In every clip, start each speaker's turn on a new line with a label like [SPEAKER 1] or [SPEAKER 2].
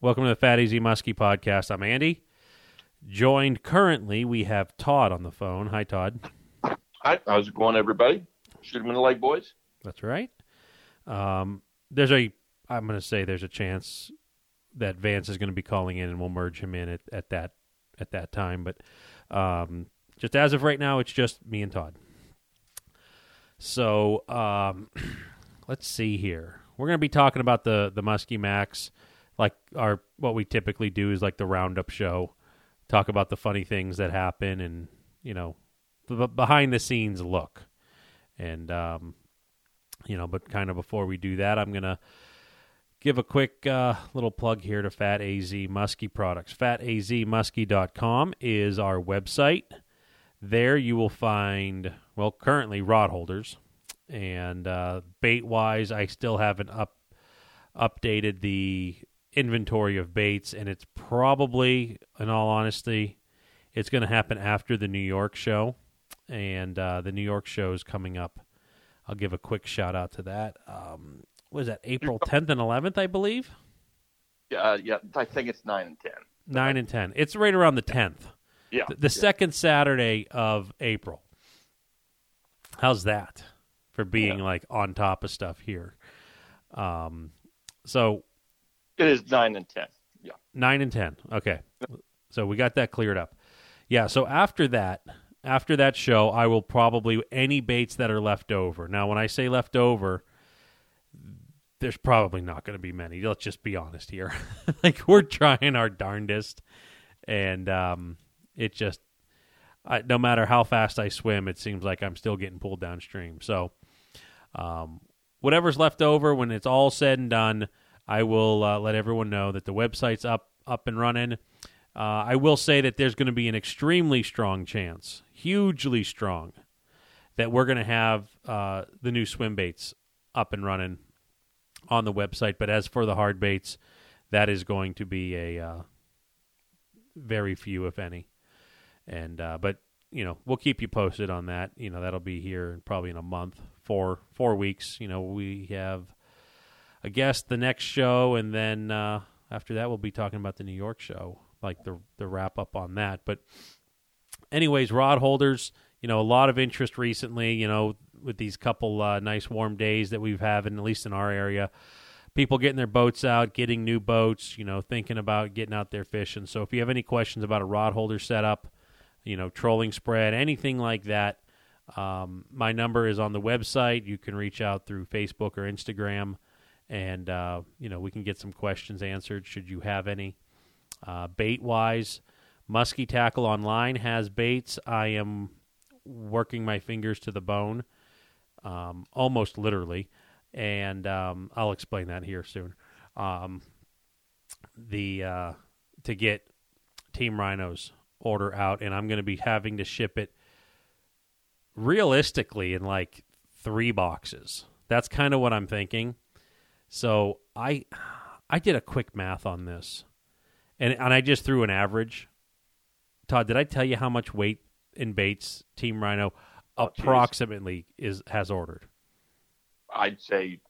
[SPEAKER 1] Welcome to the Fat Easy Muskie podcast. I'm Andy. Joined currently, we have Todd on the phone. Hi, Todd.
[SPEAKER 2] Hi, how's it going, everybody? Shoot 'em in the leg, boys.
[SPEAKER 1] That's right. Um, there's a, I'm going to say there's a chance that Vance is going to be calling in, and we'll merge him in at, at that at that time. But um, just as of right now, it's just me and Todd. So um, let's see here. We're going to be talking about the the Muskie Max, like our what we typically do is like the roundup show. Talk about the funny things that happen, and you know, the behind the scenes look. And um, you know, but kind of before we do that, I'm gonna give a quick uh, little plug here to Fat AZ Muskie products. FatAZMuskie.com is our website. There you will find, well, currently rod holders, and uh, bait wise, I still haven't up updated the inventory of baits, and it's probably, in all honesty, it's going to happen after the New York show, and uh, the New York show is coming up. I'll give a quick shout out to that. Um, was that April 10th and 11th, I believe?
[SPEAKER 2] Yeah, yeah. I think it's nine and ten.
[SPEAKER 1] Nine and 10. It's right around the 10th.
[SPEAKER 2] Yeah,
[SPEAKER 1] The, the second Saturday of April. How's that for being
[SPEAKER 2] Yeah.
[SPEAKER 1] like on top of stuff here? Um, so
[SPEAKER 2] it is nine and ten. Yeah,
[SPEAKER 1] nine and 10. Okay. So we got that cleared up. Yeah. So after that, after that show, I will probably any baits that are left over. Now, when I say left over, there's probably not going to be many. Let's just be honest here. like we're trying our darndest, and um, it just I, no matter how fast I swim, it seems like I'm still getting pulled downstream. So, um, whatever's left over when it's all said and done, I will uh, let everyone know that the website's up up and running. Uh, I will say that there's going to be an extremely strong chance, hugely strong, that we're going to have uh, the new swim baits up and running on the website. But as for the hard baits, that is going to be a uh, very few, if any. And uh, but you know we'll keep you posted on that. You know that'll be here probably in a month, four four weeks. You know we have a guest the next show, and then uh, after that we'll be talking about the New York show, like the the wrap up on that. But anyways, rod holders. You know a lot of interest recently. You know with these couple uh, nice warm days that we've having, at least in our area people getting their boats out, getting new boats, you know, thinking about getting out there fishing. So if you have any questions about a rod holder setup, you know, trolling spread, anything like that, um, my number is on the website. You can reach out through Facebook or Instagram, and uh, you know we can get some questions answered should you have any. Uh, bait wise, Muskie Tackle Online has baits. I am working my fingers to the bone, um, almost literally and um, I'll explain that here soon. Um, the uh, to get Team Rhino's order out, and I'm going to be having to ship it realistically in like three boxes. That's kind of what I'm thinking. So I I did a quick math on this, and and I just threw an average. Todd, did I tell you how much weight in baits Team Rhino
[SPEAKER 2] Oh, geez.
[SPEAKER 1] approximately is has ordered?
[SPEAKER 2] I'd say.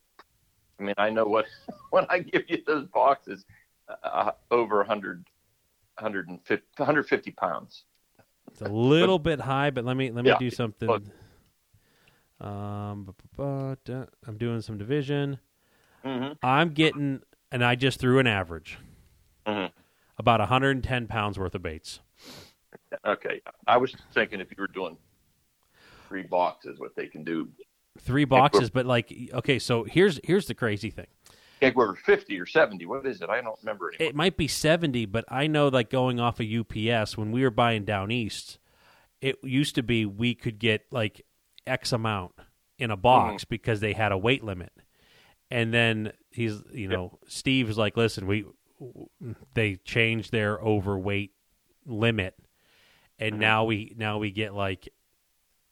[SPEAKER 2] I mean, I know what when I give you those boxes, uh, over 100, 150, 150 pounds.
[SPEAKER 1] It's a little bit high, but let me let me
[SPEAKER 2] Yeah,
[SPEAKER 1] do something.
[SPEAKER 2] look.
[SPEAKER 1] Um, I'm doing some division.
[SPEAKER 2] Hmm
[SPEAKER 1] I'm getting, and I just threw an average,
[SPEAKER 2] Mhm.
[SPEAKER 1] about 110 pounds worth of baits.
[SPEAKER 2] Okay, I was thinking if you were doing three boxes, what they can do.
[SPEAKER 1] Three boxes, but like, okay, so here's here's the crazy thing.
[SPEAKER 2] Can't go over fifty or seventy. What is it? I don't remember anymore.
[SPEAKER 1] It might be 70, but I know like going off of UPS when we were buying down east, it used to be we could get like X amount in a box because they had a weight limit. And then he's, you know, Steve is like, "Listen, we they changed their overweight limit and
[SPEAKER 2] Mhm.
[SPEAKER 1] now we now we get like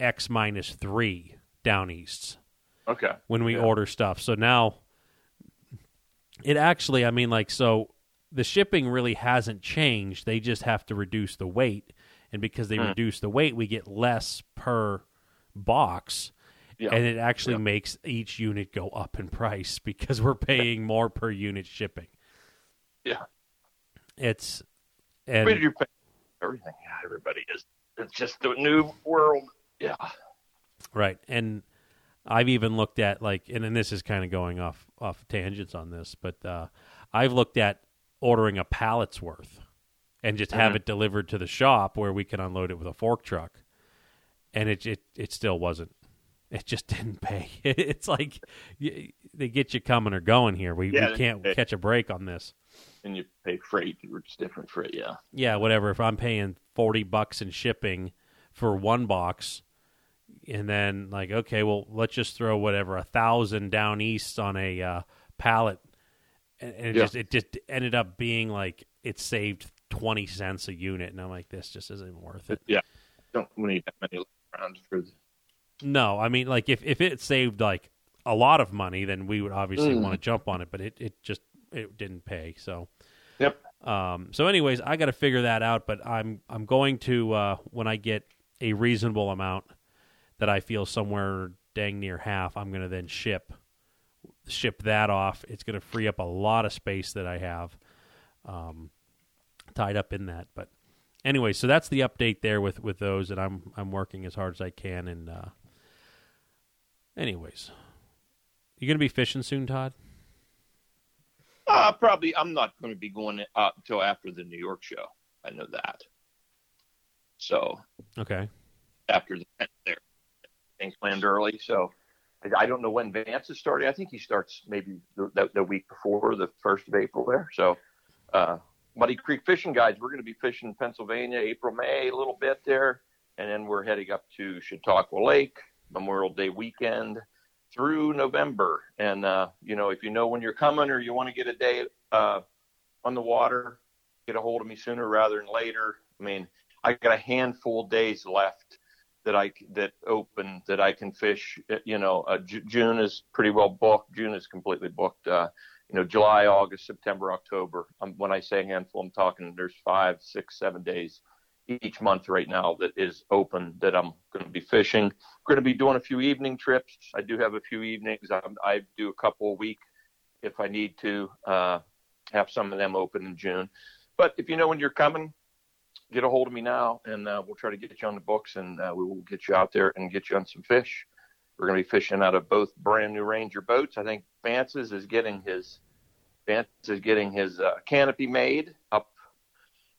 [SPEAKER 1] X minus 3 down easts.
[SPEAKER 2] okay.
[SPEAKER 1] when we
[SPEAKER 2] Yeah.
[SPEAKER 1] order stuff. So now it actually, I mean, like, so the shipping really hasn't changed. They just have to reduce the weight. And because they
[SPEAKER 2] Hmm.
[SPEAKER 1] reduce the weight, we get less per box.
[SPEAKER 2] Yeah.
[SPEAKER 1] And it actually
[SPEAKER 2] Yeah.
[SPEAKER 1] makes each unit go up in price because we're paying more per unit shipping.
[SPEAKER 2] Yeah.
[SPEAKER 1] It's
[SPEAKER 2] Where
[SPEAKER 1] and
[SPEAKER 2] you pay everything? Yeah, everybody is. It's just a new world. Yeah.
[SPEAKER 1] Right. And I've even looked at like and then this is kind of going off off tangents on this, but uh I've looked at ordering a pallet's worth and just have
[SPEAKER 2] Mhm.
[SPEAKER 1] it delivered to the shop where we can unload it with a fork truck. And it it it still wasn't. It just didn't pay. It's like they get you coming or going here. We
[SPEAKER 2] Yeah,
[SPEAKER 1] we can't
[SPEAKER 2] they-
[SPEAKER 1] catch a break on this.
[SPEAKER 2] And you pay freight. It's different freight. Yeah.
[SPEAKER 1] yeah, whatever. If I'm paying forty bucks in shipping for one box, and then like, okay, well, let's just throw whatever a thousand down east on a uh, pallet, and, and it
[SPEAKER 2] Yeah.
[SPEAKER 1] just it just ended up being like it saved twenty cents a unit, and I'm like, this just isn't worth it.
[SPEAKER 2] Yeah. Don't need that many rounds for the.
[SPEAKER 1] No, I mean, like if if it saved like a lot of money, then we would obviously
[SPEAKER 2] Mm.
[SPEAKER 1] want to jump on it, but it it just it didn't pay, so.
[SPEAKER 2] Yep.
[SPEAKER 1] Um, so, anyways, I got to figure that out. But I'm I'm going to uh, when I get a reasonable amount that I feel somewhere dang near half, I'm going to then ship ship that off. It's going to free up a lot of space that I have um, tied up in that. But anyway, so that's the update there with with those, and I'm I'm working as hard as I can. And uh, anyways, you going to be fishing soon, Todd?
[SPEAKER 2] Uh, probably. I'm not going to be going out until after the New York show. I know that. So
[SPEAKER 1] Okay.
[SPEAKER 2] after the there, things planned early. So I, I don't know when Vance is starting. I think he starts maybe the, the, the week before the first of April there. So uh, Muddy Creek fishing guides, we're going to be fishing in Pennsylvania, April, May, a little bit there, and then we're heading up to Chautauqua Lake Memorial Day weekend through November. And uh, you know, if you know when you're coming or you want to get a day uh, on the water, get a hold of me sooner rather than later. I mean, I got a handful of days left that I that open that I can fish. Uh, You know, uh, J- June is pretty well booked. June is completely booked. Uh, you know, July, August, September, October. Um, when I say handful, I'm talking there's five, six, seven days each month right now that is open that I'm going to be fishing. Going to be doing a few evening trips. I do have a few evenings. I, I do a couple a week if I need to. Uh, have some of them open in June. But if you know when you're coming, get a hold of me now, and uh, we'll try to get you on the books, and uh, we will get you out there and get you on some fish. We're going to be fishing out of both brand new Ranger boats. I think Vance's is getting his Vance is getting his uh, canopy made up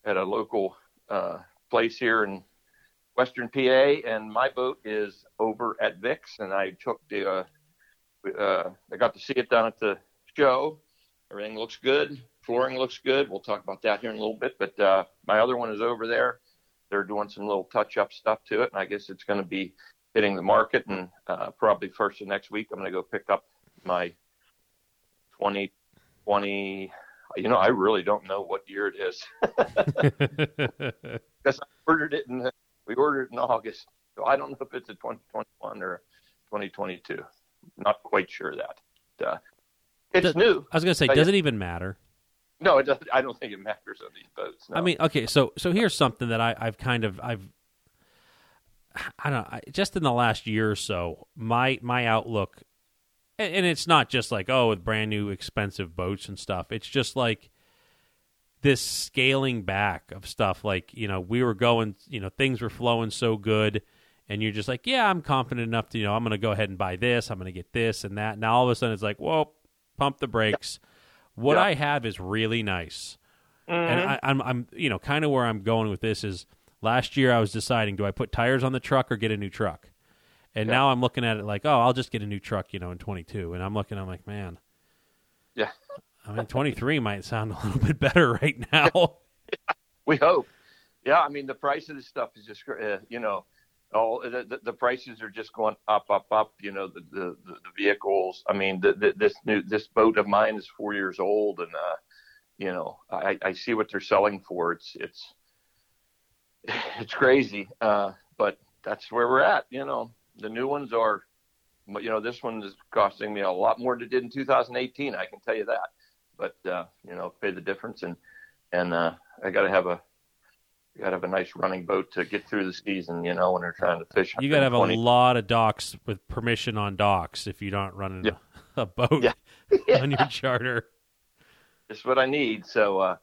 [SPEAKER 2] at a local uh, place here in Western PA, and my boat is over at Vic's, and I took the uh, uh, I got to see it down at the show. Everything looks good. Flooring looks good. We'll talk about that here in a little bit. But uh, my other one is over there. They're doing some little touch-up stuff to it, and I guess it's going to be hitting the market. And uh, probably first of next week, I'm going to go pick up my 2020. You know, I really don't know what year it is because I ordered it in we ordered it in August, so I don't know if it's a 2021 or 2022. Not quite sure of that. Uh, it's new.
[SPEAKER 1] I was going to say, does it even matter?
[SPEAKER 2] No, it doesn't. I don't think it matters on these boats. No.
[SPEAKER 1] I mean, okay, so so here's something that I, I've kind of I've I don't know, I, just in the last year or so, my my outlook, and, and it's not just like oh, with brand new expensive boats and stuff. It's just like this scaling back of stuff. Like you know, we were going, you know, things were flowing so good, and you're just like, yeah, I'm confident enough to you know, I'm going to go ahead and buy this. I'm going to get this and that. Now all of a sudden, it's like, whoa, pump the brakes. What
[SPEAKER 2] Yeah.
[SPEAKER 1] I have is really nice
[SPEAKER 2] Mhm.
[SPEAKER 1] and I, I'm, I'm, you know, kind of where I'm going with this is last year I was deciding do I put tires on the truck or get a new truck, and
[SPEAKER 2] Yeah.
[SPEAKER 1] now I'm looking at it like, oh, I'll just get a new truck, you know, in 22, and I'm looking, I'm like, man,
[SPEAKER 2] yeah,
[SPEAKER 1] I mean, 23 might sound a little bit better right now.
[SPEAKER 2] we hope. Yeah, I mean the price of this stuff is just, uh, you know, all the, the, the prices are just going up, up, up. You know, the the, the, the vehicles. I mean, the, the, this new this boat of mine is four years old, and uh, you know, I, I see what they're selling for. It's it's it's crazy, uh, but that's where we're at. You know, the new ones are, you know, this one is costing me a lot more than it did in 2018. I can tell you that. But uh, you know, pay the difference, and and uh, I got to have a you got to have a nice running boat to get through the season. You know, when they're trying to fish.
[SPEAKER 1] You got to have a lot of docks with permission on docks if you're not running
[SPEAKER 2] Yeah.
[SPEAKER 1] a, a boat
[SPEAKER 2] Yeah.
[SPEAKER 1] on your charter.
[SPEAKER 2] It's what I need. So, uh,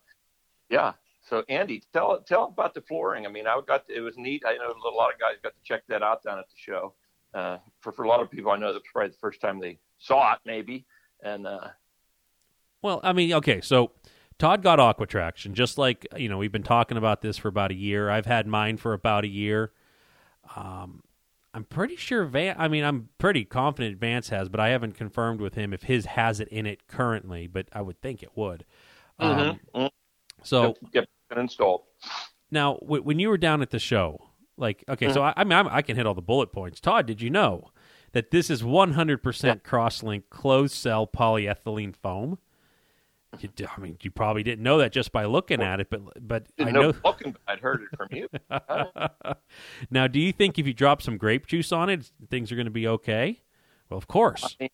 [SPEAKER 2] Yeah. So Andy, tell tell about the flooring. I mean, I got it was neat. I know a lot of guys got to check that out down at the show. Uh, for for a lot of people, I know that's probably the first time they saw it, maybe. And uh,
[SPEAKER 1] well, I mean, okay, so Todd got Aquatraction, just like you know we've been talking about this for about a year. I've had mine for about a year. Um, I'm pretty sure Van. I mean, I'm pretty confident Vance has, but I haven't confirmed with him if his has it in it currently. But I would think it would.
[SPEAKER 2] mm-hmm.
[SPEAKER 1] Um. So
[SPEAKER 2] yep, yep, installed.
[SPEAKER 1] Now, w- when you were down at the show, like, okay, mm-hmm. so I, I mean, I'm, i can hit all the bullet points. Todd, did you know that this is 100% yep. cross-linked closed cell polyethylene foam? You, I mean, you probably didn't know that just by looking well, at it, but but
[SPEAKER 2] I
[SPEAKER 1] know, know
[SPEAKER 2] I'd heard it from you.
[SPEAKER 1] now, do you think if you drop some grape juice on it, things are going to be okay? Well, of course. I mean,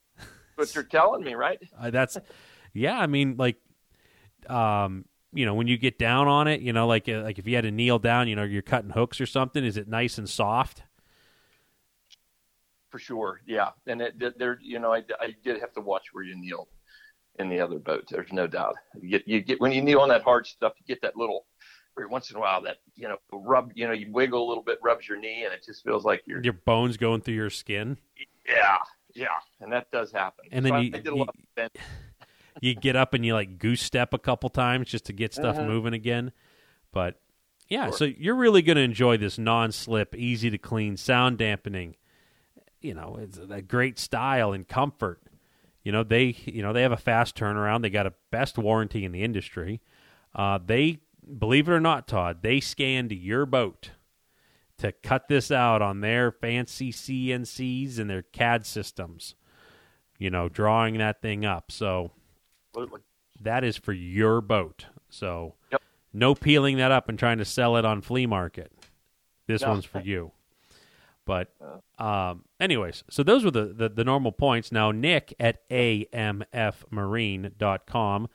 [SPEAKER 2] what you're telling me, right?
[SPEAKER 1] Uh, that's yeah. I mean, like, um, you know, when you get down on it, you know, like uh, like if you had to kneel down, you know, you're cutting hooks or something. Is it nice and soft?
[SPEAKER 2] For sure, yeah. And it, there, you know, I, I did have to watch where you kneel in the other boats. There's no doubt. You get, you get when you kneel on that hard stuff, you get that little every once in a while that you know rub. You know, you wiggle a little bit, rubs your knee, and it just feels like your
[SPEAKER 1] your bones going through your skin.
[SPEAKER 2] Yeah, yeah, and that does happen.
[SPEAKER 1] And then so you, I, you, you get up and you like goose step a couple times just to get stuff uh-huh. moving again. But yeah, sure. so you're really going to enjoy this non-slip, easy to clean, sound dampening. You know, it's a great style and comfort you know they you know they have a fast turnaround. They got a best warranty in the industry. Uh, they believe it or not, Todd, they scanned your boat to cut this out on their fancy CNCs and their CAD systems. You know, drawing that thing up. So
[SPEAKER 2] Absolutely.
[SPEAKER 1] that is for your boat. So
[SPEAKER 2] yep.
[SPEAKER 1] no peeling that up and trying to sell it on flea market. This no. one's for you. But um, anyways, so those were the, the, the, normal points. Now, Nick at amfmarine.com,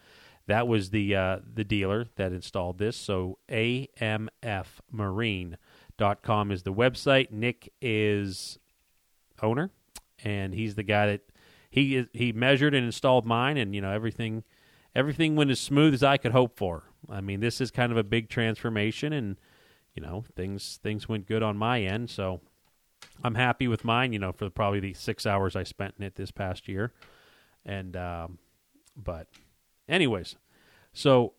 [SPEAKER 1] that was the uh, the dealer that installed this. So amfmarine.com is the website. Nick is owner, and he's the guy that he he measured and installed mine, and you know everything everything went as smooth as I could hope for. I mean, this is kind of a big transformation, and you know things things went good on my end. So I'm happy with mine. You know, for probably the six hours I spent in it this past year, and um, but, anyways, so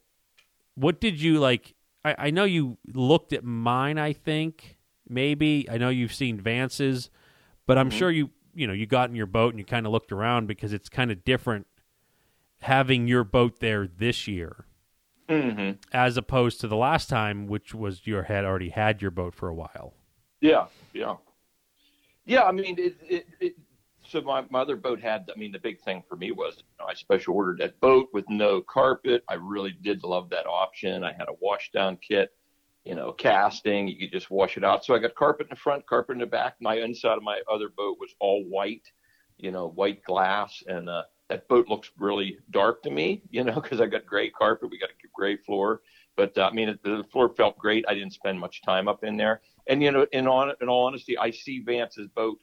[SPEAKER 1] what did you like? I, I know you looked at mine. I think maybe I know you've seen Vance's, but I'm mm-hmm. sure you you know you got in your boat and you kind of looked around because it's kind of different having your boat there this year.
[SPEAKER 2] Mm-hmm.
[SPEAKER 1] As opposed to the last time, which was your had already had your boat for a while.
[SPEAKER 2] Yeah, yeah. Yeah, I mean, it, it, it, so my, my other boat had, I mean, the big thing for me was you know, I special ordered that boat with no carpet. I really did love that option. I had a wash down kit, you know, casting. You could just wash it out. So I got carpet in the front, carpet in the back. My inside of my other boat was all white, you know, white glass. And uh, that boat looks really dark to me, you know, because I got gray carpet. We got a gray floor. But uh, I mean, the floor felt great. I didn't spend much time up in there. And you know, in on in all honesty, I see Vance's boat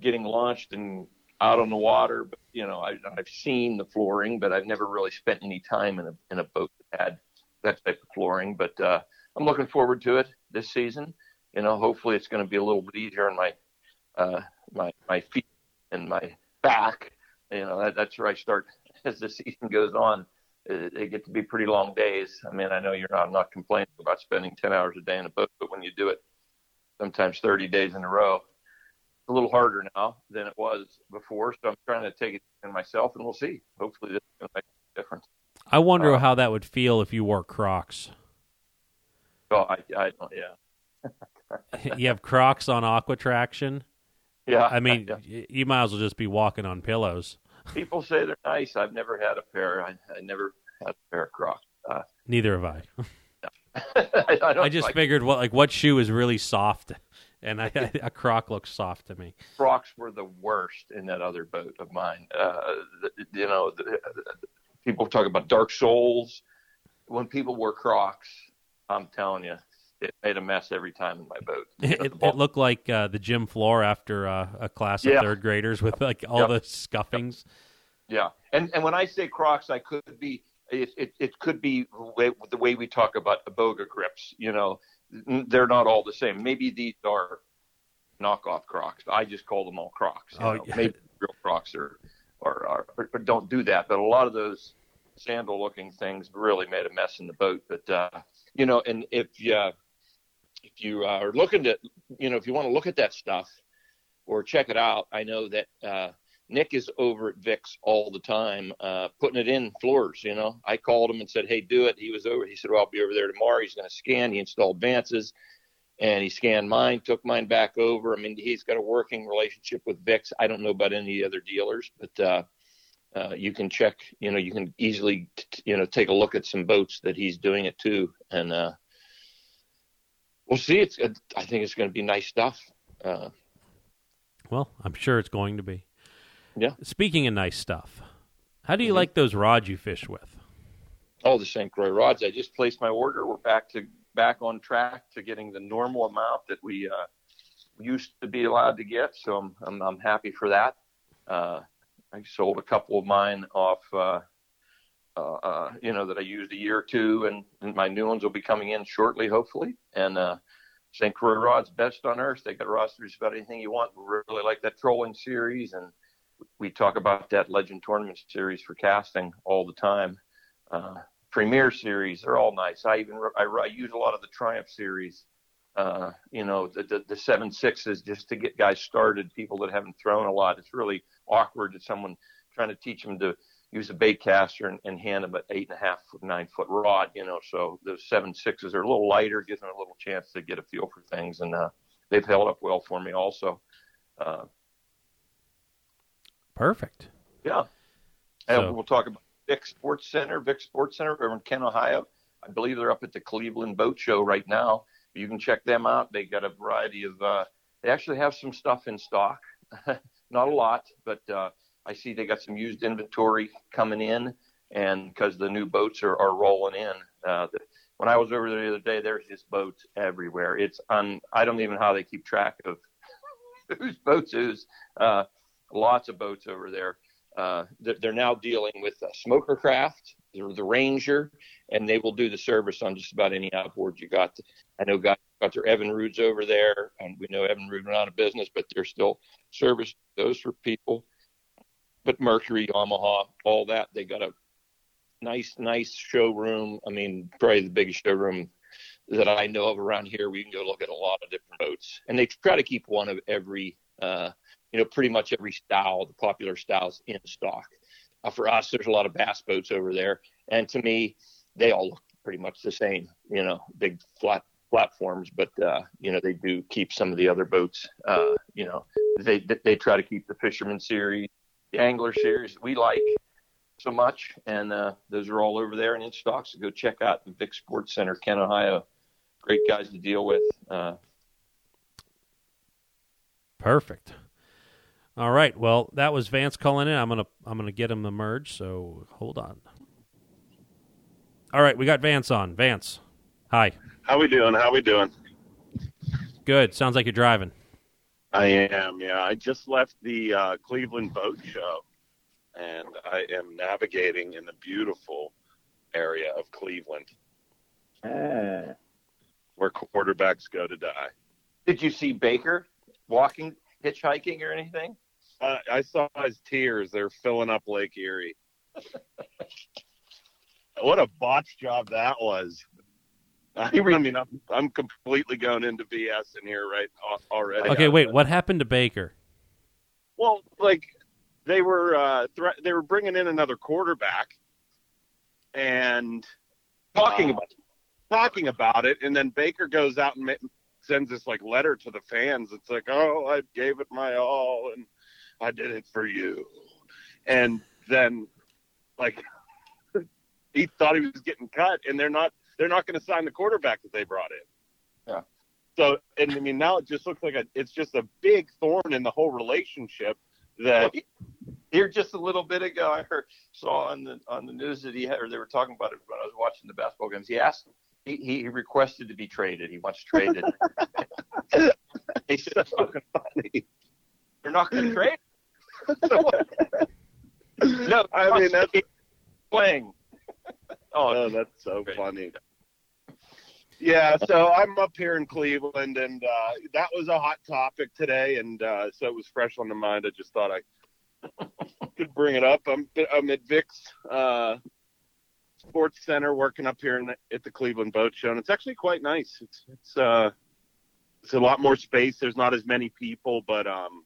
[SPEAKER 2] getting launched and out on the water. But you know, I, I've seen the flooring, but I've never really spent any time in a in a boat that had that type of flooring. But uh, I'm looking forward to it this season. You know, hopefully it's going to be a little bit easier on my uh, my my feet and my back. You know, that, that's where I start as the season goes on. It, it get to be pretty long days. I mean, I know you're not I'm not complaining about spending 10 hours a day in a boat, but when you do it sometimes 30 days in a row. It's a little harder now than it was before, so I'm trying to take it in myself, and we'll see. Hopefully, this is going to make a difference.
[SPEAKER 1] I wonder uh, how that would feel if you wore Crocs.
[SPEAKER 2] Oh, I, I don't.
[SPEAKER 1] Yeah. you have Crocs on Aquatraction.
[SPEAKER 2] Yeah.
[SPEAKER 1] I mean,
[SPEAKER 2] yeah.
[SPEAKER 1] you might as well just be walking on pillows.
[SPEAKER 2] People say they're nice. I've never had a pair. I, I never had a pair of Crocs. Uh,
[SPEAKER 1] Neither have I.
[SPEAKER 2] I, I,
[SPEAKER 1] I, just like, figured what like what shoe is really soft, and I, a Croc looks soft to me.
[SPEAKER 2] Crocs were the worst in that other boat of mine. Uh, you know, the, people talk about dark soles. When people wore Crocs, I'm telling you, it made a mess every time in my boat.
[SPEAKER 1] It, it, looked like uh, the gym floor after uh, a class of
[SPEAKER 2] yeah.
[SPEAKER 1] third graders with like all yep. the scuffings.
[SPEAKER 2] Yeah, and and when I say Crocs, I could be it, it, it could be the way we talk about a Boga grips. You know, they're not all the same. Maybe these are knockoff Crocs. I just call them all Crocs.
[SPEAKER 1] Oh, yeah.
[SPEAKER 2] Maybe real Crocs are, are, are, or don't do that. But a lot of those sandal-looking things really made a mess in the boat. But uh, you know, and if you if you are looking to, you know, if you want to look at that stuff or check it out, I know that uh, Nick is over at Vic's all the time, uh, putting it in floors. You know, I called him and said, "Hey, do it." He was over. He said, "Well, I'll be over there tomorrow." He's going to scan. He installed advances, and he scanned mine, took mine back over. I mean, he's got a working relationship with Vic's. I don't know about any other dealers, but uh, uh, you can check. You know, you can easily, t- you know, take a look at some boats that he's doing it too, and uh, we'll see. It's. I think it's going to be nice stuff. Uh,
[SPEAKER 1] well, I'm sure it's going to be.
[SPEAKER 2] Yeah.
[SPEAKER 1] Speaking of nice stuff, how do you
[SPEAKER 2] Mhm.
[SPEAKER 1] like those rods you fish with?
[SPEAKER 2] Oh, the St. Croix rods. I just placed my order. We're back to back on track to getting the normal amount that we uh, used to be allowed to get. So I'm I'm, I'm happy for that. I sold a couple of mine off, uh, uh, uh, you know, that I used a year or two, and, and my new ones will be coming in shortly, hopefully. And uh, St. Croix rods, best on earth. They got rosters about anything you want. We really like that trolling series, and we talk about that Legend Tournament series for casting all the time uh, Premier series. They're all nice. I even I, I use a lot of the Triumph series. Uh, you know, the, the the seven sixes just to get guys started. People that haven't thrown a lot. It's really awkward to someone trying to teach them to use a bait caster and, and hand them an eight and a half foot, nine foot rod. You know, so those seven sixes are a little lighter, gives them a little chance to get a feel for things, and uh, they've held up well for me also. Uh,
[SPEAKER 1] Perfect.
[SPEAKER 2] yeah. And
[SPEAKER 1] So-
[SPEAKER 2] we'll talk about Vic Sports Center, Vic Sports Center over in Kent, Ohio. I believe they're up at the Cleveland Boat Show right now. You can check them out. They got a variety of. Uh, they actually have some stuff in stock, not a lot, but uh, I see they got some used inventory coming in, and because the new boats are, are rolling in. Uh, the, when I was over there the other day, there's just boats everywhere. It's on. I don't even know how they keep track of whose boats whose. Uh, lots of boats over there. Uh, they're, now dealing with uh, Smokercraft, the, the Ranger, and they will do the service on just about any outboard you got. I know guys got their Evinrudes over there, and we know Evinrude went out of business, but they're still service those for people. But Mercury, Yamaha, all that, they got a nice, nice showroom. I mean, probably the biggest showroom that I know of around here. We can go look at a lot of different boats, and they try to keep one of every. Uh, you know, pretty much every style, the popular styles in stock. Uh, for us, there's a lot of bass boats over there, and to me, they all look pretty much the same. You know, big flat platforms, but uh, you know they do keep some of the other boats. Uh, you know, they they try to keep the fisherman series, the angler series we like so much, and uh, those are all over there and in stock. So go check out the Vic Sports Center, Kent, Ohio. Great guys to deal with. Uh,
[SPEAKER 1] Perfect. All right. Well, that was Vance calling in. I'm gonna I'm gonna get him the merge. So hold on. All right, we got Vance on. Vance, hi.
[SPEAKER 3] How we doing? How we doing?
[SPEAKER 1] Good. Sounds like you're driving.
[SPEAKER 3] I am. Yeah, I just left the uh, Cleveland Boat Show, and I am navigating in the beautiful area of Cleveland, where quarterbacks go to die.
[SPEAKER 2] did you see Baker walking, hitchhiking, or anything?
[SPEAKER 3] Uh, I saw his tears; they're filling up Lake Erie. what a botch job that was! I, I mean, I'm, I'm completely going into BS in here right al- already.
[SPEAKER 1] Okay, wait. What happened to Baker?
[SPEAKER 3] Well, like they were uh, thre- they were bringing in another quarterback, and
[SPEAKER 2] Talking
[SPEAKER 3] Uh,
[SPEAKER 2] about
[SPEAKER 3] talking about it, and then Baker goes out and ma- sends this like letter to the fans. It's like, oh, I gave it my all, and I did it for you, and then like he thought he was getting cut, and they're not they're not going to sign the quarterback that they brought in.
[SPEAKER 2] Yeah.
[SPEAKER 3] So, and I mean, now it just looks like a it's just a big thorn in the whole relationship that
[SPEAKER 2] here just a little bit ago. I heard saw on the on the news that he had, or they were talking about it when I was watching the basketball games. He asked, he, he requested to be traded. He wants traded. they said,
[SPEAKER 3] that's fucking funny.
[SPEAKER 2] "They're not going to trade." No,
[SPEAKER 3] I mean, that's
[SPEAKER 2] playing.
[SPEAKER 3] Oh, that's so funny. Yeah, so I'm up here in Cleveland, and uh, that was a hot topic today, and uh, so it was fresh on the mind. I just thought I could bring it up. I'm I'm at Vic's uh, Sports Center, working up here in the, at the Cleveland Boat Show, and it's actually quite nice. It's it's uh, it's a lot more space. There's not as many people, but um,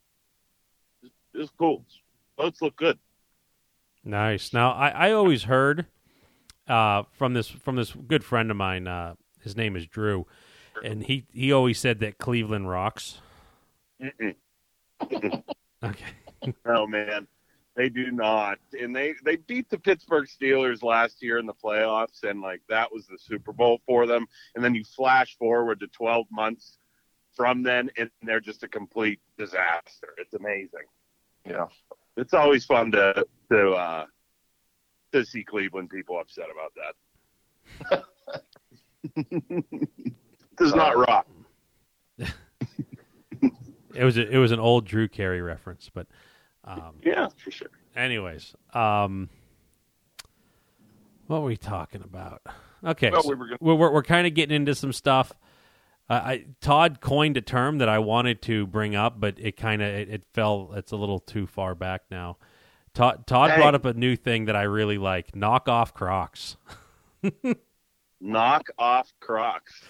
[SPEAKER 3] it's, cool. Boats look good.
[SPEAKER 1] Nice. Now, I, I always heard uh, from this from this good friend of mine. Uh, his name is Drew, and he he always said that Cleveland rocks.
[SPEAKER 3] Mm-mm.
[SPEAKER 1] Okay.
[SPEAKER 3] Oh man, they do not. And they they beat the Pittsburgh Steelers last year in the playoffs, and like that was the Super Bowl for them. And then you flash forward to 12 months from then, and they're just a complete disaster. It's amazing.
[SPEAKER 2] Yeah.
[SPEAKER 3] It's always fun to to uh, to see Cleveland people upset about that. Does not rock.
[SPEAKER 1] It was a, it was an old Drew Carey reference, but um,
[SPEAKER 3] Yeah, for sure.
[SPEAKER 1] anyways, um, what were we talking about? Okay,
[SPEAKER 2] Well,
[SPEAKER 1] so
[SPEAKER 2] we were gonna-
[SPEAKER 1] we're we're, we're kind of getting into some stuff. Uh, I Todd coined a term that I wanted to bring up, but it kind of it, it fell. It's a little too far back now. Todd Todd
[SPEAKER 3] Hey.
[SPEAKER 1] brought up a new thing that I really like: knock off Crocs.
[SPEAKER 3] Knock off Crocs.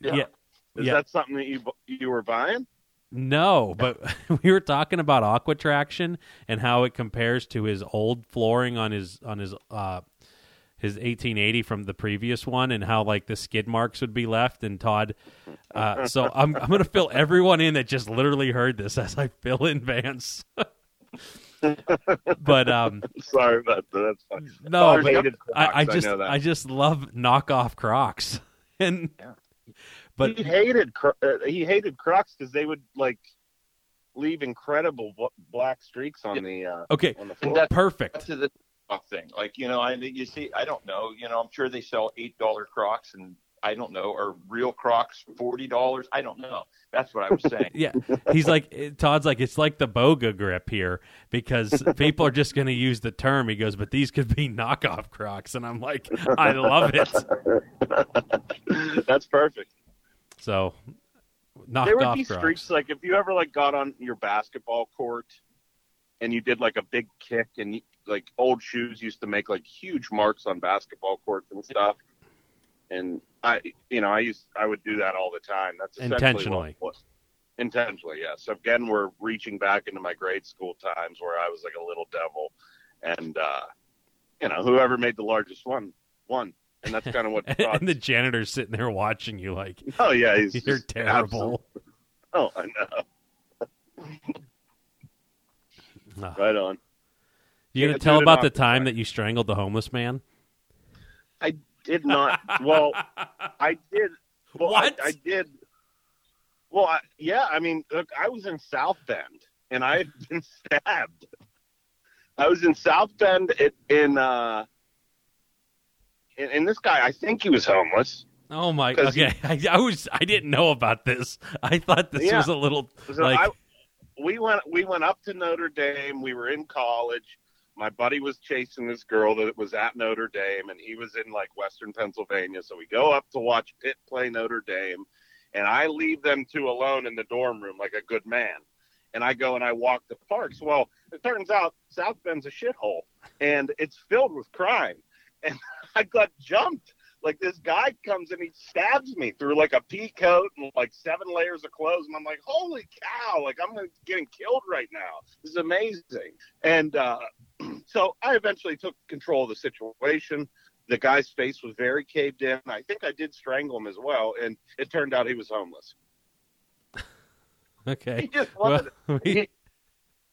[SPEAKER 2] Yeah.
[SPEAKER 1] yeah.
[SPEAKER 3] Is
[SPEAKER 1] Yeah.
[SPEAKER 3] that something that you you were buying?
[SPEAKER 1] No, but we were talking about Aqua Traction and how it compares to his old flooring on his on his uh his 1880 from the previous one and how like the skid marks would be left and Todd uh so I'm I'm going to fill everyone in that just literally heard this as I fill in Vance. but um
[SPEAKER 3] Sorry about that. That's fine.
[SPEAKER 1] no, but
[SPEAKER 3] Crocs,
[SPEAKER 1] I, I just
[SPEAKER 3] know that.
[SPEAKER 1] I just love knockoff Crocs. And
[SPEAKER 2] Yeah.
[SPEAKER 1] but
[SPEAKER 3] he hated Cro- uh, he hated Crocs because they would like leave incredible bl- black streaks on the uh,
[SPEAKER 1] okay,
[SPEAKER 3] on the
[SPEAKER 2] And
[SPEAKER 3] floor.
[SPEAKER 1] perfect.
[SPEAKER 2] to the Croc thing. Like, you know, I you see, I don't know, you know, I'm sure they sell eight dollar Crocs, and I don't know, or real Crocs forty dollars. I don't know. That's what I was saying.
[SPEAKER 1] Yeah, he's like Todd's like it's like the Boga grip here because people are just going to use the term. He goes, but these could be knockoff Crocs, and I'm like, I love it.
[SPEAKER 3] That's perfect.
[SPEAKER 1] So knocked
[SPEAKER 3] there would
[SPEAKER 1] off
[SPEAKER 3] be
[SPEAKER 1] Crocs.
[SPEAKER 3] streaks like if you ever like got on your basketball court and you did like a big kick and you, like old shoes used to make like huge marks on basketball courts and stuff. And I, you know, I used I would do that all the time. That's
[SPEAKER 1] Intentionally.
[SPEAKER 3] Intentionally, yes. Again, we're reaching back into my grade school times where I was like a little devil, and uh, you know, whoever made the largest one won, and that's kind of what.
[SPEAKER 1] and the janitor's sitting there watching you like
[SPEAKER 3] oh yeah, he's
[SPEAKER 1] you're terrible.
[SPEAKER 3] absolute- Oh, I know. Right on.
[SPEAKER 1] You gonna tell about the time that you strangled the homeless man?
[SPEAKER 3] I did not. Well, I did. Well,
[SPEAKER 1] What?
[SPEAKER 3] I, I did. Well, I, yeah. I mean, look, I was in South Bend and I had been stabbed. I was in South Bend in, in uh, and, and this guy, I think he was homeless.
[SPEAKER 1] Oh my! Okay, I, I was I didn't know about this. I thought this
[SPEAKER 3] Yeah.
[SPEAKER 1] was a little
[SPEAKER 3] So
[SPEAKER 1] like
[SPEAKER 3] I, we went we went up to Notre Dame. We were in college. My buddy was chasing this girl that was at Notre Dame, and he was in like Western Pennsylvania. So we go up to watch Pitt play Notre Dame, and I leave them two alone in the dorm room like a good man. And I go and I walk the parks. Well, it turns out South Bend's a shithole, and it's filled with crime. And I got jumped. Like this guy comes and he stabs me through like a pea coat and like seven layers of clothes, and I'm like, holy cow! Like I'm getting killed right now. This is amazing. And uh, so I eventually took control of the situation. The guy's face was very caved in. I think I did strangle him as well, and it turned out he was homeless.
[SPEAKER 1] okay.
[SPEAKER 2] He just
[SPEAKER 1] Well,
[SPEAKER 2] wanted,
[SPEAKER 1] we-
[SPEAKER 2] he,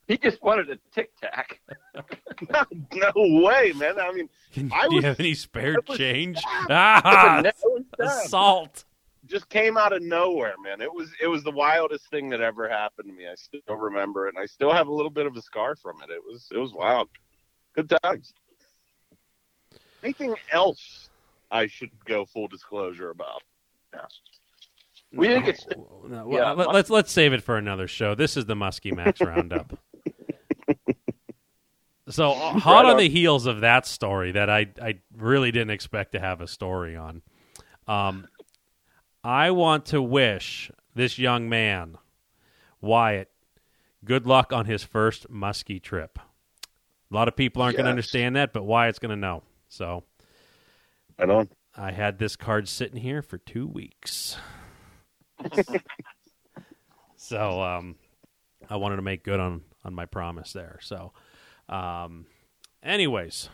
[SPEAKER 2] he just wanted a tic tac.
[SPEAKER 3] no way, man. I mean,
[SPEAKER 1] Can,
[SPEAKER 3] I
[SPEAKER 1] do you have any spare
[SPEAKER 3] was
[SPEAKER 1] change?
[SPEAKER 3] stabbed.
[SPEAKER 1] Ah,
[SPEAKER 3] was
[SPEAKER 1] assault.
[SPEAKER 3] just came out of nowhere, man. It was it was the wildest thing that ever happened to me. I still remember it, and I still have a little bit of a scar from it. It was it was wild. Good times. Anything else I should go full disclosure about?
[SPEAKER 2] We didn't get
[SPEAKER 1] No,
[SPEAKER 2] Yeah.
[SPEAKER 1] well, let, let's let's save it for another show. This is the Muskie Max Roundup. So uh, hot
[SPEAKER 3] Right
[SPEAKER 1] on
[SPEAKER 3] on.
[SPEAKER 1] the heels of that story that I I really didn't expect to have a story on. Um, I want to wish this young man, Wyatt, good luck on his first muskie trip. A lot of people aren't going to understand that, but Wyatt's going to know. So
[SPEAKER 3] Right on.
[SPEAKER 1] I had this card sitting here for two weeks. so um, I wanted to make good on on my promise there. So, um, anyways,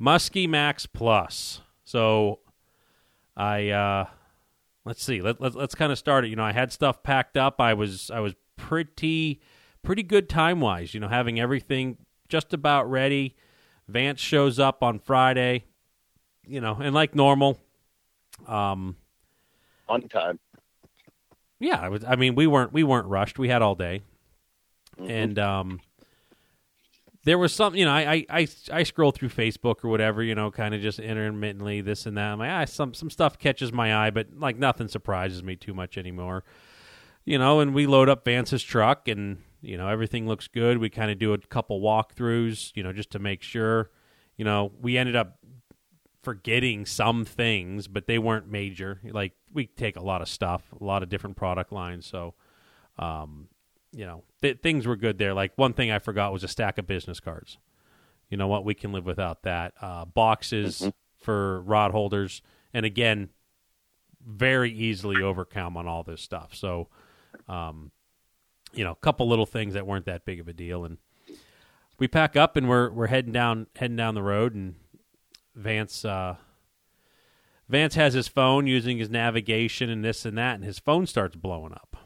[SPEAKER 1] Muskie Max Plus. So I uh, let's see. Let, let let's kind of start it. You know, I had stuff packed up. I was I was pretty pretty good time wise. You know, having everything just about ready. Vance shows up on Friday. You know, and like normal, um,
[SPEAKER 3] On time.
[SPEAKER 1] yeah, I was. I mean, we weren't we weren't rushed. We had all day,
[SPEAKER 3] Mhm.
[SPEAKER 1] and um, there was some. You know, I I I, I scroll through Facebook or whatever. You know, kind of just intermittently this and that. I'm like, ah, some some stuff catches my eye, but like nothing surprises me too much anymore. You know, and we load up Vance's truck, and you know everything looks good. We kind of do a couple walkthroughs, you know, just to make sure. You know, we ended up forgetting some things, but they weren't major. Like we take a lot of stuff, a lot of different product lines, so um, you know th- things were good there. Like one thing I forgot was a stack of business cards. You know what? We can live without that. Uh, boxes for rod holders, and again, very easily overcome on all this stuff. So, um, you know, a couple little things that weren't that big of a deal, and we pack up and we're we're heading down heading down the road, and Vance uh, Vance has his phone using his navigation and this and that, and his phone starts blowing up.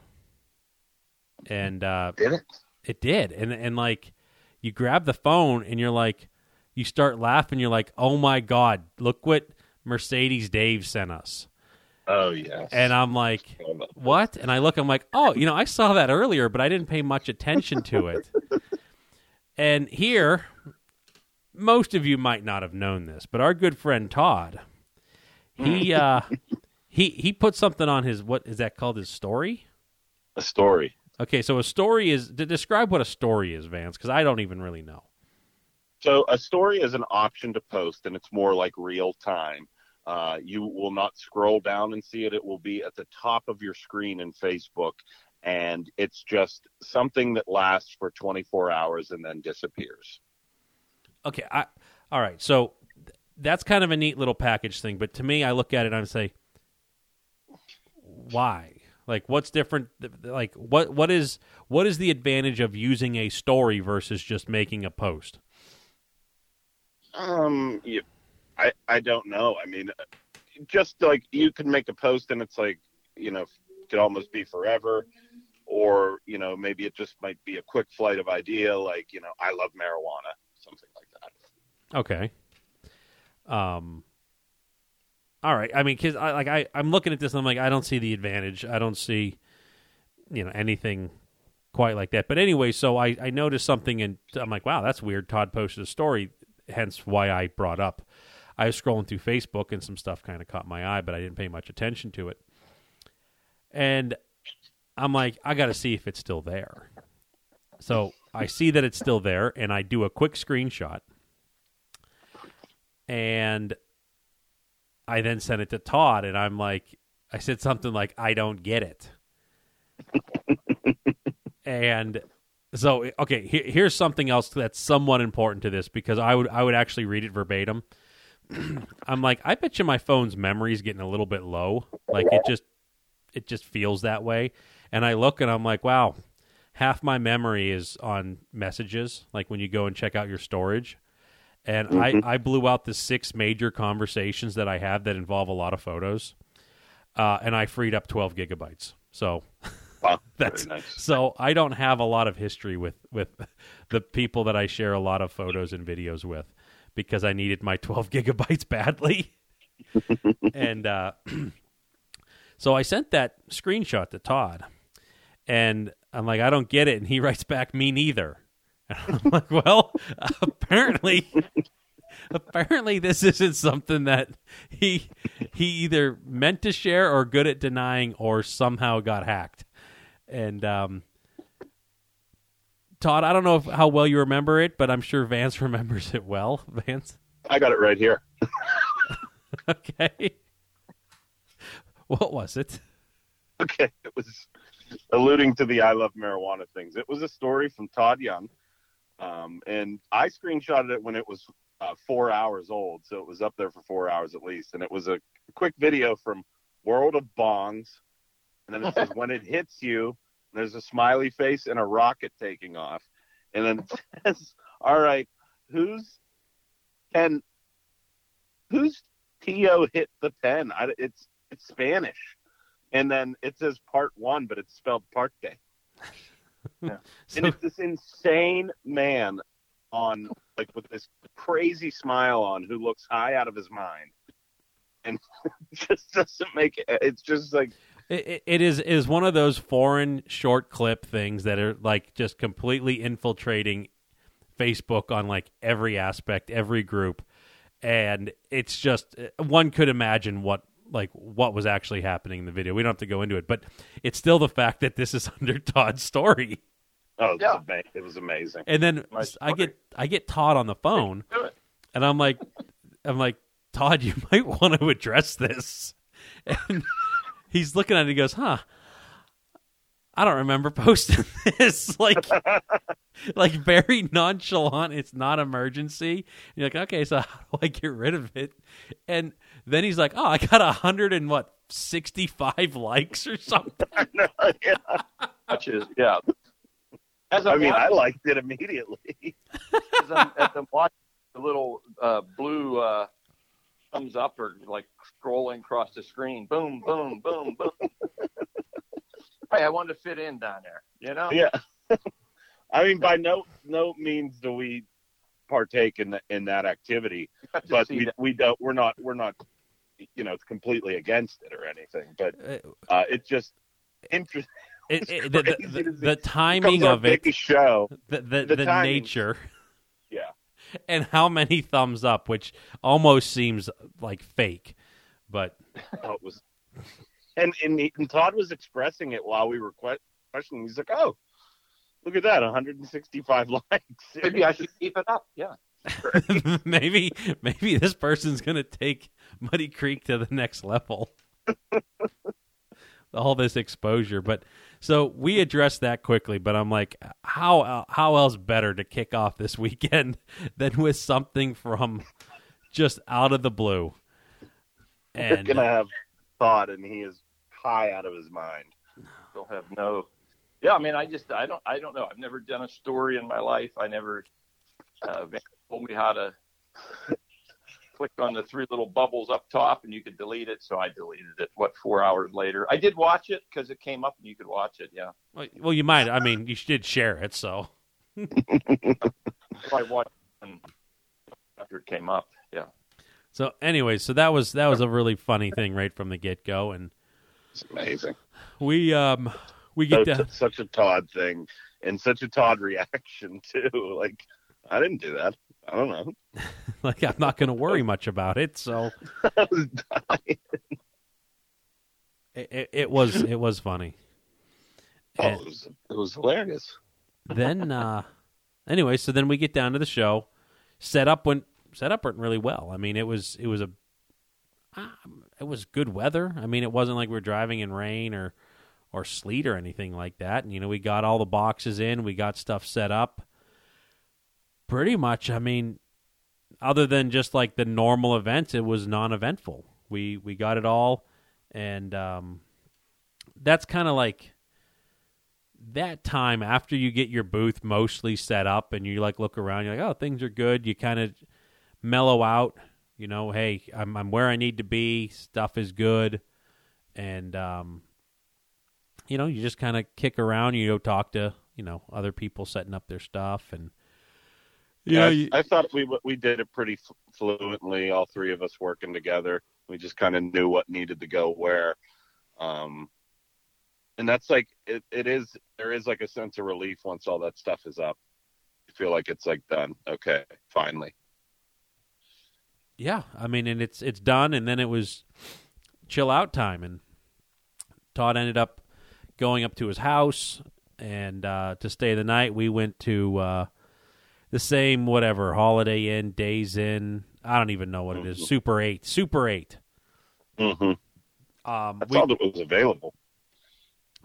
[SPEAKER 1] And uh,
[SPEAKER 2] Did it?
[SPEAKER 1] it did, and and like you grab the phone and you're like, you start laughing. You're like, oh my god, look what Mercedes Dave sent us.
[SPEAKER 3] Oh yes.
[SPEAKER 1] And I'm like, what? And I look, I'm like, oh, you know, I saw that earlier, but I didn't pay much attention to it. and here, most of you might not have known this, but our good friend Todd, he uh, he he put something on his what is that called? His story.
[SPEAKER 3] a story.
[SPEAKER 1] Okay, so a story is to describe what a story is, Vance, because I don't even really know.
[SPEAKER 3] So a story is an option to post, and it's more like real time. Uh, you will not scroll down and see it. It will be at the top of your screen in Facebook, and it's just something that lasts for 24 hours and then disappears.
[SPEAKER 1] Okay, I all right. So th- that's kind of a neat little package thing, but to me, I look at it and I say, why? Like, what's different? Like, what what is what is the advantage of using a story versus just making a post?
[SPEAKER 3] Um, you, I I don't know. I mean, just like you can make a post and it's like you know could almost be forever, or you know maybe it just might be a quick flight of idea like you know I love marijuana, something like that.
[SPEAKER 1] Okay. Um. All right. I mean, because I like I I'm looking at this and I'm like I don't see the advantage. I don't see, you know, anything quite like that. But anyway, so I I noticed something and I'm like, wow, that's weird. Todd posted a story, hence why I brought up. I was scrolling through Facebook and some stuff kind of caught my eye, but I didn't pay much attention to it. And I'm like, I got to see if it's still there. So I see that it's still there, and I do a quick screenshot and I then sent it to Todd, and I'm like, I said something like, "I don't get it," and so okay, here, here's something else that's somewhat important to this because I would I would actually read it verbatim. I'm like, I bet you my phone's memory is getting a little bit low. Like it just it just feels that way. And I look and I'm like, wow, half my memory is on messages, like when you go and check out your storage and I, I blew out the six major conversations that I have that involve a lot of photos, uh, and I freed up 12 gigabytes. So
[SPEAKER 3] Wow,
[SPEAKER 1] That's-
[SPEAKER 3] nice.
[SPEAKER 1] so I don't have a lot of history with with the people that I share a lot of photos and videos with because I needed my 12 gigabytes badly, and uh, so I sent that screenshot to Todd, and I'm like, I don't get it, and he writes back, me neither. And I'm like, well, apparently, apparently this isn't something that he he either meant to share or good at denying or somehow got hacked. And um, Todd, I don't know if, how well you remember it, but I'm sure Vance remembers it well. Vance,
[SPEAKER 3] I got it right here.
[SPEAKER 1] okay. What was it?
[SPEAKER 3] Okay, it was alluding to the I love marijuana things. It was a story from Todd Young, um, and I screenshotted it when it was uh, four hours old, so it was up there for four hours at least. And it was a quick video from World of Bongs, and then it says when it hits you, there's a smiley face and a rocket taking off, and then it says, "All right, who's can who's Tio hit the pen? I, it's it's Spanish." And then it says part one, but it's spelled parte. Yeah.
[SPEAKER 1] So-
[SPEAKER 3] and it's this insane man on like with this crazy smile on who looks high out of his mind and just doesn't make it it's just like
[SPEAKER 1] It, it- it is is one of those foreign short clip things that are like just completely infiltrating Facebook on like every aspect, every group, and it's just uh, one could imagine what like what was actually happening in the video. We don't have to go into it, but it's still the fact that this is under Todd's story.
[SPEAKER 3] oh it was,
[SPEAKER 2] Yeah.
[SPEAKER 3] it was amazing
[SPEAKER 1] And then I get I get Todd on the phone, and I'm like, I'm like, Todd, you might want to address this. And he's looking at it. And he goes, "Huh? I don't remember posting this." like, like very nonchalant. It's not emergency. And you're like, okay, so how do I get rid of it? And then he's like, "Oh, I got a hundred and what." 65 likes or something.
[SPEAKER 3] yeah.
[SPEAKER 2] Which is yeah. As
[SPEAKER 3] i
[SPEAKER 2] I'm
[SPEAKER 3] mean i liked it immediately
[SPEAKER 2] as I'm, as I'm watching the little uh, blue uh, thumbs up or like scrolling across the screen, boom, boom, boom, boom. hey, I wanted to fit in down there, you know.
[SPEAKER 3] yeah i mean by no no means do we partake in the, in that activity
[SPEAKER 2] You got to
[SPEAKER 3] but we,
[SPEAKER 2] that.
[SPEAKER 3] we don't we're not we're not you know completely against it or anything but
[SPEAKER 1] Uh,
[SPEAKER 3] uh it's just interesting
[SPEAKER 1] it- it- the, the, the timing
[SPEAKER 3] Comes
[SPEAKER 1] of it,
[SPEAKER 3] biggest show
[SPEAKER 1] the, the,
[SPEAKER 3] the
[SPEAKER 1] the
[SPEAKER 3] timing.
[SPEAKER 1] nature.
[SPEAKER 3] Yeah
[SPEAKER 1] and how many thumbs up, which almost seems like fake. But
[SPEAKER 3] Oh, it was, and and, he, and Todd was expressing it while we were que- questioning. He's like, "Oh, look at that, 165 likes."
[SPEAKER 2] Maybe I should keep it up. Yeah.
[SPEAKER 1] maybe maybe this person's gonna take Muddy Creek to the next level. All this exposure, but so we addressed that quickly. But I'm like, how how else better to kick off this weekend than with something from just out of the blue? And
[SPEAKER 3] gonna have Todd, and he is high out of his mind.
[SPEAKER 2] He'll have no. Yeah, I mean, I just I don't I don't know. I've never done a story in my life. I never uh, told me how to click on the three little bubbles up top, and you could delete it. So I deleted it. What four hours later? I did watch it because it came up and you could watch it. Yeah,
[SPEAKER 1] well, you might. I mean, you did share it, so
[SPEAKER 2] I watched it after it came up. Yeah.
[SPEAKER 1] so. Anyways, so that was that was a really funny thing right from the get go, and
[SPEAKER 3] It's amazing.
[SPEAKER 1] we um we
[SPEAKER 3] So,
[SPEAKER 1] get to
[SPEAKER 3] such a Todd thing, and such a Todd reaction too. Like, I didn't do that. I don't know.
[SPEAKER 1] like I'm not going to worry much about it. So
[SPEAKER 3] I was dying.
[SPEAKER 1] it, it, it was it was funny.
[SPEAKER 3] Oh, it was it was hilarious.
[SPEAKER 1] then uh anyway, so then we get down to the show. Setup went setup went really well. I mean, it was it was a um, it was good weather. I mean, it wasn't like we were driving in rain or or sleet or anything like that. And you know, we got all the boxes in, we got stuff set up. Pretty much, I mean, other than just like the normal events, it was non-eventful. We we got it all, and um, that's kind of like that time after you get your booth mostly set up and you like look around. You're like, oh, things are good. You kind of mellow out. You know, hey, I'm I'm where I need to be. Stuff is good, and um, you know, you just kind of kick around. You go talk to you know other people setting up their stuff and.
[SPEAKER 3] Yeah, I,
[SPEAKER 1] you-
[SPEAKER 3] I thought we we did it pretty fluently. All three of us working together. We just kind of knew what needed to go where, um, and that's like it, it is. There is like a sense of relief once all that stuff is up. You feel like it's like done. Okay, finally.
[SPEAKER 1] Yeah, I mean, and it's it's done, and then it was chill out time, and Todd ended up going up to his house, and uh, to stay the night, we went to uh, the same whatever Holiday Inn, Days Inn. I don't even know what it is.
[SPEAKER 3] Mhm.
[SPEAKER 1] Super Eight, Super Eight.
[SPEAKER 3] Mm-hmm.
[SPEAKER 1] Um,
[SPEAKER 3] That's
[SPEAKER 1] we-
[SPEAKER 3] all that was available.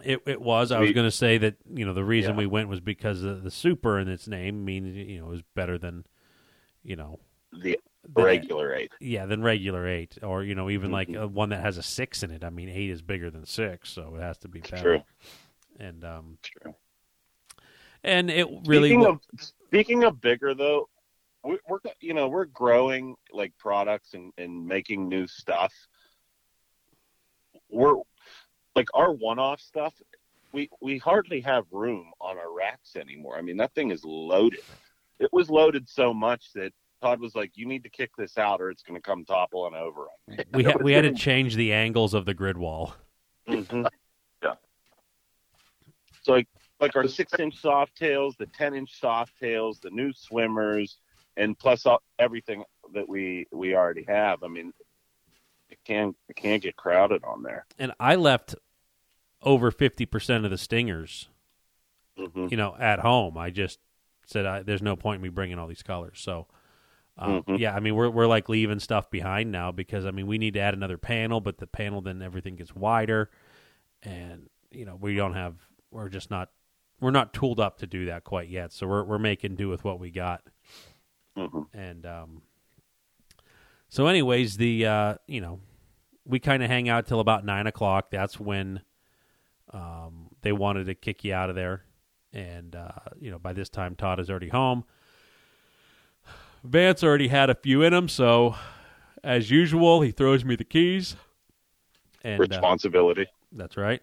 [SPEAKER 1] It it was. I was going to say that you know the reason
[SPEAKER 3] Yeah.
[SPEAKER 1] we went was because of the super in its name means you know it was better than you know
[SPEAKER 3] The
[SPEAKER 1] the-
[SPEAKER 3] regular eight.
[SPEAKER 1] yeah than regular eight or you know even like
[SPEAKER 3] Mhm.
[SPEAKER 1] uh, one that has a six in it. I mean eight is bigger than six, so it has to be better.
[SPEAKER 3] True.
[SPEAKER 1] And um
[SPEAKER 3] True.
[SPEAKER 1] And it really
[SPEAKER 3] speaking
[SPEAKER 1] wa-
[SPEAKER 3] of speaking of bigger though, we, we're you know we're growing like products and, and making new stuff. We're like our one-off stuff. We we hardly have room on our racks anymore. I mean that thing is loaded. It was loaded so much that Todd was like, "You need to kick this out, or it's going to come toppling over on me."
[SPEAKER 1] we ha- we had to change the angles of the grid wall.
[SPEAKER 3] Mhm.
[SPEAKER 2] Yeah.
[SPEAKER 3] So like like our six inch soft tails, the ten inch soft tails, the new swimmers, and plus all, everything that we we already have. I mean, it can it can't get crowded on there.
[SPEAKER 1] And I left over fifty percent of the stingers
[SPEAKER 3] hmm
[SPEAKER 1] you know, at home. I just said I, there's no point in me bringing all these colors. So, um,
[SPEAKER 3] Mhm.
[SPEAKER 1] yeah, I mean, we're we're like leaving stuff behind now because I mean we need to add another panel, but the panel then everything gets wider, and you know we don't have we're just not we're not tooled up to do that quite yet. So we're we're making do with what we got,
[SPEAKER 3] hmm
[SPEAKER 1] and um, so anyways, the uh, you know we kind of hang out till about nine o'clock. That's when um, they wanted to kick you out of there, and uh, you know by this time Todd is already home. Vance already had a few in him, so as usual, he throws me the keys, and uh,
[SPEAKER 3] Responsibility.
[SPEAKER 1] that's right.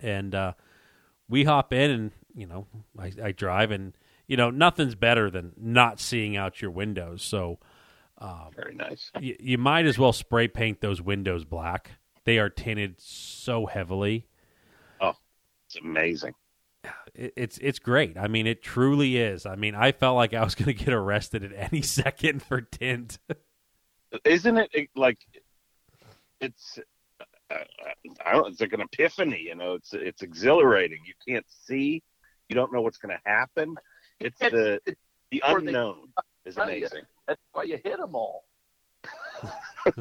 [SPEAKER 1] And uh, we hop in, and you know, I, I drive, and you know, nothing's better than not seeing out your windows. So um,
[SPEAKER 3] Very nice.
[SPEAKER 1] y- you might as well spray paint those windows black. They are tinted so heavily.
[SPEAKER 3] Oh, it's amazing.
[SPEAKER 1] It, it's it's great. I mean, it truly is. I mean, I felt like I was going to get arrested at any second for tint.
[SPEAKER 3] Isn't it it- like it's? Uh, I don't. It's like an epiphany. You know, it's it's exhilarating. You can't see. You don't know what's going to happen. It's
[SPEAKER 2] It's-
[SPEAKER 3] the
[SPEAKER 2] it's
[SPEAKER 3] the
[SPEAKER 2] where they-
[SPEAKER 3] unknown is
[SPEAKER 2] Tell you.
[SPEAKER 3] amazing.
[SPEAKER 2] That's why you hit them all.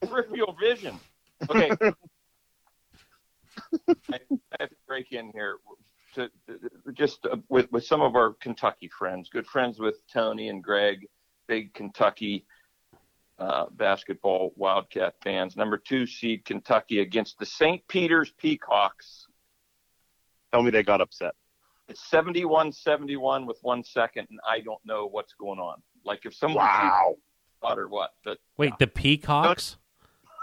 [SPEAKER 2] Peripheral vision. Okay. I, I have to break in here to, to- just uh, with with some of our Kentucky friends, good friends with Tony and Greg, big Kentucky uh, basketball Wildcat fans. Number two seed Kentucky against the St. Peter's Peacocks.
[SPEAKER 3] Tell me they got upset.
[SPEAKER 2] It's 71-71 with one second, and I don't know what's going on. Like if someone
[SPEAKER 3] Wow.
[SPEAKER 2] thought or what, but
[SPEAKER 1] Wait, the peacocks?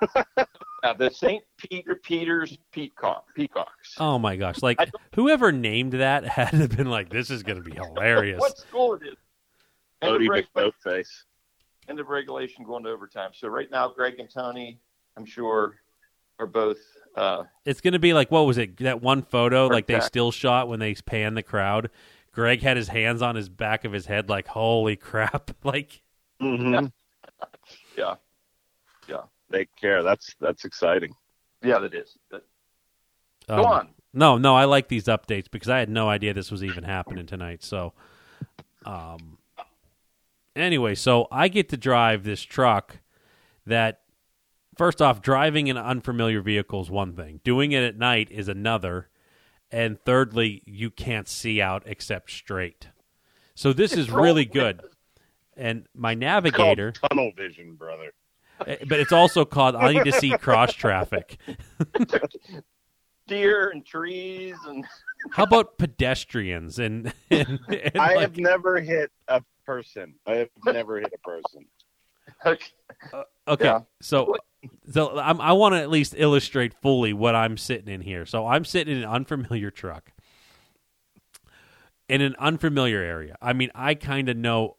[SPEAKER 2] uh, the St. Peter Peter's Peacock Peacocks.
[SPEAKER 1] Oh my gosh! Like whoever named that had been like, "This is going to be hilarious."
[SPEAKER 2] what school it is? End of,
[SPEAKER 3] Odie McBoatface.
[SPEAKER 2] End of regulation going to overtime. So right now, Greg and Tony, I'm sure, are both. Uh,
[SPEAKER 1] It's going to be like what was it? That one photo, like they still shot when they pan the crowd. Greg had his hands on his back of his head, like "Holy crap!" Like
[SPEAKER 3] Mm-hmm.
[SPEAKER 2] yeah,
[SPEAKER 3] They care. That's that's exciting.
[SPEAKER 2] yeah, that is. But,
[SPEAKER 1] um,
[SPEAKER 2] go on.
[SPEAKER 1] No, no, I like these updates because I had no idea this was even happening tonight. So, um, anyway, so I get to drive this truck that, first off, driving an unfamiliar vehicle is one thing, doing it at night is another. And thirdly, you can't see out except straight. So, this is really good. And my navigator,
[SPEAKER 3] tunnel vision, brother.
[SPEAKER 1] eh, but it's also called I need to see cross traffic.
[SPEAKER 2] Deer and trees and
[SPEAKER 1] How about pedestrians and, and, and
[SPEAKER 3] I
[SPEAKER 1] like-
[SPEAKER 3] have never hit a person. I have never hit a person.
[SPEAKER 1] Okay,
[SPEAKER 2] Yeah.
[SPEAKER 1] so so I'm, I want to at least illustrate fully what I'm sitting in here. So I'm sitting in an unfamiliar truck in an unfamiliar area. I mean, I kind of know,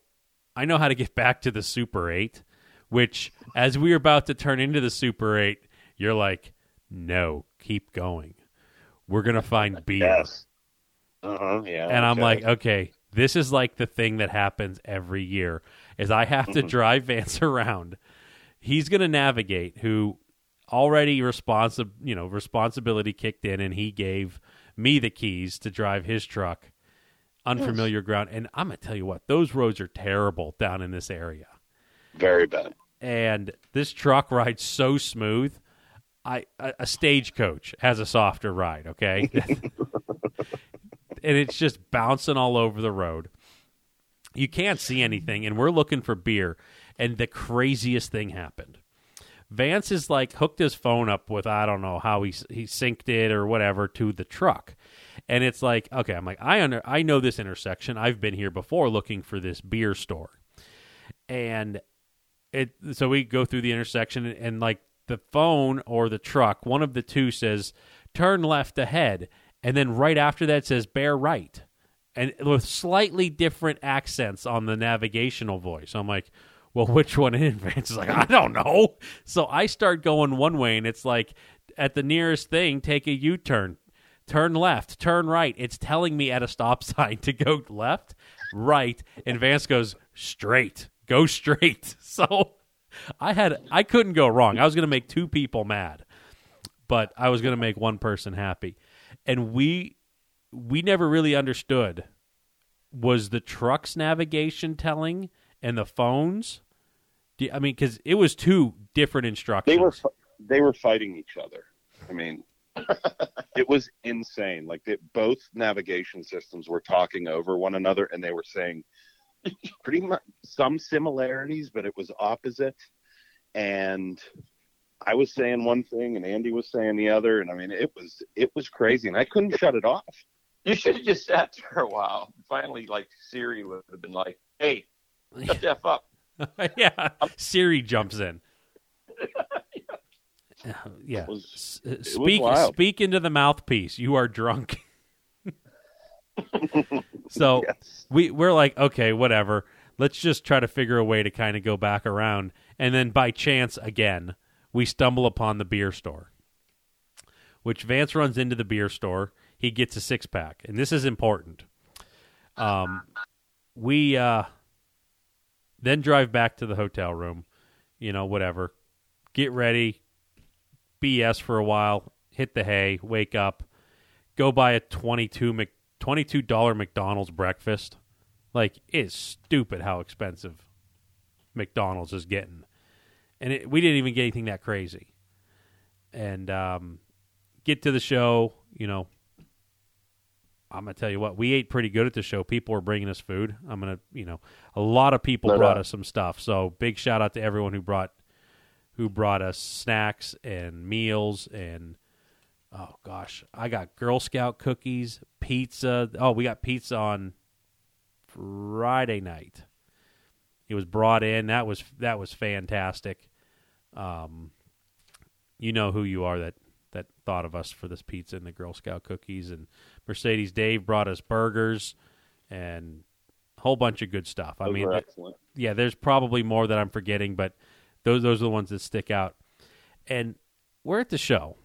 [SPEAKER 1] I know how to get back to the Super Eight, which as we are about to turn into the Super Eight, you're like, no, keep going. We're gonna find beer.
[SPEAKER 3] Yes. Uh huh. Yeah.
[SPEAKER 1] And I'm like, okay, this is like the thing that happens every year is I have to
[SPEAKER 3] Mhm.
[SPEAKER 1] drive Vance around. He's going to navigate who already responsive, you know, responsibility kicked in, and he gave me the keys to drive his truck unfamiliar ground. And I'm gonna tell you what, those roads are terrible down in this area.
[SPEAKER 3] Very bad.
[SPEAKER 1] And this truck rides so smooth. I a, a stagecoach has a softer ride, okay? and it's just bouncing all over the road. You can't see anything, and we're looking for beer. And the craziest thing happened. Vance is like hooked his phone up with I don't know how he he synced it or whatever to the truck, and it's like okay, I'm like I under I know this intersection. I've been here before looking for this beer store, and it so we go through the intersection and, and like the phone or the truck, one of the two says turn left ahead, and then right after that says bear right, and with slightly different accents on the navigational voice. I'm like well, which one in? Vance is like, I don't know. So I start going one way, and it's like at the nearest thing, take a U turn, turn left, turn right. It's telling me at a stop sign to go left, right, and Vance goes straight, go straight. So I had, I couldn't go wrong. I was going to make two people mad, but I was going to make one person happy, and we, we never really understood was the truck's navigation telling and the phones. Do I mean, because it was two different instructions.
[SPEAKER 3] They were they were fighting each other. I mean, it was insane. Like they, both navigation systems were talking over one another, and they were saying pretty much some similarities, but it was opposite. And I was saying one thing, and Andy was saying the other, and I mean, it was it was crazy, and I couldn't shut it off.
[SPEAKER 2] You should have just sat there a while. Finally, like Siri would have been like, "Hey, shut the f up."
[SPEAKER 1] yeah, Siri jumps in. yeah,
[SPEAKER 3] was-
[SPEAKER 1] uh,
[SPEAKER 3] was
[SPEAKER 1] speak speak into the mouthpiece. You are drunk. so
[SPEAKER 3] Yes.
[SPEAKER 1] we we're like, okay, whatever. Let's just try to figure a way to kind of go back around, and then by chance again, we stumble upon the beer store. Which Vance runs into the beer store. He gets a six pack, and this is important. Um, we uh, then drive back to the hotel room. You know, whatever. Get ready. BS for a while. Hit the hay. Wake up. Go buy a twenty-two Mc, twenty-two dollar McDonald's breakfast. Like it's stupid how expensive McDonald's is getting, and it, we didn't even get anything that crazy. And um, get to the show. You know, I'm gonna tell you what we ate pretty good at the show. People were bringing us food. I'm gonna, you know, a lot of people
[SPEAKER 3] No
[SPEAKER 1] brought us some stuff. So big shout out to everyone who brought who brought us snacks and meals and oh gosh, I got Girl Scout cookies, pizza. Oh, we got pizza on Friday night. It was brought in. That was that was fantastic. Um, you know who you are that that thought of us for this pizza and the Girl Scout cookies and Mercedes Dave brought us burgers and a whole bunch of good stuff. I mean, th- yeah, there's probably more that I'm forgetting, but those those are the ones that stick out. And we're at the show,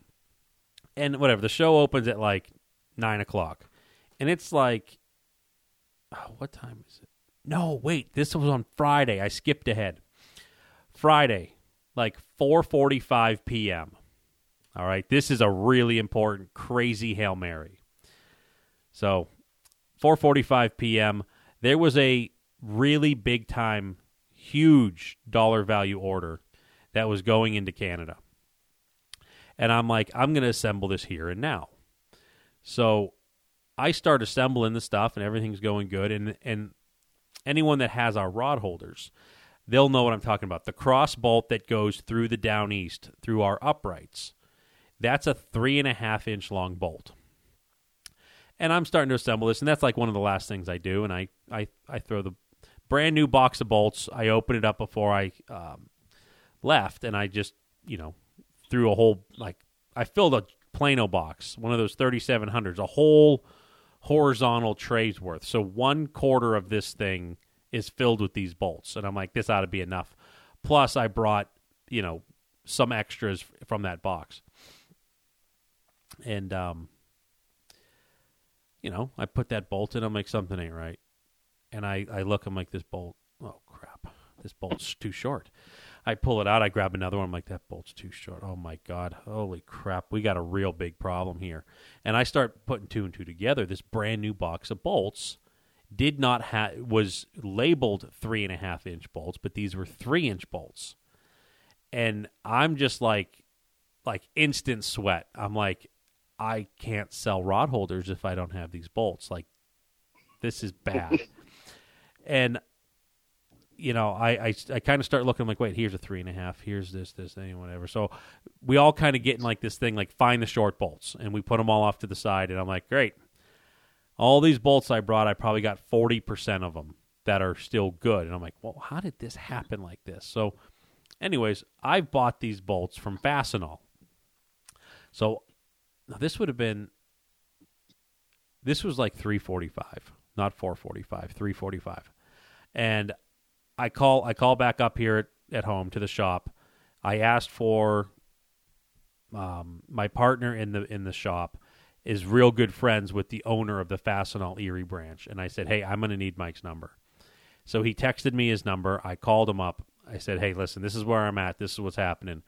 [SPEAKER 1] and whatever the show opens at like nine o'clock, and it's like, oh, what time is it? No, wait, this was on Friday. I skipped ahead. Friday, like four forty-five p.m. All right, this is a really important, crazy hail mary. So, four forty-five p.m. There was a really big time, huge dollar value order that was going into Canada. And I'm like, I'm going to assemble this here and now. So I start assembling the stuff and everything's going good. And, and anyone that has our rod holders, they'll know what I'm talking about. The cross bolt that goes through the down east, through our uprights, that's a three and a half inch long bolt and I'm starting to assemble this, and that's like one of the last things I do. And I, I, I throw the brand new box of bolts. I open it up before I um, left, and I just, you know, threw a whole like I filled a Plano box, one of those 3700s, a whole horizontal tray's worth. So one quarter of this thing is filled with these bolts, and I'm like, this ought to be enough. Plus, I brought, you know, some extras from that box, and um, you know, I put that bolt in. I'm like, something ain't right. And I, I look, I'm like, this bolt, oh crap, this bolt's too short. I pull it out. I grab another one. I'm like, that bolt's too short. Oh my god! Holy crap! We got a real big problem here. And I start putting two and two together. This brand new box of bolts did not have was labeled three and a half inch bolts, but these were three inch bolts. And I'm just like, like instant sweat. I'm like, I can't sell rod holders if I don't have these bolts. Like, this is bad. and you know, I I, I kind of start looking like, wait, here's a three and a half, here's this, this, and whatever. So we all kind of get in like this thing, like find the short bolts, and we put them all off to the side. And I'm like, great, all these bolts I brought, I probably got forty percent of them that are still good. And I'm like, well, how did this happen like this? So, anyways, I bought these bolts from Fastenal. So this would have been this was like 345 not 445 345 and i call i call back up here at, at home to the shop i asked for um, my partner in the in the shop is real good friends with the owner of the Fastenal Erie branch. And I said hey I'm going to need Mike's number. So he texted me his number. I called him up. I said hey listen this is where I'm at. This is what's happening. And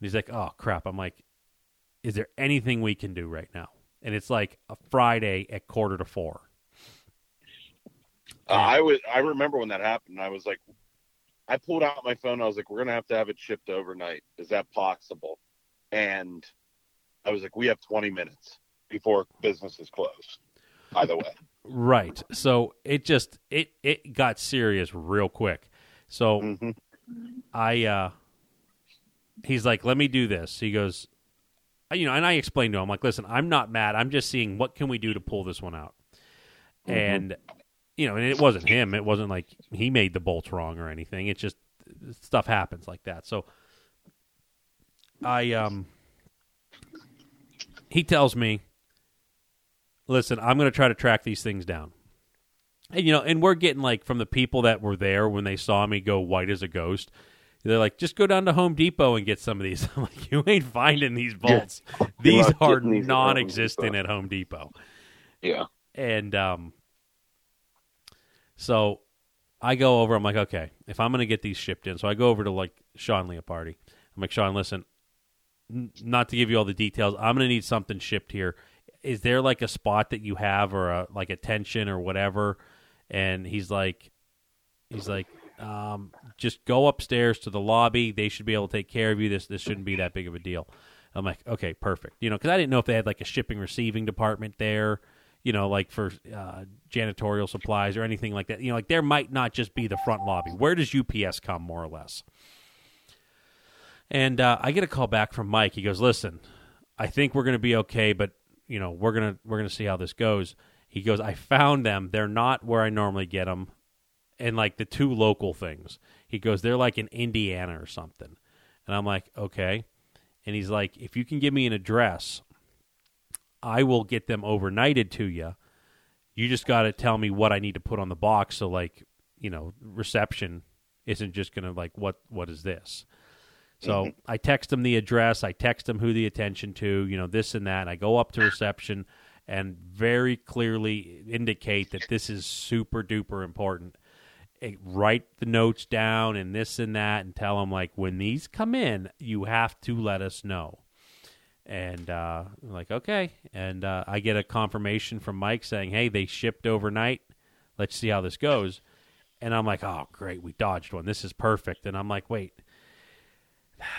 [SPEAKER 1] he's like oh crap. I'm like is there anything we can do right now? And it's like a Friday at quarter to four.
[SPEAKER 3] Uh, I was I remember when that happened. I was like, I pulled out my phone. I was like, we're gonna have to have it shipped overnight. Is that possible? And I was like, we have 20 minutes before business is closed. Either way,
[SPEAKER 1] Right. So it just it it got serious real quick. So
[SPEAKER 3] hmm
[SPEAKER 1] I uh he's like, "Let me do this." He goes, you know, and I explained to him like, "Listen, I'm not mad. I'm just seeing what can we do to pull this one out." And you know, and it wasn't him. It wasn't like he made the bolts wrong or anything. It just stuff happens like that. So I um he tells me, "Listen, I'm going to try to track these things down." And you know, and we're getting like from the people that were there when they saw me go white as a ghost. They're like, just go down to Home Depot and get some of these. I'm like, you ain't finding these bolts. These are
[SPEAKER 2] these
[SPEAKER 1] non-existent at Home Depot.
[SPEAKER 2] Yeah.
[SPEAKER 1] And um, so I go over. I'm like, okay, if I'm going to get these shipped in, so I go over to like Sean Leopardi. I'm like, Sean, listen, n- not to give you all the details, I'm going to need something shipped here. Is there like a spot that you have or a like a tension or whatever? And he's like, he's like, um, just go upstairs to the lobby. They should be able to take care of you. This this shouldn't be that big of a deal. I'm like, okay, perfect. You know, because I didn't know if they had like a shipping receiving department there. You know, like for uh, janitorial supplies or anything like that. You know, like there might not just be the front lobby. Where does UPS come, more or less? And uh, I get a call back from Mike. He goes, "Listen, I think we're going to be okay, but you know, we're gonna we're gonna see how this goes." He goes, "I found them. They're not where I normally get them, and like the two local things." He goes, "They're like in Indiana or something," and I'm like, "Okay." And he's like, "If you can give me an address, I will get them overnighted to you. You just got to tell me what I need to put on the box, so like, you know, reception isn't just gonna like, what what is this?" So I text him the address. I text him who the attention to, you know, this and that. And I go up to reception and very clearly indicate that this is super duper important. Eh, write the notes down and this and that, and tell them like when these come in, you have to let us know. And uh, I'm like okay, and uh, I get a confirmation from Mike saying, "Hey, they shipped overnight. Let's see how this goes." And I'm like, "Oh, great, we dodged one. This is perfect." And I'm like, "Wait,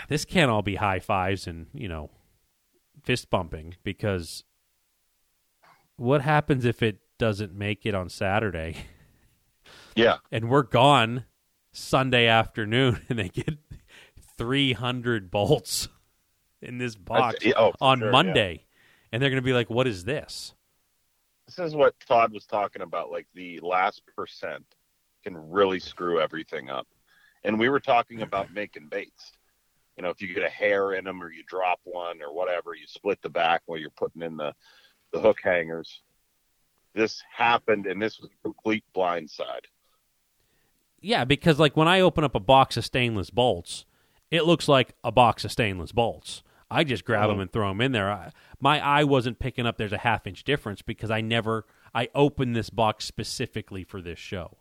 [SPEAKER 1] this can't all be high fives and you know fist bumping because what happens if it doesn't make it on Saturday
[SPEAKER 3] yeah,
[SPEAKER 1] and we're gone Sunday afternoon and they get 300 bolts in this box
[SPEAKER 3] That's- oh,
[SPEAKER 1] on
[SPEAKER 3] sure, yeah.
[SPEAKER 1] Monday and they're going to be like what is this
[SPEAKER 3] this is what Todd was talking about. Like the last percent can really screw everything up. And we were talking about making baits. You know, if you get a hair in them or you drop one or whatever, you split the back while you're putting in the the hook hangers. This happened, and this was a complete blindside.
[SPEAKER 1] yeah because like when I open up a box of stainless bolts it looks like a box of stainless bolts I just grab them
[SPEAKER 3] Mhm.
[SPEAKER 1] and throw them in there I, my eye wasn't picking up there's a half inch difference because I never I opened this box specifically for this show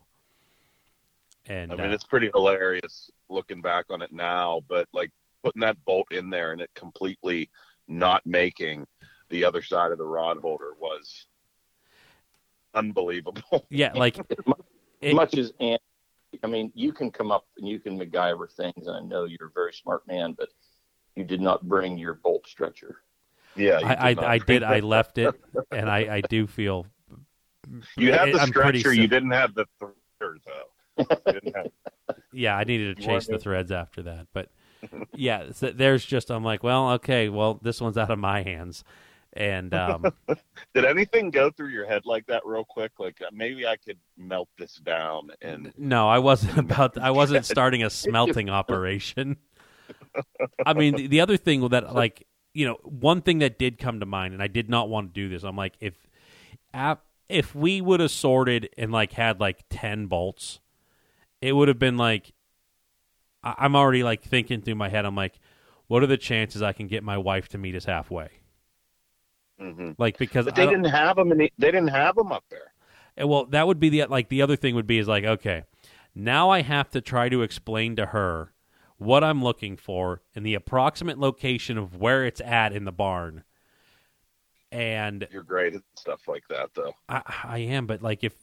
[SPEAKER 1] and
[SPEAKER 3] I mean,
[SPEAKER 1] uh,
[SPEAKER 3] it's pretty hilarious. looking back on it now, but like putting that bolt in there and it completely not making the other side of the rod holder was unbelievable.
[SPEAKER 1] Yeah, like
[SPEAKER 2] As much, as
[SPEAKER 1] It-
[SPEAKER 2] much as Ant, I mean, you can come up and you can MacGyver things, and I know you're a very smart man, but you did not bring your bolt stretcher.
[SPEAKER 3] Yeah, you
[SPEAKER 1] I,
[SPEAKER 3] not
[SPEAKER 1] I, I
[SPEAKER 3] bring
[SPEAKER 1] did. I left it, and I, I do feel.
[SPEAKER 3] You have the
[SPEAKER 1] I'm
[SPEAKER 3] stretcher. You didn't have the threader though. You didn't have-
[SPEAKER 1] Yeah, I needed to
[SPEAKER 3] You
[SPEAKER 1] chase the threads after that, but yeah, so there's just I'm like, well, okay, well, this one's out of my hands, and um,
[SPEAKER 3] Did anything go through your head like that real quick? Like uh, maybe I could melt this down and
[SPEAKER 1] no, I wasn't about. I wasn't starting a smelting operation. I mean, the, the other thing that like you know, one thing that did come to mind, and I did not want to do this. I'm like, if if we would have sorted and like had like ten bolts, it would have been like I- I'm already like thinking through my head. I'm like, what are the chances I can get my wife to meet us halfway?
[SPEAKER 3] Mhm.
[SPEAKER 1] Like because
[SPEAKER 3] But they didn't have them. In the, they didn't have them up there.
[SPEAKER 1] Uh, Well, that would be the like the other thing would be is like okay, now I have to try to explain to her what I'm looking for and the approximate location of where it's at in the barn. And
[SPEAKER 3] You're great at stuff like that, though.
[SPEAKER 1] I, I am, but like if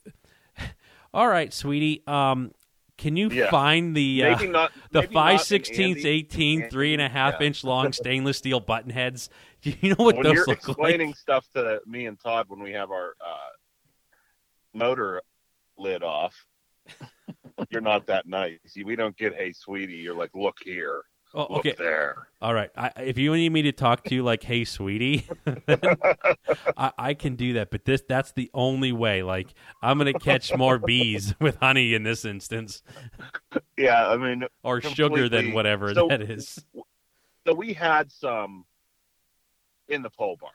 [SPEAKER 1] all right, sweetie, um, can you
[SPEAKER 3] Yeah.
[SPEAKER 1] find the uh,
[SPEAKER 3] not
[SPEAKER 1] the five sixteenths,
[SPEAKER 3] Andy-
[SPEAKER 1] 18,
[SPEAKER 3] Andy-
[SPEAKER 1] three and a half
[SPEAKER 3] yeah.
[SPEAKER 1] inch long stainless steel button heads? Do you know what
[SPEAKER 3] when
[SPEAKER 1] those
[SPEAKER 3] you're
[SPEAKER 1] look
[SPEAKER 3] explaining
[SPEAKER 1] like?
[SPEAKER 3] stuff to me and Todd when we have our uh, motor lid off, you're not that nice. We don't get, hey, sweetie. You're like, look here,
[SPEAKER 1] Oh, okay,
[SPEAKER 3] there.
[SPEAKER 1] all right. I, if you need me to talk to you like, "Hey, sweetie," I, I can do that. But this—that's the only way. Like, I'm gonna catch more bees with honey in this instance,
[SPEAKER 3] Yeah, I mean,
[SPEAKER 1] or sugar than whatever
[SPEAKER 3] So-
[SPEAKER 1] that is.
[SPEAKER 3] so we had some in the pole barn.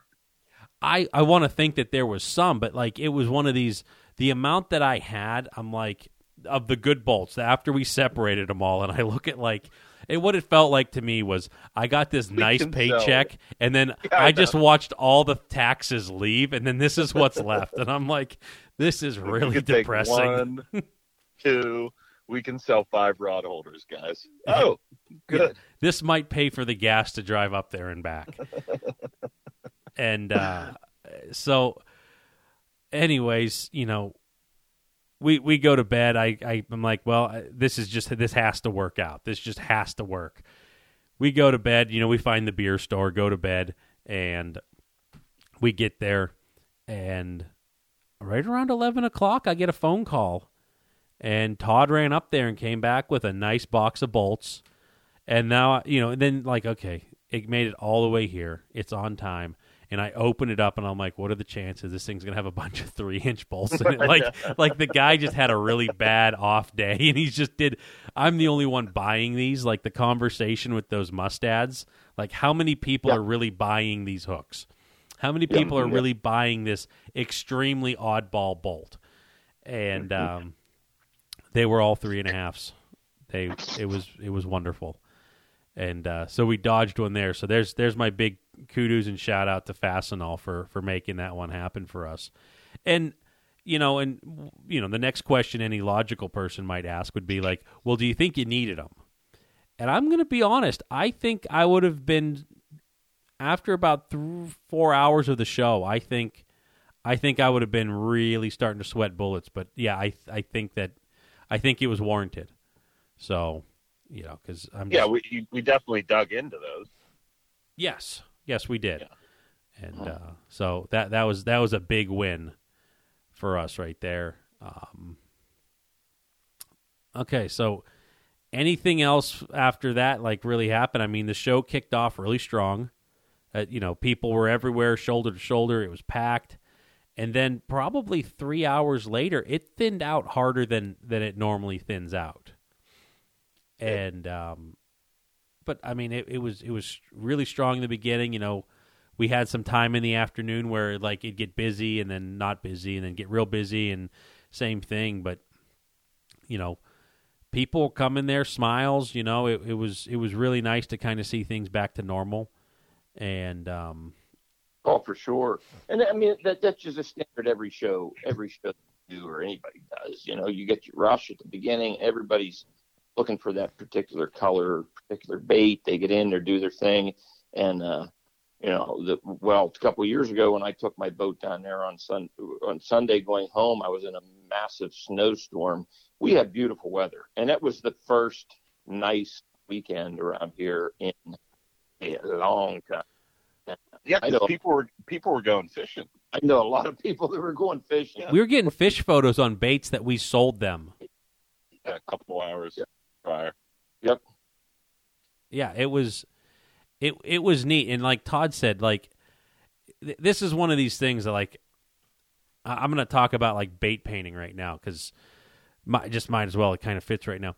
[SPEAKER 1] I I want to think that there was some, but like it was one of these. The amount that I had, I'm like of the good bolts. After we separated them all, and I look at like. It, what it felt like to me was I got this nice
[SPEAKER 3] sell
[SPEAKER 1] paycheck, and then
[SPEAKER 3] Yeah, I
[SPEAKER 1] just watched all the taxes leave, and then this is what's left, and I'm like, this is really depressing.
[SPEAKER 3] One, two. We can sell five rod holders, guys. Oh, good.
[SPEAKER 1] this might pay for the gas to drive up there and back. and uh, so, anyways, you know, we we go to bed. I, I I'm like, well, this is just this has to work out. This just has to work. We go to bed. You know, we find the beer store, go to bed, and we get there, and right around eleven o'clock, I get a phone call. And Todd ran up there and came back with a nice box of bolts. And now, you know, and then like, okay, it made it all the way here. It's on time. And I open it up and I'm like, what are the chances this thing's gonna have a bunch of three inch bolts in it? Like, like the guy just had a really bad off day, and he just did. I'm the only one buying these. Like the conversation with those mustads. Like, how many people
[SPEAKER 2] Yeah.
[SPEAKER 1] are really buying these hooks? How many people are
[SPEAKER 2] Yeah.
[SPEAKER 1] really buying this extremely oddball bolt? And um, they were all three and a halfs. They it was it was wonderful, and uh, so we dodged one there. So there's there's my big kudos and shout out to Fastenal for for making that one happen for us, and you know and you know the next question any logical person might ask would be like, well, do you think you needed them? And I'm going to be honest, I think I would have been after about th- four hours of the show. I think I think I would have been really starting to sweat bullets. But yeah, I I think that I think it was warranted. So you know, because I'm
[SPEAKER 3] Yeah,
[SPEAKER 1] just-
[SPEAKER 3] we we definitely dug into those.
[SPEAKER 1] yes, yes, we did, and uh, so that that was that was a big win for us right there. Um, okay, so anything else after that like really happened? I mean, the show kicked off really strong. Uh, you know, people were everywhere, shoulder to shoulder. It was packed, and then probably three hours later, it thinned out harder than than it normally thins out. And um, but I mean, it, it was it was really strong in the beginning. You know, we had some time in the afternoon where like it'd get busy and then not busy and then get real busy and same thing. But you know, people come in there, smiles. You know, it, it was it was really nice to kind of see things back to normal. And um,
[SPEAKER 2] Oh, for sure. And I mean that that's just a standard every show, every show do or anybody does. You know, you get your rush at the beginning, everybody's looking for that particular color, particular bait. They get in there, do their thing, and uh, you know, the, well, a couple of years ago when I took my boat down there on sun on Sunday going home, I was in a massive snowstorm. We had beautiful weather, and that was the first nice weekend around here in a long time.
[SPEAKER 3] Yeah,
[SPEAKER 2] I know.
[SPEAKER 3] people were people were going fishing.
[SPEAKER 2] I know a lot of people that were going fishing.
[SPEAKER 1] We were getting fish photos on baits that we sold them.
[SPEAKER 3] a couple hours
[SPEAKER 2] Yeah.
[SPEAKER 3] Prior. Yep.
[SPEAKER 1] Yeah, it was it it was neat and like Todd said like th- this is one of these things that like I- I'm going to talk about like bait painting right now cuz my just might as well it kind of fits right now.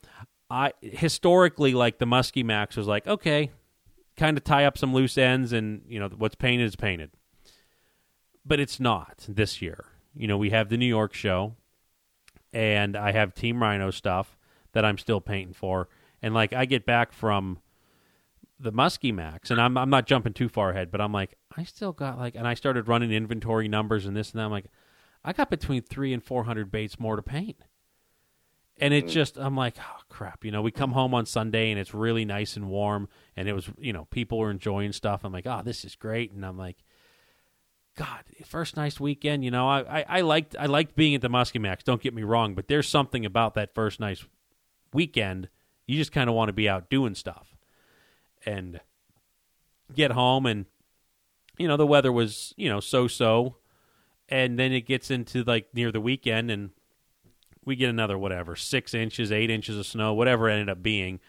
[SPEAKER 1] I historically like the Muskie Max was like okay, kind of tie up some loose ends and you know what's painted is painted. But it's not this year. You know, we have the New York show and I have Team Rhino stuff that I'm still painting for and like I get back from the Muskie Max, and I'm I'm not jumping too far ahead, but I'm like, I still got like, and I started running inventory numbers and this and that. I'm like, I got between three and four hundred baits more to paint, and it mm. just I'm like, oh crap, you know, we come home on Sunday and it's really nice and warm, and it was you know people were enjoying stuff. I'm like, oh, this is great, and I'm like. God, first nice weekend. You know, I, I, I liked I liked being at the Muskie Max. Don't get me wrong, but there's something about that first nice weekend. You just kind of want to be out doing stuff and get home and you know the weather was you know so so and then it gets into like near the weekend and we get another whatever six inches eight inches of snow whatever ended up being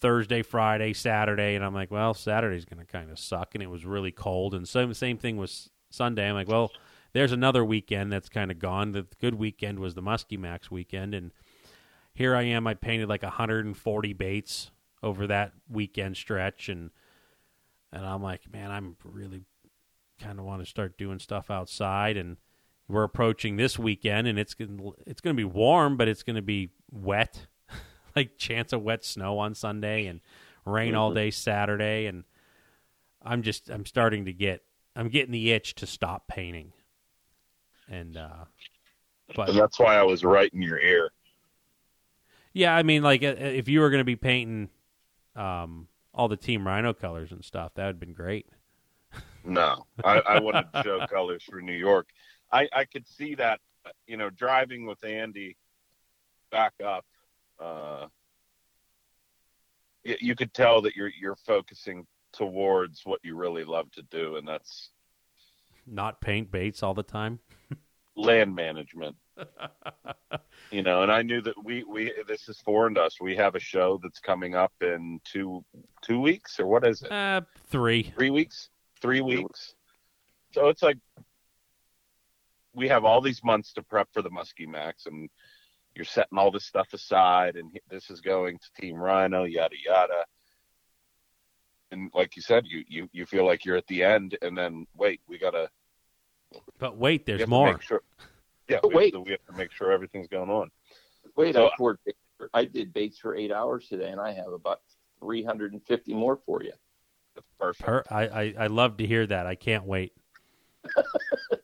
[SPEAKER 1] thursday friday saturday and i'm like well saturday's going to kind of suck and it was really cold and same same thing was sunday i'm like well there's another weekend that's kind of gone the good weekend was the muskie max weekend and here i am i painted like 140 baits over that weekend stretch and and I'm like, man, I'm really kind of want to start doing stuff outside and we're approaching this weekend and it's going to it's going to be warm but it's going to be wet like chance of wet snow on Sunday and rain all day Saturday and I'm just I'm starting to get I'm getting the itch to stop painting and uh but
[SPEAKER 3] And that's why I was right in your ear.
[SPEAKER 1] Yeah, I mean, like uh, if you were going to be painting um, all the Team Rhino colors and stuff, that would have been great.
[SPEAKER 3] No, I, I wanted to show colors for New York. I, I could see that, you know, driving with Andy back up. Uh, y- you could tell that you're you're focusing towards what you really love to do, and that's
[SPEAKER 1] Not paint baits all the time.
[SPEAKER 3] Land management. you know, and I knew that we we this is foreign to us. We have a show that's coming up in two two weeks or what is it?
[SPEAKER 1] Uh, three.
[SPEAKER 3] three weeks, three weeks. So it's like we have all these months to prep for the Muskie Max, and you're setting all this stuff aside, and this is going to Team Rhino, yada yada. And like you said, you you you feel like you're at the end, and then wait, we gotta
[SPEAKER 1] But wait, there's more.
[SPEAKER 3] sure- yeah,
[SPEAKER 2] But
[SPEAKER 3] we
[SPEAKER 2] wait.
[SPEAKER 3] Have to, we have to make sure everything's going on.
[SPEAKER 2] Wait,
[SPEAKER 3] So-
[SPEAKER 2] I poured I did baits for eight hours today, and I have about 350 more for you.
[SPEAKER 3] That's perfect.
[SPEAKER 1] Per- I, I I love to hear that. I can't wait.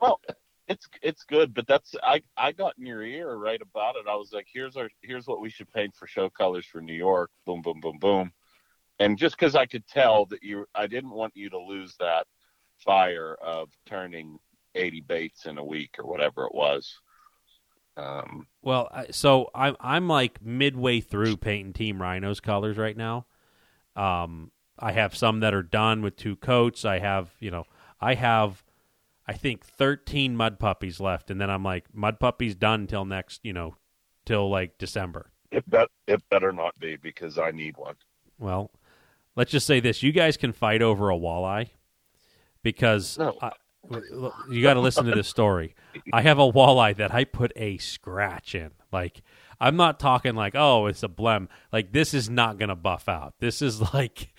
[SPEAKER 3] Well, it's it's good, but that's I I got in your ear right about it. I was like, here's our here's what we should paint for show colors for New York. Boom, boom, boom, boom. And just because I could tell that you, I didn't want you to lose that fire of turning 80 baits in a week or whatever it was. Um,
[SPEAKER 1] Well, so I'm I'm like midway through painting Team Rhino's colors right now. Um, I have some that are done with two coats. I have you know I have I think 13 mud puppies left, and then I'm like mud puppies done till next you know till like December.
[SPEAKER 3] it bet it better not be because I need one.
[SPEAKER 1] Well, let's just say this: you guys can fight over a walleye because
[SPEAKER 3] No.
[SPEAKER 1] I, you got to listen to this story. I have a walleye that I put a scratch in. Like I'm not talking like oh it's a blem. Like this is not gonna buff out. This is like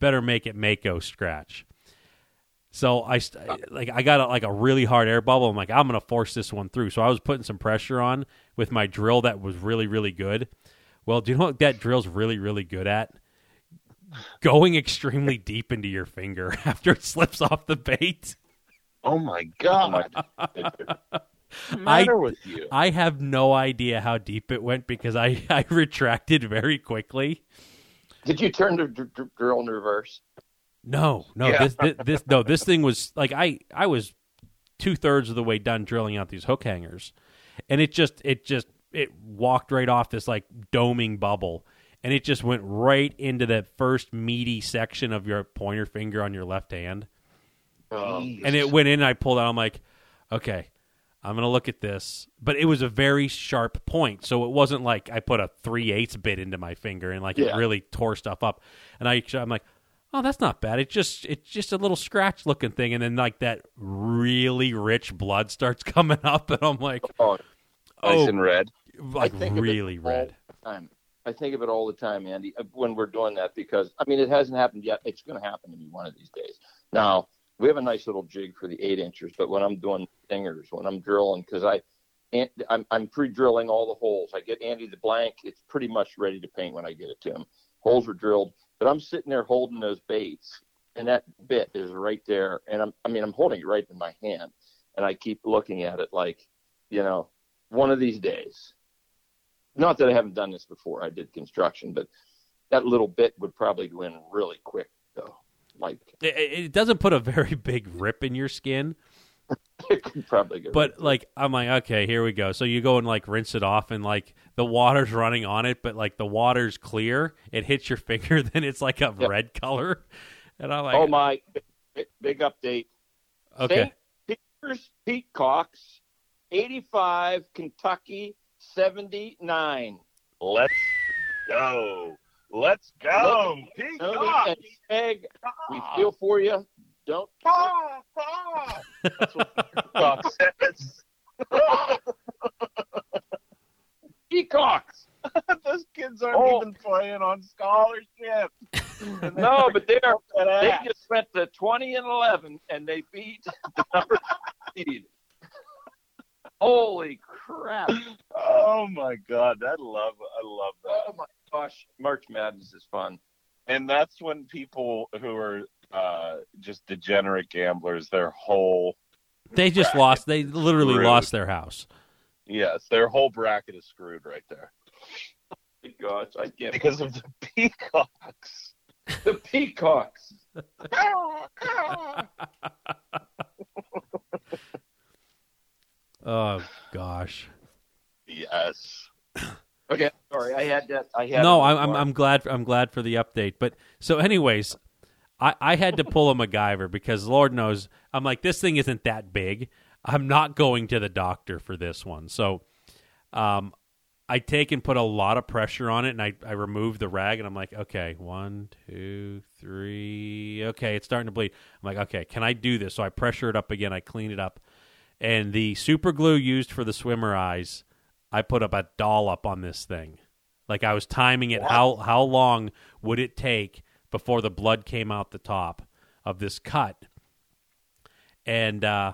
[SPEAKER 1] better make it mako scratch. So I like I got a, like a really hard air bubble. I'm like I'm gonna force this one through. So I was putting some pressure on with my drill that was really really good. Well, do you know what that drill's really really good at? Going extremely deep into your finger after it slips off the bait.
[SPEAKER 3] Oh, oh my god! the matter with you?
[SPEAKER 1] I have no idea how deep it went because I, I retracted very quickly.
[SPEAKER 2] Did you turn the dr- dr- drill in reverse?
[SPEAKER 1] No, no,
[SPEAKER 3] Yeah.
[SPEAKER 1] this, this this no, this thing was like I I was two thirds of the way done drilling out these hook hangers, and it just it just it walked right off this like doming bubble, and it just went right into that first meaty section of your pointer finger on your left hand, and it went in. and I pulled out. I'm like, okay. I'm gonna look at this, but it was a very sharp point, so it wasn't like I put a three eighths bit into my finger and like it really tore stuff up. And I, I'm like, oh, that's not bad. It's just it's just a little scratch looking thing, and then like that really rich blood starts coming up, and I'm like,
[SPEAKER 2] Oh,
[SPEAKER 3] Nice
[SPEAKER 1] oh,
[SPEAKER 3] and red.
[SPEAKER 1] like
[SPEAKER 2] I think
[SPEAKER 1] really red.
[SPEAKER 2] time. I think of it all the time, Andy, uh, when we're doing that because I mean it hasn't happened yet. It's going to happen to me one of these days. Now we have a nice little jig for the eight inchers, but when I'm doing stingers, when I'm drilling, because I, I'm, I'm pre-drilling all the holes. I get Andy the blank. It's pretty much ready to paint when I get it to him. Holes are drilled, but I'm sitting there holding those baits, and that bit is right there. And I'm, I mean, I'm holding it right in my hand, and I keep looking at it like, you know, one of these days. Not that I haven't done this before. I did construction, but that little bit would probably go in really quick. Like
[SPEAKER 1] It, it doesn't put a very big rip in your skin,
[SPEAKER 2] it could probably go.
[SPEAKER 1] but like I'm like, okay, here we go. So you go and like rinse it off, and like the water's running on it, but like the water's clear. It hits your finger, then it's like a
[SPEAKER 2] Yep.
[SPEAKER 1] red color, and I'm like,
[SPEAKER 2] oh my, big, big update.
[SPEAKER 1] okay.
[SPEAKER 2] St. Peter's Peacocks, 85, Kentucky, 79.
[SPEAKER 3] Let's go. Let's go. Peacock.
[SPEAKER 2] Peg, we feel for you. Don't
[SPEAKER 3] Ah, ah.
[SPEAKER 2] That's what Peacock says. Peacocks.
[SPEAKER 3] Those kids aren't
[SPEAKER 2] Oh.
[SPEAKER 3] even playing on scholarship.
[SPEAKER 2] No, but they are. They just went to 20 and 11, and they beat the number seed. Holy crap!
[SPEAKER 3] Oh my god, I love I love that.
[SPEAKER 2] Oh my gosh, March Madness is fun.
[SPEAKER 3] And that's when people who are uh, just degenerate gamblers, their whole
[SPEAKER 1] They just lost. They literally
[SPEAKER 3] Rude.
[SPEAKER 1] lost their house.
[SPEAKER 3] yes, their whole bracket is screwed right there
[SPEAKER 2] My gosh, I can't.
[SPEAKER 3] because of the peacocks.
[SPEAKER 2] The Peacocks.
[SPEAKER 1] Oh gosh.
[SPEAKER 3] yes.
[SPEAKER 2] Okay, sorry, I had that. I had.
[SPEAKER 1] no, I'm, I'm. I'm glad I'm glad for the update. But so, anyways, I I had to pull a MacGyver because Lord knows I'm like this thing isn't that big. I'm not going to the doctor for this one. So, um, I take and put a lot of pressure on it, and I I remove the rag, and I'm like, okay, one, two, three, okay, it's starting to bleed. I'm like, okay, can I do this? So I pressure it up again. I clean it up, and the super glue used for the swimmer eyes. I put up a dollop on this thing. Like I was timing it how how long would it take before the blood came out the top of this cut. And uh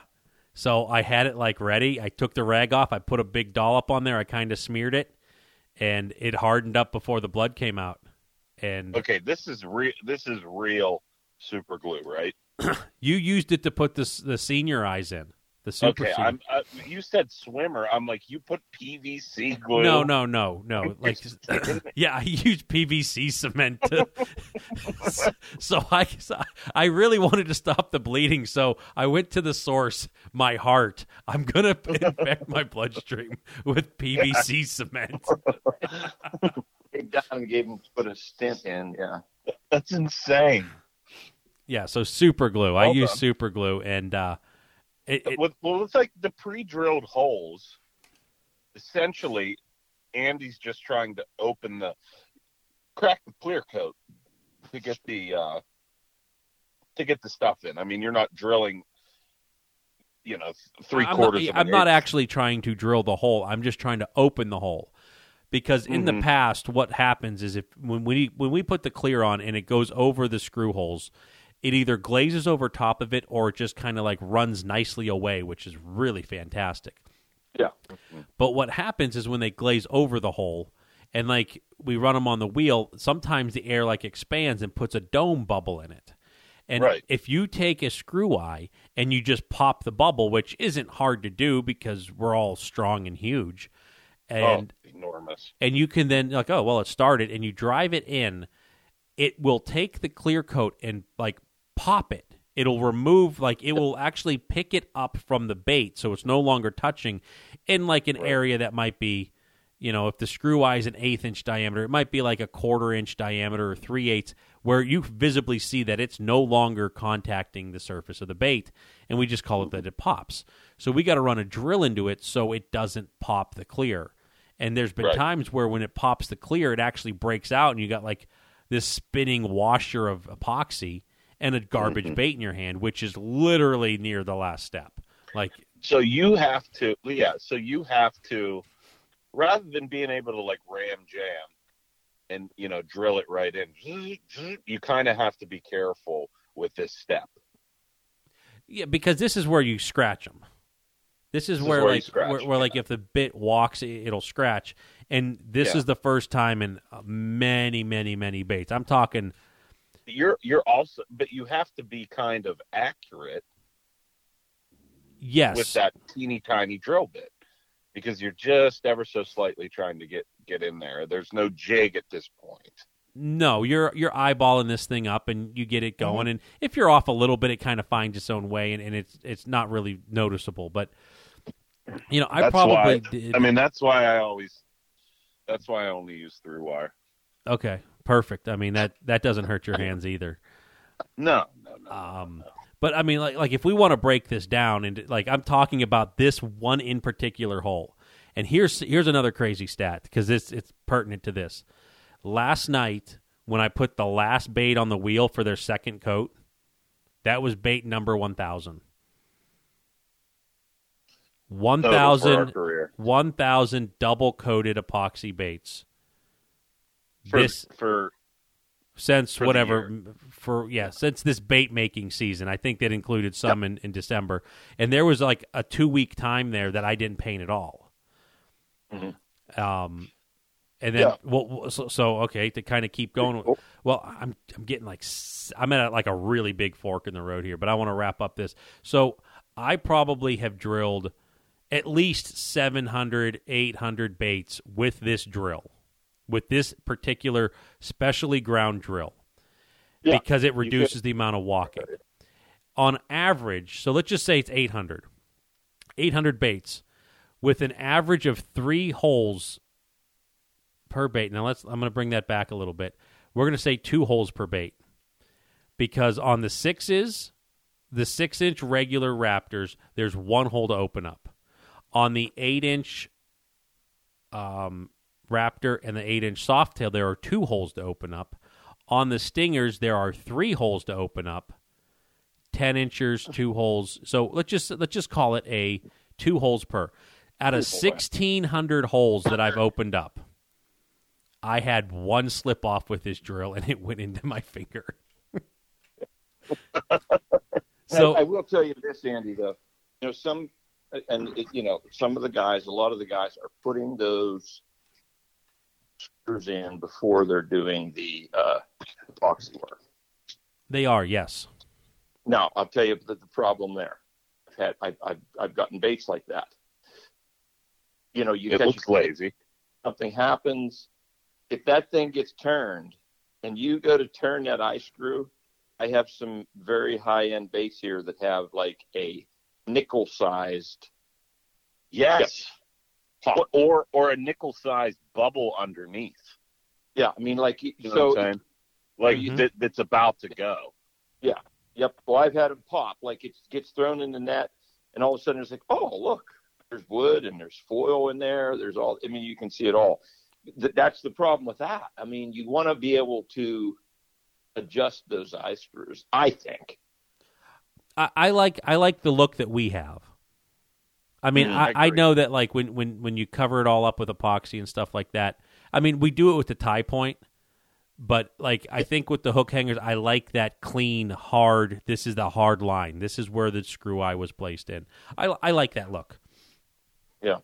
[SPEAKER 1] so I had it like ready. I took the rag off, I put a big dollop on there, I kind of smeared it and it hardened up before the blood came out. And
[SPEAKER 3] Okay, this is real. This is real super glue, right?
[SPEAKER 1] you used it to put this the senior eyes in. The super
[SPEAKER 3] okay, I'm. Uh, you said swimmer. I'm like, you put PVC glue.
[SPEAKER 1] No, no, no, no. Like, yeah, I use PVC cement. To, so I, so I really wanted to stop the bleeding. So I went to the source, my heart. I'm gonna infect my bloodstream with PVC cement.
[SPEAKER 2] Came down and gave him put a stint in. Yeah.
[SPEAKER 3] That's insane.
[SPEAKER 1] Yeah, so super glue. I
[SPEAKER 3] Well
[SPEAKER 1] use super glue, and uh, it, it,
[SPEAKER 3] With, well, it's like the pre-drilled holes. Essentially, Andy's just trying to open the crack the clear coat to get the uh, to get the stuff in. I mean, you're not drilling, you know, three
[SPEAKER 1] I'm
[SPEAKER 3] quarters.
[SPEAKER 1] Not, I'm not actually trying to drill the hole. I'm just trying to open the hole. Because in the
[SPEAKER 3] Mhm.
[SPEAKER 1] past, what happens is if when we when we put the clear on and it goes over the screw holes, it either glazes over top of it or it just kind of like runs nicely away, which is really fantastic.
[SPEAKER 2] Yeah.
[SPEAKER 1] But what happens is when they glaze over the hole and like we run them on the wheel, sometimes the air like expands and puts a dome bubble in it. And
[SPEAKER 3] Right.
[SPEAKER 1] if you take a screw eye and you just pop the bubble, which isn't hard to do because we're all strong and huge, oh, and
[SPEAKER 3] oh, enormous.
[SPEAKER 1] and you can then like oh well it started and you drive it in it will take the clear coat and like pop it. It'll remove like it will actually pick it up from the bait so it's no longer touching in like an area that might be you know if the screw eye is an eighth inch diameter it might be like a quarter inch diameter or three eighths where you visibly see that it's no longer contacting the surface of the bait and we just call it that mm-hmm. it pops. So we got to run a drill into it so it doesn't pop the clear. And there's been
[SPEAKER 3] Right.
[SPEAKER 1] times where when it pops the clear, it actually breaks out, and you got like this spinning washer of epoxy and a garbage
[SPEAKER 3] Mhm.
[SPEAKER 1] bait in your hand, which is literally near the last step. Like,
[SPEAKER 3] So you have to, yeah. So you have to, rather than being able to like ram jam and you know drill it right in, you kind of have to be careful with this step.
[SPEAKER 1] yeah, because this is where you scratch them. This is
[SPEAKER 3] This is
[SPEAKER 1] where,
[SPEAKER 3] where
[SPEAKER 1] like, where, where like if the bit walks, it- it'll scratch. And this
[SPEAKER 3] Yeah.
[SPEAKER 1] is the first time in uh, many, many, many baits. I'm talking,
[SPEAKER 3] You're you're also, but you have to be kind of accurate
[SPEAKER 1] yes,
[SPEAKER 3] with that teeny tiny drill bit because you're just ever so slightly trying to get get in there. There's no jig at this point.
[SPEAKER 1] No, you're you're eyeballing this thing up and you get
[SPEAKER 3] Mm-hmm.
[SPEAKER 1] it going. And if you're off a little bit, it kind of finds its own way, and, and it's it's not really noticeable. But you know, I
[SPEAKER 3] That's
[SPEAKER 1] probably
[SPEAKER 3] why-
[SPEAKER 1] did.
[SPEAKER 3] I mean, that's why I always. That's why I only use through wire.
[SPEAKER 1] okay, perfect. I mean that that doesn't hurt your hands either.
[SPEAKER 3] No, no, no.
[SPEAKER 1] Um, but I mean, like like if we want to break this down, and like I'm talking about this one in particular hole, and here's here's another crazy stat because it's it's pertinent to this. Last night when I put the last bait on the wheel for their second coat, that was bait number one thousand. One
[SPEAKER 3] Total for our
[SPEAKER 1] thousand
[SPEAKER 3] career.
[SPEAKER 1] 1,000 double coated epoxy baits.
[SPEAKER 3] For,
[SPEAKER 1] this
[SPEAKER 3] for
[SPEAKER 1] since
[SPEAKER 3] for
[SPEAKER 1] whatever for yeah since this bait making season. I think that included some in, in December, and there was like a two week time there that I didn't paint at all.
[SPEAKER 3] Mhm.
[SPEAKER 1] Um, and then
[SPEAKER 3] Yeah.
[SPEAKER 1] well, so, so okay to kind of keep going. Well, I'm I'm getting like i'm at like a really big fork in the road here, but I want to wrap up this. So I probably have drilled at least 700, 800 baits with this drill, with this particular specially ground drill,
[SPEAKER 3] Yeah,
[SPEAKER 1] because it reduces the amount of walking. On average, so let's just say it's 800, 800 baits with an average of three holes per bait. Now let's. I'm going to bring that back a little bit. We're going to say two holes per bait because on the sixes, the six inch regular Raptors, there's one hole to open up. On the eight inch um, Raptor and the eight inch Softail, there are two holes to open up. On the Stingers, there are three holes to open up. Ten inchers, two holes. So let's just let's just call it a two holes per. Out of sixteen hundred holes that I've opened up, I had one slip off with this drill, and it went into my finger. so
[SPEAKER 2] I, I will tell you this, Andy. Though, you know, some and it, you know, some of the guys, a lot of the guys are putting those screws in before they're doing the uh, epoxy work.
[SPEAKER 1] they are yes.
[SPEAKER 2] Now, I'll tell you the, the problem there. I've had, I've, I've, I've gotten baits like that. You know, you
[SPEAKER 3] it
[SPEAKER 2] catch
[SPEAKER 3] looks lazy.
[SPEAKER 2] something happens. If that thing gets turned and you go to turn that eye screw, I have some very high end baits here that have like a nickel sized.
[SPEAKER 3] Yes.
[SPEAKER 2] Pop.
[SPEAKER 3] Or, or or a nickel sized bubble underneath.
[SPEAKER 2] Yeah, I mean, like
[SPEAKER 3] You know
[SPEAKER 2] so.
[SPEAKER 3] what I'm saying? Like
[SPEAKER 1] Mhm.
[SPEAKER 3] that, that's about to go. Yeah.
[SPEAKER 2] Yep. Well, I've had them pop. Like it gets thrown in the net, and all of a sudden it's like, oh, look, there's wood and there's foil in there. There's all. I mean, you can see it all. Th- that's the problem with that. I mean, you want to be able to adjust those eye screws. I think.
[SPEAKER 1] I, I like I like the look that we have. I mean,
[SPEAKER 3] Mm,
[SPEAKER 1] I,
[SPEAKER 3] I
[SPEAKER 1] I know that like when, when when you cover it all up with epoxy and stuff like that. I mean, we do it with the tie point, but like I think with the hook hangers, I like that clean, hard. This is the hard line. This is where the screw eye was placed in. I I like that look.
[SPEAKER 2] Yeah.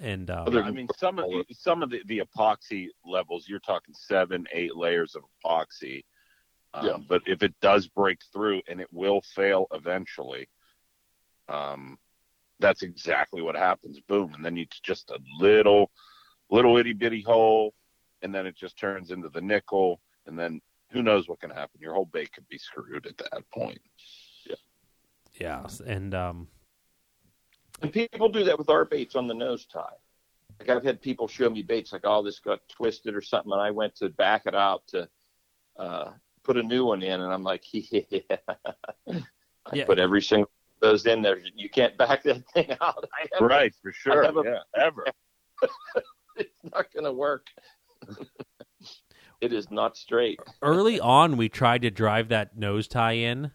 [SPEAKER 1] And uh,
[SPEAKER 2] Other-
[SPEAKER 3] I mean, some of the, some of the, the epoxy levels, you're talking seven, eight layers of epoxy. Um,
[SPEAKER 2] Yeah.
[SPEAKER 3] But if it does break through, and it will fail eventually, um, that's exactly what happens. Boom, and then it's just a little, little itty bitty hole, and then it just turns into the nickel, and then who knows what can happen? Your whole bait could be screwed at that point.
[SPEAKER 1] Yeah, and um,
[SPEAKER 2] And people do that with our baits on the nose tie. Like I've had people show me baits like, oh, this got twisted or something, and I went to back it out to uh, put a new one in, and I'm like, yeah. I
[SPEAKER 1] Yeah.
[SPEAKER 2] put every single one of those in there. You can't back that thing out. I have,
[SPEAKER 3] Right, for sure.
[SPEAKER 2] have a-
[SPEAKER 3] yeah, ever.
[SPEAKER 2] It's not going to work. it is not straight.
[SPEAKER 1] early on we tried to drive that nose tie in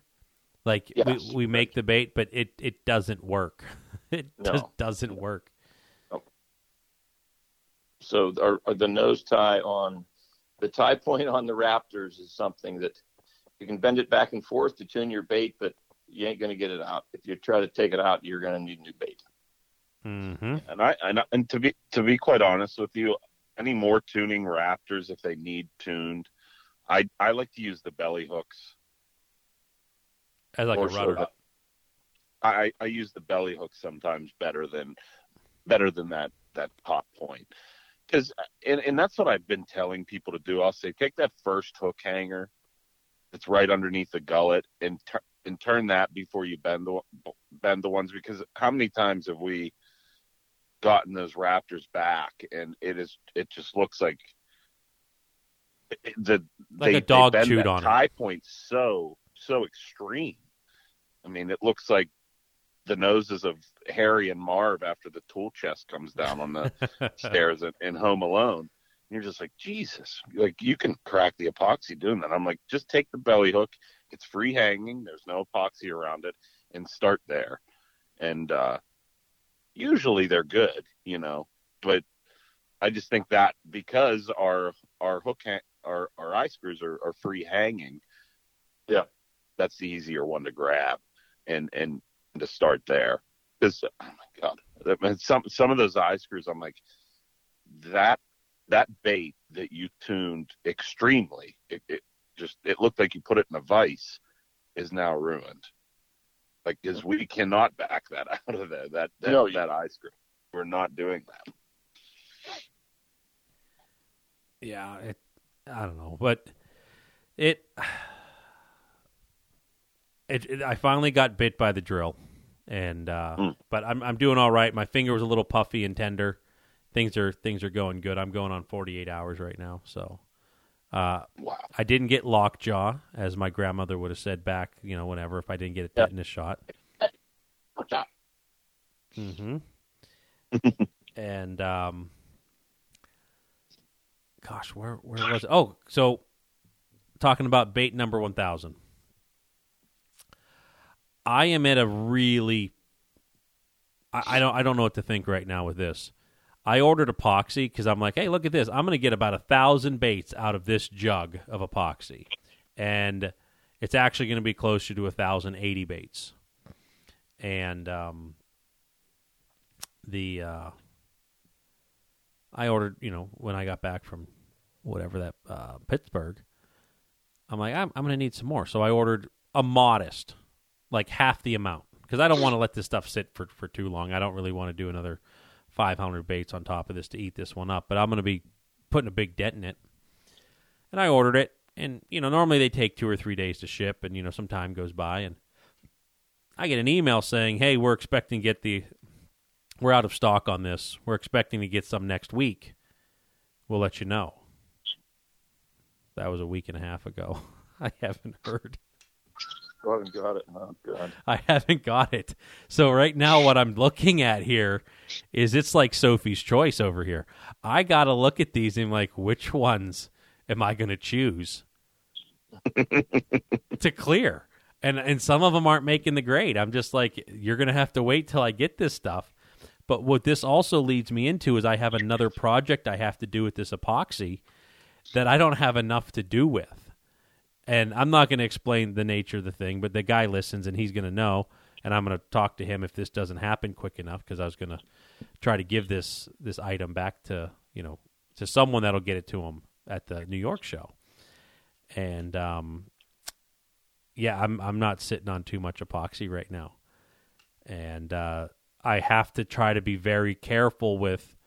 [SPEAKER 1] like
[SPEAKER 2] Yes.
[SPEAKER 1] we, we make the bait but it it doesn't work it
[SPEAKER 2] No.
[SPEAKER 1] just doesn't work
[SPEAKER 2] So our, our- the nose tie on the tie point on the Raptors is something that you can bend it back and forth to tune your bait, but you ain't going to get it out. If you try to take it out, you're going to need new bait.
[SPEAKER 1] mm-hmm.
[SPEAKER 3] And I and, I- and to be to be quite honest with you, any more tuning Raptors if they need tuned, I I like to use the belly hooks.
[SPEAKER 1] as like a rudder
[SPEAKER 3] I I use the belly hook sometimes better than better than that that top point. Because and and that's what I've been telling people to do. I'll say take that first hook hanger that's right underneath the gullet and tur- and turn that before you bend the bend the ones because how many times have we gotten those raptors back and it is it just looks like the
[SPEAKER 1] Like
[SPEAKER 3] they,
[SPEAKER 1] a dog
[SPEAKER 3] they bend
[SPEAKER 1] chewed on it.
[SPEAKER 3] point so so extreme. I mean, it looks like the noses of Harry and Marv after the tool chest comes down on the stairs in, in Home Alone. And you're just like, Jesus, like you can crack the epoxy doing that. I'm like, just take the belly hook. It's free hanging. There's no epoxy around it, and start there. And uh, usually they're good, you know. But I just think that because our our hook ha- our our eye screws are, are free hanging,
[SPEAKER 2] Yeah.
[SPEAKER 3] that's the easier one to grab and and to start there. Because oh my god, some some of those eye screws, I'm like that that bait that you tuned extremely, it, it just it looked like you put it in a vice, is now ruined. Like, because we cannot back that out of there. That that,
[SPEAKER 2] No, you-
[SPEAKER 3] that eye screw, we're not doing that.
[SPEAKER 1] yeah it i don't know but it it, it i finally got bit by the drill and uh
[SPEAKER 3] Mm.
[SPEAKER 1] but i'm i'm doing all right my finger was a little puffy and tender things are things are going good i'm going on 48 hours right now so uh
[SPEAKER 3] Wow.
[SPEAKER 1] I didn't get lockjaw, as my grandmother would have said back, you know, whenever if I didn't get a tetanus shot. Mm-hmm. and um, gosh, where where was it? Oh, so talking about bait number one thousand. I am at a really. I, I don't. I don't know what to think right now with this. I ordered epoxy because I'm like, hey, look at this. I'm going to get about a thousand baits out of this jug of epoxy, and it's actually going to be closer to a thousand eighty baits. And um, the uh, I ordered, you know, when I got back from whatever that uh, Pittsburgh, I'm like, I'm, I'm going to need some more. So I ordered a modest, like half the amount, because I don't want to let this stuff sit for for too long. I don't really want to do another 500 baits on top of this to eat this one up, but I'm going to be putting a big dent in it. And I ordered it, and you know, normally they take two or three days to ship, and you know, some time goes by, and I get an email saying, "Hey, we're expecting to get the we're out of stock on this. We're expecting to get some next week. We'll let you know." That was a week and a half ago. I haven't heard.
[SPEAKER 2] Go ahead and got it. Oh, God.
[SPEAKER 1] I haven't got it. So right now what I'm looking at here is it's like Sophie's choice over here. I got to look at these and like which ones am I going to choose to clear? And and some of them aren't making the grade. I'm just like you're going to have to wait till I get this stuff. But what this also leads me into is I have another project I have to do with this epoxy that I don't have enough to do with and I'm not going to explain the nature of the thing, but the guy listens and he's going to know, and I'm going to talk to him if this doesn't happen quick enough because I was going to try to give this this item back to you know to someone that'll get it to him at the New York show, and um, yeah, I'm I'm not sitting on too much epoxy right now, and uh, I have to try to be very careful with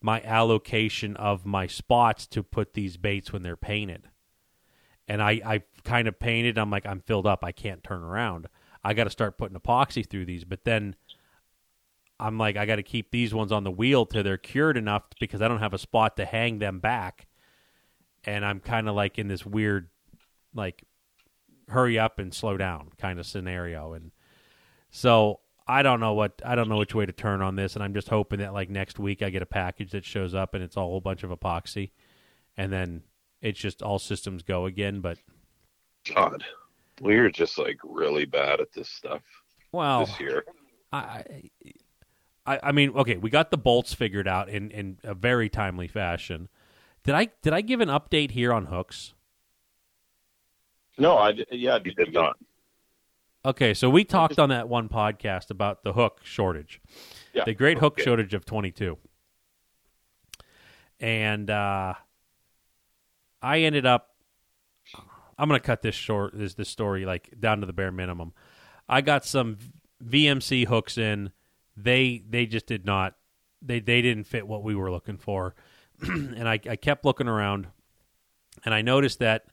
[SPEAKER 1] my allocation of my spots to put these baits when they're painted. And I I kind of painted. I'm like I'm filled up. I can't turn around. I got to start putting epoxy through these, but then. I'm like, I got to keep these ones on the wheel till they're cured enough because I don't have a spot to hang them back. And I'm kind of like in this weird, like, hurry up and slow down kind of scenario. And so I don't know what I don't know which way to turn on this, and I'm just hoping that like next week I get a package that shows up and it's a whole bunch of epoxy, and then it's just all systems go again. But
[SPEAKER 3] God, we're just like really bad at this stuff
[SPEAKER 1] well,
[SPEAKER 3] this year.
[SPEAKER 1] I, I I mean, okay, we got the bolts figured out in in a very timely fashion. Did I did I give an update here on hooks?
[SPEAKER 3] No, I yeah, you did not.
[SPEAKER 1] Okay, so we talked on that one podcast about the hook shortage,
[SPEAKER 3] Yeah,
[SPEAKER 1] the great hook
[SPEAKER 3] okay.
[SPEAKER 1] shortage of 22. And uh, I ended up, I'm going to cut this short, this, this story like down to the bare minimum. I got some VMC hooks in. They they just did not, they, they didn't fit what we were looking for. and I, I kept looking around, and I noticed that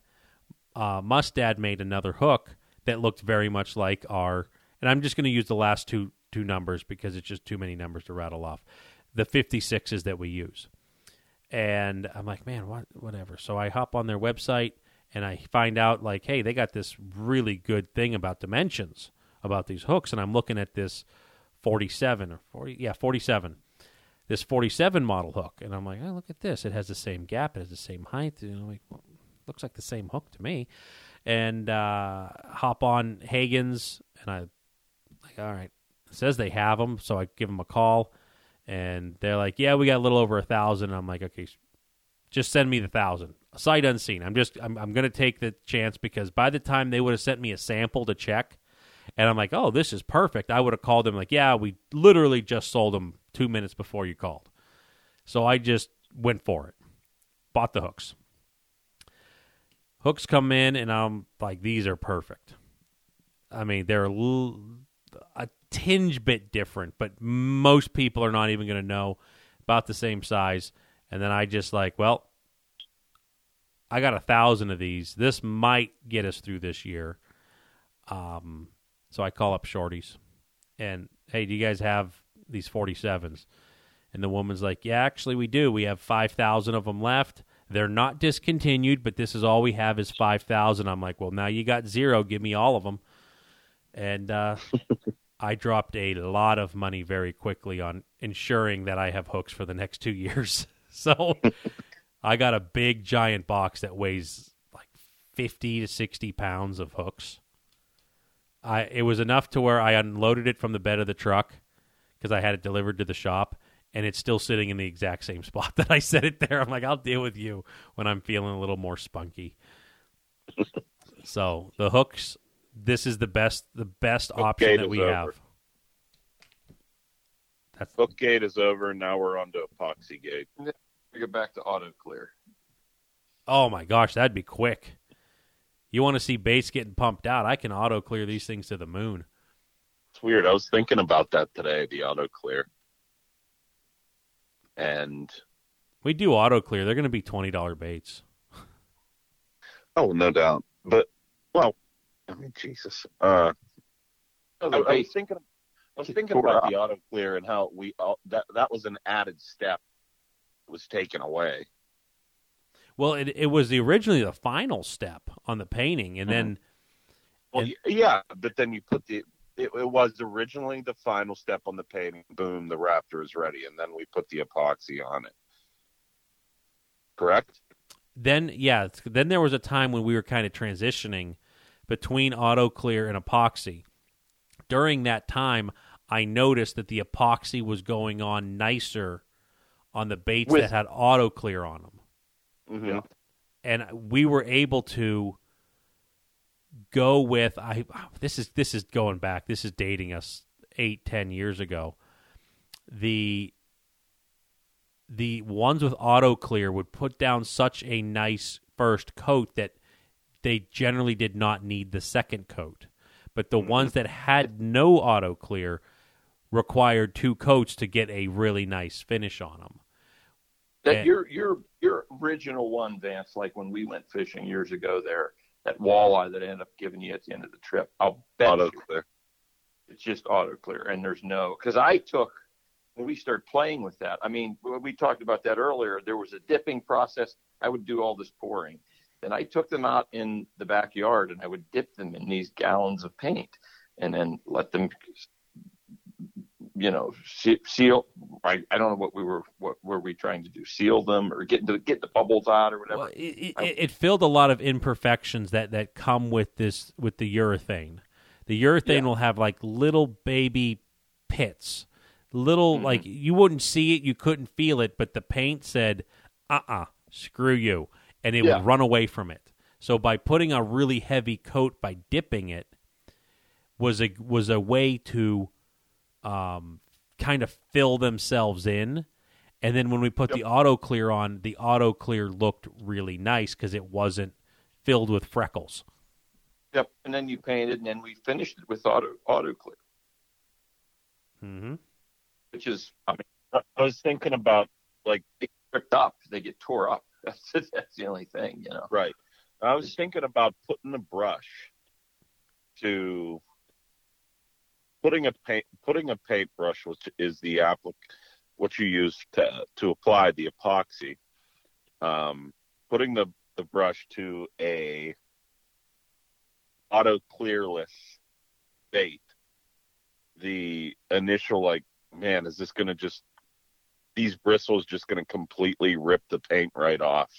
[SPEAKER 1] uh, Mustad made another hook that looked very much like our. And I'm just going to use the last two two numbers because it's just too many numbers to rattle off. The 56s that we use, and I'm like, man, what, whatever. So I hop on their website and I find out like, hey, they got this really good thing about dimensions about these hooks, and I'm looking at this 47 or 40, yeah, 47 this 47 model hook. And i'm like oh look at this. It has the same gap. It has the same height. You know like, well, looks like the same hook to me. And uh, hop on hagen's and i like all right. It says they have them so i give them a call and they're like yeah we got a little over a thousand. I'm like okay just send me the thousand. Sight unseen. I'm just i'm, I'm gonna take the chance because by the time they would have sent me a sample to check and i'm like oh this is perfect i would have called them like yeah we literally just sold them two minutes before you called. So i just went for it. Bought the hooks. Hooks come in and i'm like these are perfect. I mean they're a, l- a tinge bit different but most people are not even going to know about the same size. And then i just like well i got a thousand of these. This might get us through this year. Um, so i call up shorties and hey do you guys have these 47s and the woman's like yeah actually we do. We have 5000 of them left. They're not discontinued but this is all we have is 5000 i'm like well now you got zero. Give me all of them and uh, i dropped a lot of money very quickly on ensuring that i have hooks for the next two years so i got a big giant box that weighs like 50 to 60 pounds of hooks I, it was enough to where I unloaded it from the bed of the truck because I had it delivered to the shop, and it's still sitting in the exact same spot that I set it there. I'm like, I'll deal with you when I'm feeling a little more spunky. so the hooks, this is the best, the best
[SPEAKER 3] Hook
[SPEAKER 1] option that we
[SPEAKER 3] over.
[SPEAKER 1] have. That's
[SPEAKER 3] Hook gate is over, and now we're on to epoxy gate.
[SPEAKER 2] We get back to auto clear.
[SPEAKER 1] oh my gosh, that'd be quick. You want to see baits getting pumped out? I can auto clear these things to the moon.
[SPEAKER 3] It's weird. I was thinking about that today, the auto clear. And
[SPEAKER 1] We do auto clear. They're going to be twenty dollar baits.
[SPEAKER 3] oh, no doubt. But well, I mean, Jesus. Uh, I,
[SPEAKER 2] the
[SPEAKER 3] I was thinking. I was thinking about the auto clear and how we all, that that was an added step that was taken away.
[SPEAKER 1] Well, it it was the, originally the final step on the painting, and then
[SPEAKER 3] Well,
[SPEAKER 1] And-
[SPEAKER 3] yeah, but then you put the. It, it was originally the final step on the painting. Boom, the Raptor is ready, and then we put the epoxy on it. Correct.
[SPEAKER 1] then yeah, then there was a time when we were kind of transitioning between auto clear and epoxy. During that time, I noticed that the epoxy was going on nicer on the baits
[SPEAKER 3] With-
[SPEAKER 1] that had auto clear on them.
[SPEAKER 3] Mm-hmm.
[SPEAKER 2] Yeah.
[SPEAKER 1] and we were able to go with I this is this is going back this is dating us eight ten years ago the the ones with auto clear would put down such a nice first coat that they generally did not need the second coat. But the
[SPEAKER 2] Mm-hmm.
[SPEAKER 1] ones that had no auto clear required two coats to get a really nice finish on them.
[SPEAKER 2] That
[SPEAKER 1] Yeah.
[SPEAKER 2] your your your original one, Vance, like when we went fishing years ago there, that walleye that I ended up giving you at the end of the trip. I'll bet
[SPEAKER 3] Auto
[SPEAKER 2] you
[SPEAKER 3] clear.
[SPEAKER 2] it's just auto clear and there's no because I took when we started playing with that. I mean, we we talked about that earlier. There was a dipping process. I would do all this pouring. Then I took them out in the backyard and I would dip them in these gallons of paint and then let them you know seal I, I don't know what we were what were we trying to do seal them or get the get the bubbles out or whatever
[SPEAKER 1] Well, it, it, it filled a lot of imperfections that, that come with this with the urethane. The urethane
[SPEAKER 2] Yeah.
[SPEAKER 1] will have like little baby pits, little
[SPEAKER 2] Mhm.
[SPEAKER 1] like you wouldn't see it, you couldn't feel it, but the paint said, "Uh, uh screw you," and it
[SPEAKER 2] Yeah.
[SPEAKER 1] would run away from it. So by putting a really heavy coat by dipping it was a was a way to um, kind of fill themselves in. And then when we put the auto clear on, the auto clear looked really nice because it wasn't filled with freckles.
[SPEAKER 2] yep and then you painted and then we finished it with auto auto clear
[SPEAKER 1] hmm
[SPEAKER 2] which is I mean
[SPEAKER 3] I was thinking about like
[SPEAKER 2] they get ripped up they get tore up that's that's the only thing you know
[SPEAKER 3] right. I was thinking about putting a brush to putting a paint putting a paintbrush, which is the applic what you use to to apply the epoxy. Um, putting the the brush to a auto clearless bait. The initial like, man, is this going to just these bristles just going to completely rip the paint right off?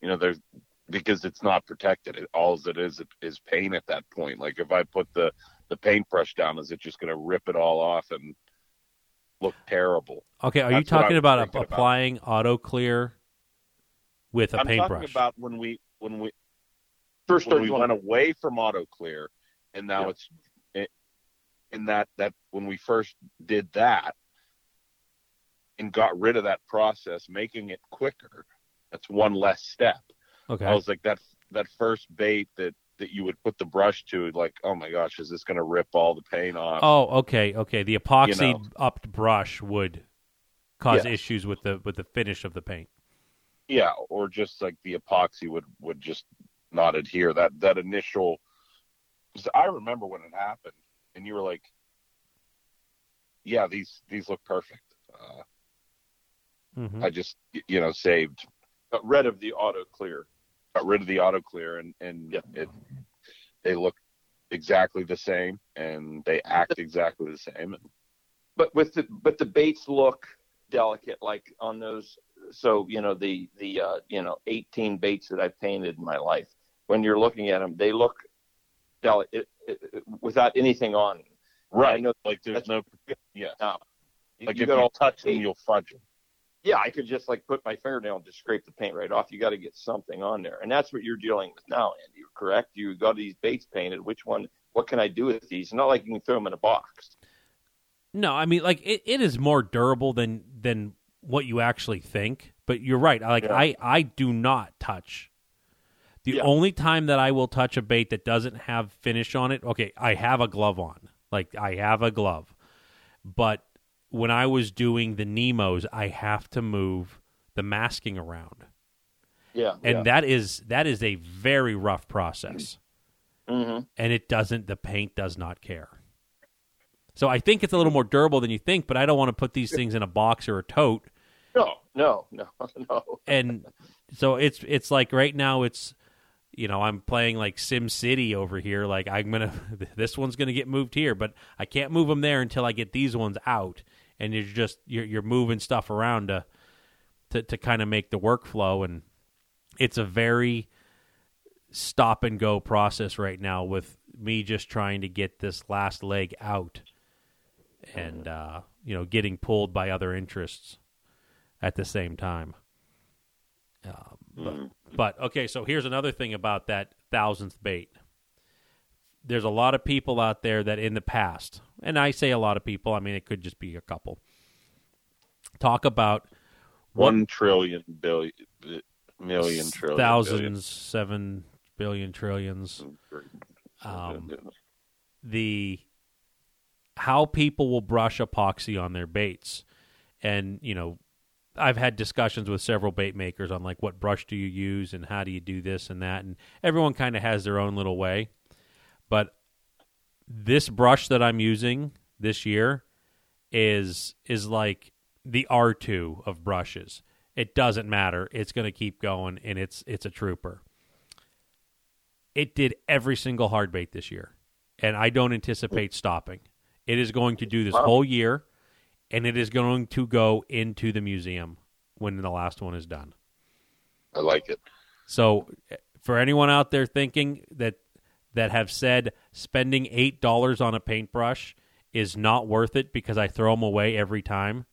[SPEAKER 3] You know, there's because it's not protected. It, all it is is paint at that point. Like if I put the the paintbrush down, is it just going to rip it all off and look terrible?
[SPEAKER 1] Okay, are you
[SPEAKER 3] That's what
[SPEAKER 1] talking about
[SPEAKER 3] thinking about.
[SPEAKER 1] applying auto clear with a
[SPEAKER 3] I'm
[SPEAKER 1] paintbrush?
[SPEAKER 3] talking about when we when we
[SPEAKER 2] first
[SPEAKER 3] when we went away from auto clear, and now
[SPEAKER 2] Yeah.
[SPEAKER 3] it's it, in that that when we first did that and got rid of that process, making it quicker. That's one less step.
[SPEAKER 1] okay.
[SPEAKER 3] I was like that that first bait that that you would put the brush to, like, oh my gosh, is this going to rip all the paint off?
[SPEAKER 1] oh, okay, okay. The epoxy
[SPEAKER 3] You know.
[SPEAKER 1] upped brush would cause issues with the with the finish of the paint.
[SPEAKER 3] Yeah, or just like the epoxy would would just not adhere. That that initial, I remember when it happened, and you were like, "Yeah, these these look perfect." Uh,
[SPEAKER 1] hmm
[SPEAKER 3] I just you know saved,
[SPEAKER 2] got rid of the auto clear
[SPEAKER 3] got rid of the auto clear, and and
[SPEAKER 2] Yeah.
[SPEAKER 3] it they look exactly the same, and they act exactly the same.
[SPEAKER 2] But with the but the baits look delicate like on those so you know the the uh you know 18 baits that i've painted in my life when you're looking at them they look delicate without anything on Right. I know
[SPEAKER 3] like there's no yeah.
[SPEAKER 2] you,
[SPEAKER 3] Like
[SPEAKER 2] you
[SPEAKER 3] if
[SPEAKER 2] got
[SPEAKER 3] you
[SPEAKER 2] all
[SPEAKER 3] touch them, you'll fudge them.
[SPEAKER 2] Yeah i could just like put my fingernail and just scrape the paint right off you got to get something on there and that's what you're dealing with now andy correct you got these baits painted which one what can i do with these it's not like you can throw them in a box
[SPEAKER 1] No, I mean like it, it is more durable than than what you actually think. But you're right. Like
[SPEAKER 2] Yeah.
[SPEAKER 1] I I do not touch. The
[SPEAKER 2] Yeah.
[SPEAKER 1] only time that I will touch a bait that doesn't have finish on it, okay, I have a glove on. Like I have a glove. But when I was doing the Nemos, I have to move the masking around.
[SPEAKER 2] yeah
[SPEAKER 1] And that is that is a very rough process.
[SPEAKER 2] mm-hmm.
[SPEAKER 1] and it doesn't the paint does not care so i think it's a little more durable than you think but i don't want to put these things in a box or a tote
[SPEAKER 2] no no no no
[SPEAKER 1] and so it's it's like right now it's you know i'm playing like sim city over here like i'm gonna this one's gonna get moved here but i can't move them there until i get these ones out and you're just you're, you're moving stuff around to to, to kind of make the workflow and it's a very stop and go process right now with me just trying to get this last leg out and uh, you know getting pulled by other interests at the same time um, but,
[SPEAKER 2] Mhm.
[SPEAKER 1] but okay so here's another thing about that thousandth bait there's a lot of people out there that in the past and i say a lot of people i mean it could just be a couple talk about what
[SPEAKER 3] One trillion billion million trillion billion.
[SPEAKER 1] thousands, seven billion, trillions. Um, the how people will brush epoxy on their baits, and you know, I've had discussions with several bait makers on like what brush do you use and how do you do this and that, and everyone kind of has their own little way. But this brush that I'm using this year is is like the R2 of brushes. It doesn't matter. It's going to keep going and it's it's a trooper. It did every single hard bait this year and I don't anticipate stopping. It is going to do this
[SPEAKER 2] Wow.
[SPEAKER 1] whole year and it is going to go into the museum when the last one is done.
[SPEAKER 3] I like it.
[SPEAKER 1] So, eh, for anyone out there thinking that that have said spending eight dollars on a paintbrush is not worth it because I throw them away every time,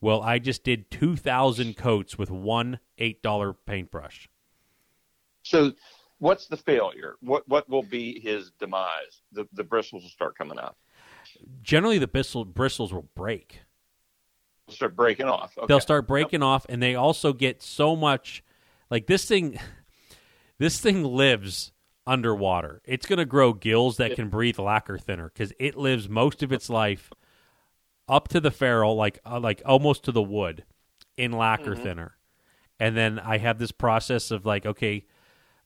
[SPEAKER 1] well, I just did two thousand coats with one eight dollar paintbrush.
[SPEAKER 2] So, what's the failure? What what will be his demise? The the bristles will start coming out.
[SPEAKER 1] Generally, the bristle, bristles will break.
[SPEAKER 2] They'll start breaking off. Okay.
[SPEAKER 1] They'll start breaking off, and they also get so much. Like this thing, this thing lives underwater. It's going to grow gills that can breathe lacquer thinner because it lives most of its life up to the ferrule, like uh, like almost to the wood, in lacquer thinner. And then I have this process of like, okay,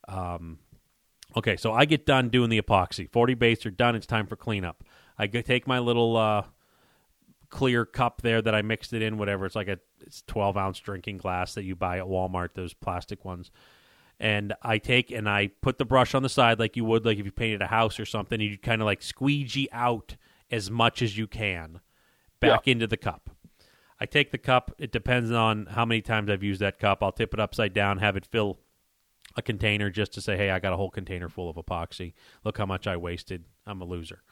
[SPEAKER 1] um, okay, so I get done doing the epoxy. Forty baits are done. It's time for cleanup. I go take my little uh, clear cup there that I mixed it in, whatever. It's like a it's twelve ounce drinking glass that you buy at Walmart, those plastic ones. And I take and I put the brush on the side like you would like if you painted a house or something. You kind of like squeegee out as much as you can back into the cup. I take the cup. It depends on how many times I've used that cup. I'll tip it upside down, have it fill a container just to say, hey, I got a whole container full of epoxy. Look how much I wasted. I'm a loser.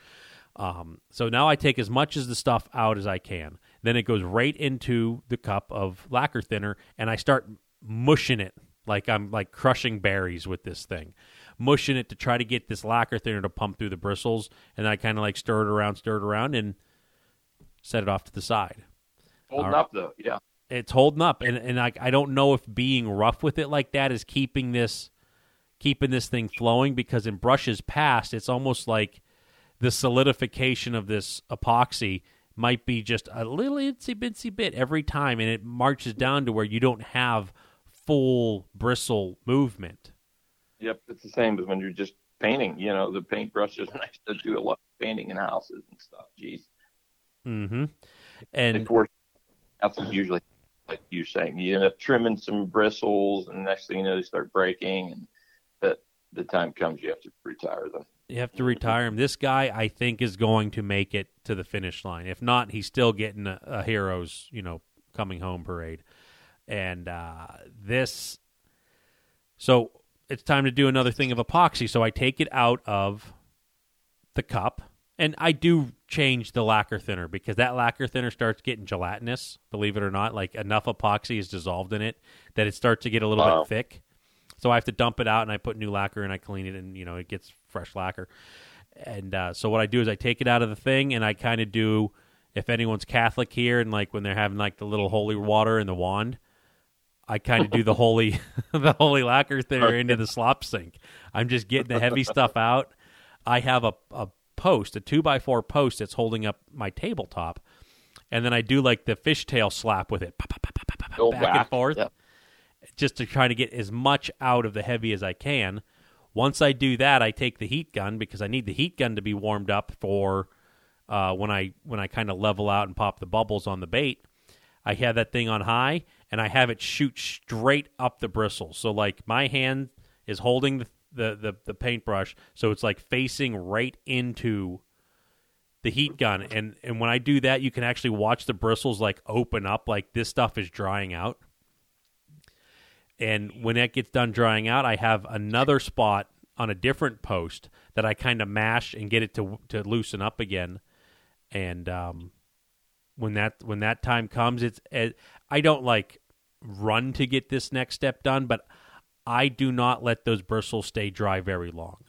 [SPEAKER 1] Um, so now I take as much as the stuff out as I can. Then it goes right into the cup of lacquer thinner, and I start mushing it like I'm like crushing berries with this thing, mushing it to try to get this lacquer thinner to pump through the bristles. And I kind of like stir it around, stir it around, and set it off to the side
[SPEAKER 2] holding
[SPEAKER 1] right.
[SPEAKER 2] up though. Yeah.
[SPEAKER 1] it's holding up and and I, I don't know if being rough with it like that is keeping this keeping this thing flowing because in brushes past it's almost like the solidification of this epoxy might be just a little itsy bitsy bit every time and it marches down to where you don't have full bristle movement
[SPEAKER 2] Yep. It's the same as when you're just painting. You know, the paintbrushes. I used to do a lot of painting in houses and stuff. Jeez.
[SPEAKER 1] mm-hmm and
[SPEAKER 2] force. That's usually like you're saying. You end up trimming some bristles, and next thing you know, they start breaking, and that the time comes you have to retire them.
[SPEAKER 1] You have to retire him. This guy, I think, is going to make it to the finish line. If not, he's still getting a, a hero's, you know, coming home parade. And uh, this, so it's time to do another thing of epoxy. So I take it out of the cup, and I do change the lacquer thinner because that lacquer thinner starts getting gelatinous. Believe it or not, like enough epoxy is dissolved in it that it starts to get a little
[SPEAKER 2] Wow.
[SPEAKER 1] bit thick. So I have to dump it out and I put new lacquer and I clean it and you know it gets fresh lacquer. And uh, so what I do is I take it out of the thing and I kind of do if anyone's Catholic here and like when they're having like the little holy water and the wand, I kind of do the holy the holy lacquer thinner into the slop sink. I'm just getting the heavy stuff out. I have a, a post, a two by four post that's holding up my tabletop, and then I do like the fishtail slap with it, pa, pa, pa, pa, back and forth
[SPEAKER 2] Yep.
[SPEAKER 1] just to try to get as much out of the heavy as I can. Once I do that, I take the heat gun because I need the heat gun to be warmed up for uh, when I when I kind of level out and pop the bubbles on the bait. I have that thing on high and I have it shoot straight up the bristles. So like my hand is holding the the, the, the paintbrush, so it's like facing right into the heat gun and and when I do that you can actually watch the bristles like open up like this stuff is drying out and when that gets done drying out, I have another spot on a different post that I kind of mash and get it to to loosen up again. And um, when that when that time comes, it's it, I don't like run to get this next step done, but I do not let those bristles stay dry very long.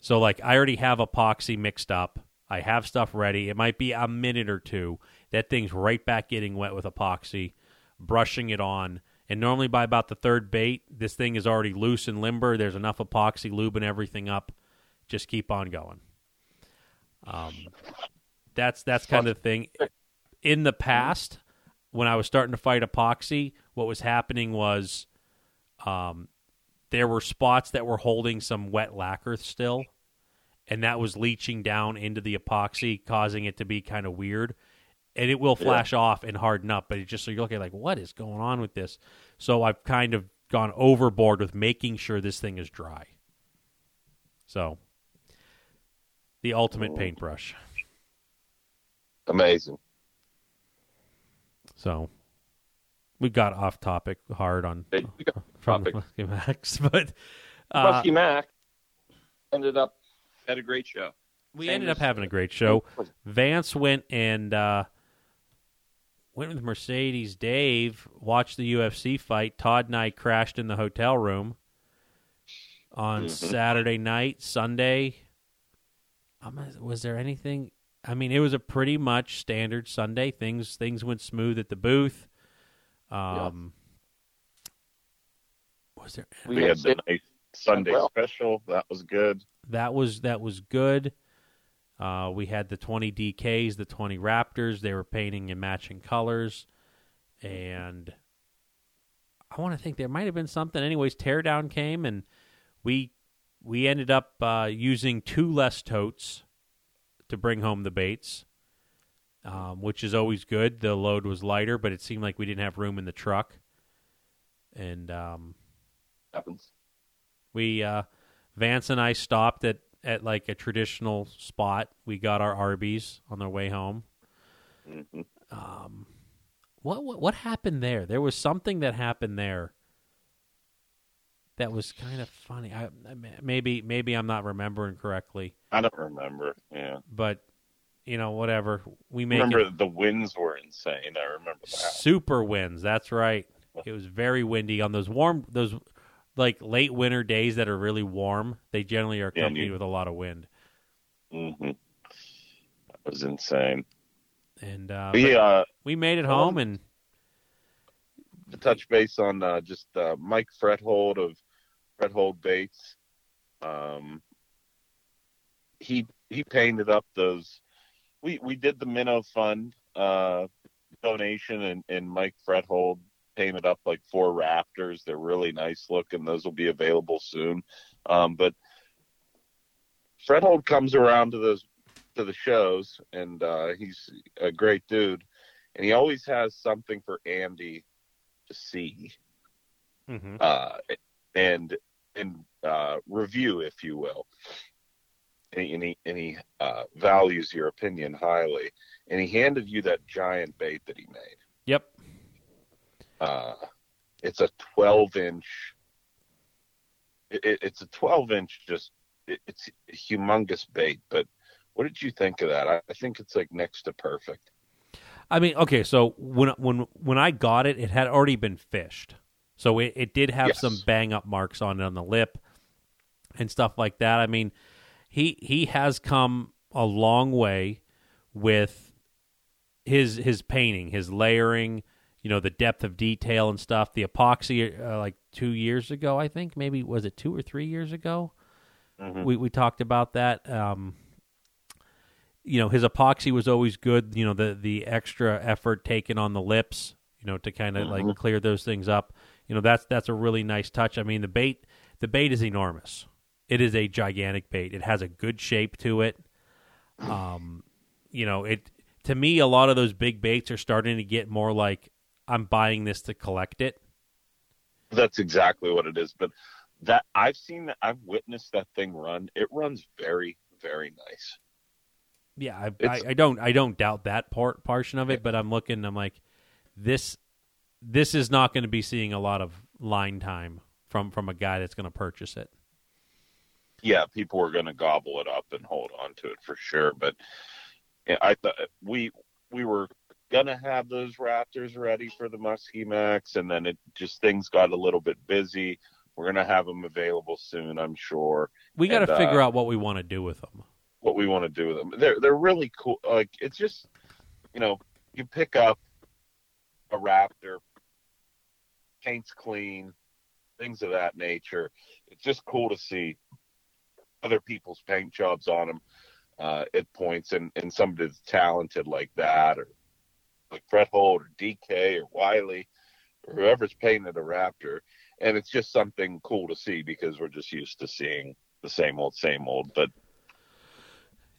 [SPEAKER 1] So like I already have epoxy mixed up. I have stuff ready. It might be a minute or two. That thing's right back getting wet with epoxy, brushing it on, And normally by about the third bait, this thing is already loose and limber. There's enough epoxy lubing everything up. Just keep on going. Um, that's that's kind of the thing. In the past, when I was starting to fight epoxy, what was happening was um, there were spots that were holding some wet lacquer still, and that was leaching down into the epoxy, causing it to be kind of weird. And it will flash off and harden up, but it just so you're looking like, what is going on with this? So I've kind of gone overboard with making sure this thing is dry. So the ultimate paintbrush.
[SPEAKER 3] Amazing.
[SPEAKER 1] So we got off topic hard on
[SPEAKER 2] They- we got
[SPEAKER 1] from
[SPEAKER 2] topic.
[SPEAKER 1] Muskie Max, but uh,
[SPEAKER 2] Muskie Max ended up had a great show.
[SPEAKER 1] we
[SPEAKER 2] Same
[SPEAKER 1] ended up having a great show. Vance went and uh, went with Mercedes. Dave watched the UFC fight. Todd and I crashed in the hotel room on
[SPEAKER 2] Mhm.
[SPEAKER 1] Saturday night, Sunday. Um, was there anything? I mean, it was a pretty much standard Sunday. Things things went smooth at the booth. Um, Was there?
[SPEAKER 3] We,
[SPEAKER 2] We
[SPEAKER 3] had
[SPEAKER 2] had
[SPEAKER 3] the nice Sunday
[SPEAKER 2] well.
[SPEAKER 3] special. That was good.
[SPEAKER 1] that was that was good. Uh, we had the 20 DKs, the 20 Raptors. They were painting in matching colors, and I want to think there might have been something. Anyways, Teardown came, and we we ended up uh, using two less totes to bring home the baits, um, which is always good. The load was lighter, but it seemed like we didn't have room in the truck, and um,
[SPEAKER 2] Happens.
[SPEAKER 1] we uh, Vance and I stopped at at like a traditional spot. We got our Arby's on our way home.
[SPEAKER 3] hmm
[SPEAKER 1] Um, what, what what happened there? There was something that happened there that was kind of funny. I, I maybe maybe I'm not remembering correctly,
[SPEAKER 3] I don't remember. Yeah,
[SPEAKER 1] but you know whatever. We make
[SPEAKER 3] remember
[SPEAKER 1] it
[SPEAKER 3] the winds were insane. I remember that.
[SPEAKER 1] super winds. That's right. It was very windy on those warm those like late winter days that are really warm. They generally are
[SPEAKER 3] Yeah,
[SPEAKER 1] accompanied
[SPEAKER 3] you-
[SPEAKER 1] with a lot of wind.
[SPEAKER 3] hmm That was insane.
[SPEAKER 1] And uh,
[SPEAKER 3] we uh,
[SPEAKER 1] we made it
[SPEAKER 3] um,
[SPEAKER 1] home, and
[SPEAKER 3] to touch base on uh, just uh, Mike Frethold of Frethold Baits. Um, he he painted up those. We we did the Minnow Fund uh, donation, and, and Mike Frethold painted up like four Raptors. They're really nice looking. Those will be available soon. Um, but Frethold comes around to those to the shows, and uh, he's a great dude. And he always has something for Andy to see
[SPEAKER 1] Mhm.
[SPEAKER 3] uh, and and uh, review, if you will. And he, and he, uh, values your opinion highly. And he handed you that giant bait that he made.
[SPEAKER 1] yep,
[SPEAKER 3] Uh, it's a 12 inch. It, it, it's a 12 inch. Just it, it's a humongous bait. But what did you think of that? I, I think it's like next to perfect.
[SPEAKER 1] I mean, okay, so when when when I got it, it had already been fished, so it, it did have
[SPEAKER 3] Yes.
[SPEAKER 1] some bang up marks on it on the lip and stuff like that. I mean, he he has come a long way with his his painting, his layering, you know, the depth of detail and stuff. The epoxy, uh, like two years ago, I think maybe was it two or three years ago.
[SPEAKER 3] Mhm.
[SPEAKER 1] We we talked about that. Um, you know, his epoxy was always good. You know, the the extra effort taken on the lips, you know, to kind of like
[SPEAKER 3] Mhm.
[SPEAKER 1] clear those things up. You know, that's that's a really nice touch. I mean, the bait the bait is enormous. It is a gigantic bait. It has a good shape to it. Um, you know, it to me a lot of those big baits are starting to get more like I'm buying this to collect it.
[SPEAKER 3] That's exactly what it is. But that I've seen that I've witnessed that thing run. It runs very, very nice.
[SPEAKER 1] Yeah, I, I, I don't I don't doubt that part portion of it, but I'm looking. I'm like, this this is not going to be seeing a lot of line time from from a guy that's going to purchase it.
[SPEAKER 3] Yeah, people were going to gobble it up and hold on to it for sure. But I thought we we were going to have those Raptors ready for the Muskie Max, and then it just things got a little bit busy. We're going to have them available soon, I'm sure.
[SPEAKER 1] We got to
[SPEAKER 3] And,
[SPEAKER 1] figure
[SPEAKER 3] uh,
[SPEAKER 1] out what we want to do with them.
[SPEAKER 3] what we want to do with them. They're they're really cool. Like it's just, you know, you pick up a Raptor, paint's clean, things of that nature. It's just cool to see other people's paint jobs on them uh, at points, and and somebody that's talented like that, or like Fred Holt or DK or Wiley, or whoever's painted a Raptor, and it's just something cool to see because we're just used to seeing the same old, same old. But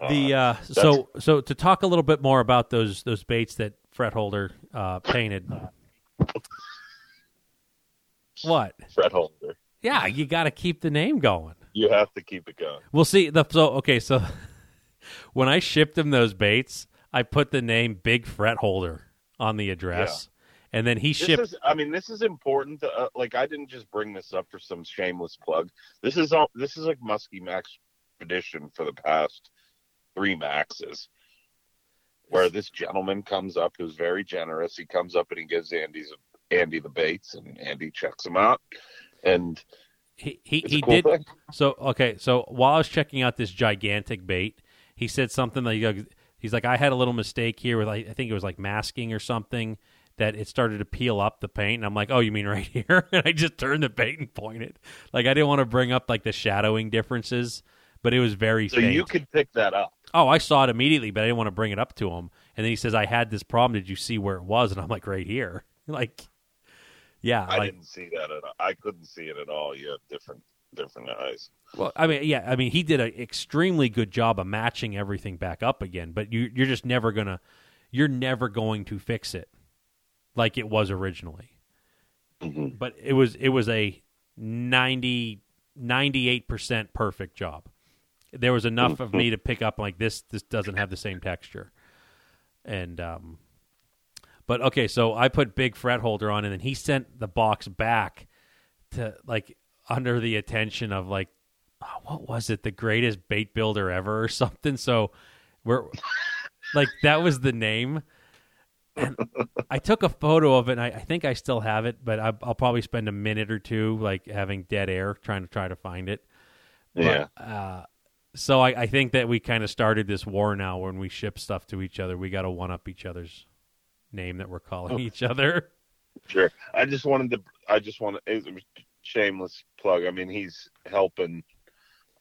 [SPEAKER 1] the uh, so so to talk a little bit more about those those baits that Fred Holder uh, painted. What?
[SPEAKER 3] Fred Holder.
[SPEAKER 1] Yeah, you got to keep the name going.
[SPEAKER 3] You have to keep it going.
[SPEAKER 1] We'll see. The so okay, so when I shipped him those baits, I put the name Big Fret Holder on the address, and then he
[SPEAKER 3] This
[SPEAKER 1] shipped.
[SPEAKER 3] is, I mean, this is important. To, uh, like, I didn't just bring this up for some shameless plug. This is all. This is like Muskie Max tradition for the past three maxes, where this gentleman comes up who's very generous. He comes up and he gives Andy's Andy the baits, and Andy checks them out, and
[SPEAKER 1] he he, he
[SPEAKER 3] cool
[SPEAKER 1] did.
[SPEAKER 3] thing.
[SPEAKER 1] So okay, so while I was checking out this gigantic bait, he said something like uh, he's like I had a little mistake here with I I think it was like masking or something that it started to peel up the paint and I'm like, "Oh, you mean right here?" and I just turned the bait and pointed. Like I didn't want to bring up like the shadowing differences, but it was very
[SPEAKER 3] So
[SPEAKER 1] faint.
[SPEAKER 3] you could pick that up.
[SPEAKER 1] Oh, I saw it immediately, but I didn't want to bring it up to him. And then he says, "I had this problem. Did you see where it was?" And I'm like, "Right here." Like, yeah,
[SPEAKER 3] I
[SPEAKER 1] like
[SPEAKER 3] didn't see that at all. I couldn't see it at all. You have different different eyes.
[SPEAKER 1] Well, I mean, yeah, I mean, he did an extremely good job of matching everything back up again, but you, you're just never gonna, you're never going to fix it like it was originally.
[SPEAKER 3] Mhm.
[SPEAKER 1] But it was, it was a 90, 98 percent perfect job. There was enough of me to pick up like this. This doesn't have the same texture, and um, but okay, so I put big fret holder on, and then he sent the box back to like under the attention of like oh, what was it? The greatest bait builder ever or something? So we're like that was the name. And i took a photo of it and I, I think i still have it but I, i'll probably spend a minute or two like having dead air trying to try to find it. But,
[SPEAKER 3] Yeah.
[SPEAKER 1] uh, so I, I think that we kind of started this war now when we ship stuff to each other. We got to one up each other's name that we're calling
[SPEAKER 3] Oh.
[SPEAKER 1] each other
[SPEAKER 3] Sure. I just wanted to. I just. It was shameless plug. I mean, he's helping.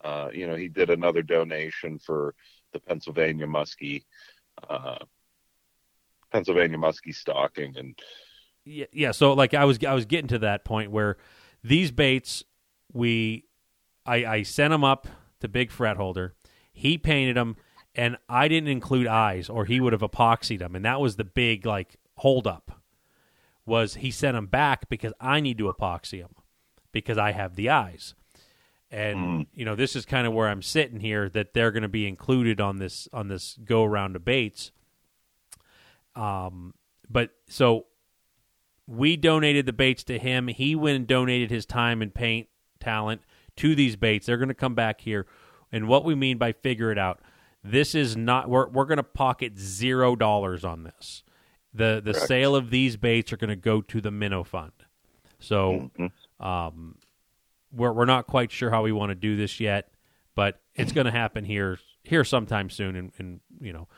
[SPEAKER 3] Uh, you know, he did another donation for the Pennsylvania Muskie, uh, Pennsylvania Muskie stocking, and
[SPEAKER 1] yeah, yeah. So like I was I was getting to that point where these baits we I I sent them up to Big Fret Holder. He painted them, and I didn't include eyes, or he would have epoxied them, and that was the big like hold up. Was he sent them back because I need to epoxy them because I have the eyes. And you know this is kind of where I'm sitting here that they're going to be included on this on this go around of baits. Um, but so we donated the baits to him. He went and donated his time and paint talent to these baits. They're going to come back here. And what we mean by figure it out, this is not we're we're going to pocket zero dollars on this. The the
[SPEAKER 3] Correct.
[SPEAKER 1] sale of these baits are going to go to the Minnow Fund. So um, we're we're not quite sure how we want to do this yet, but it's going to happen here here sometime soon, and, and you know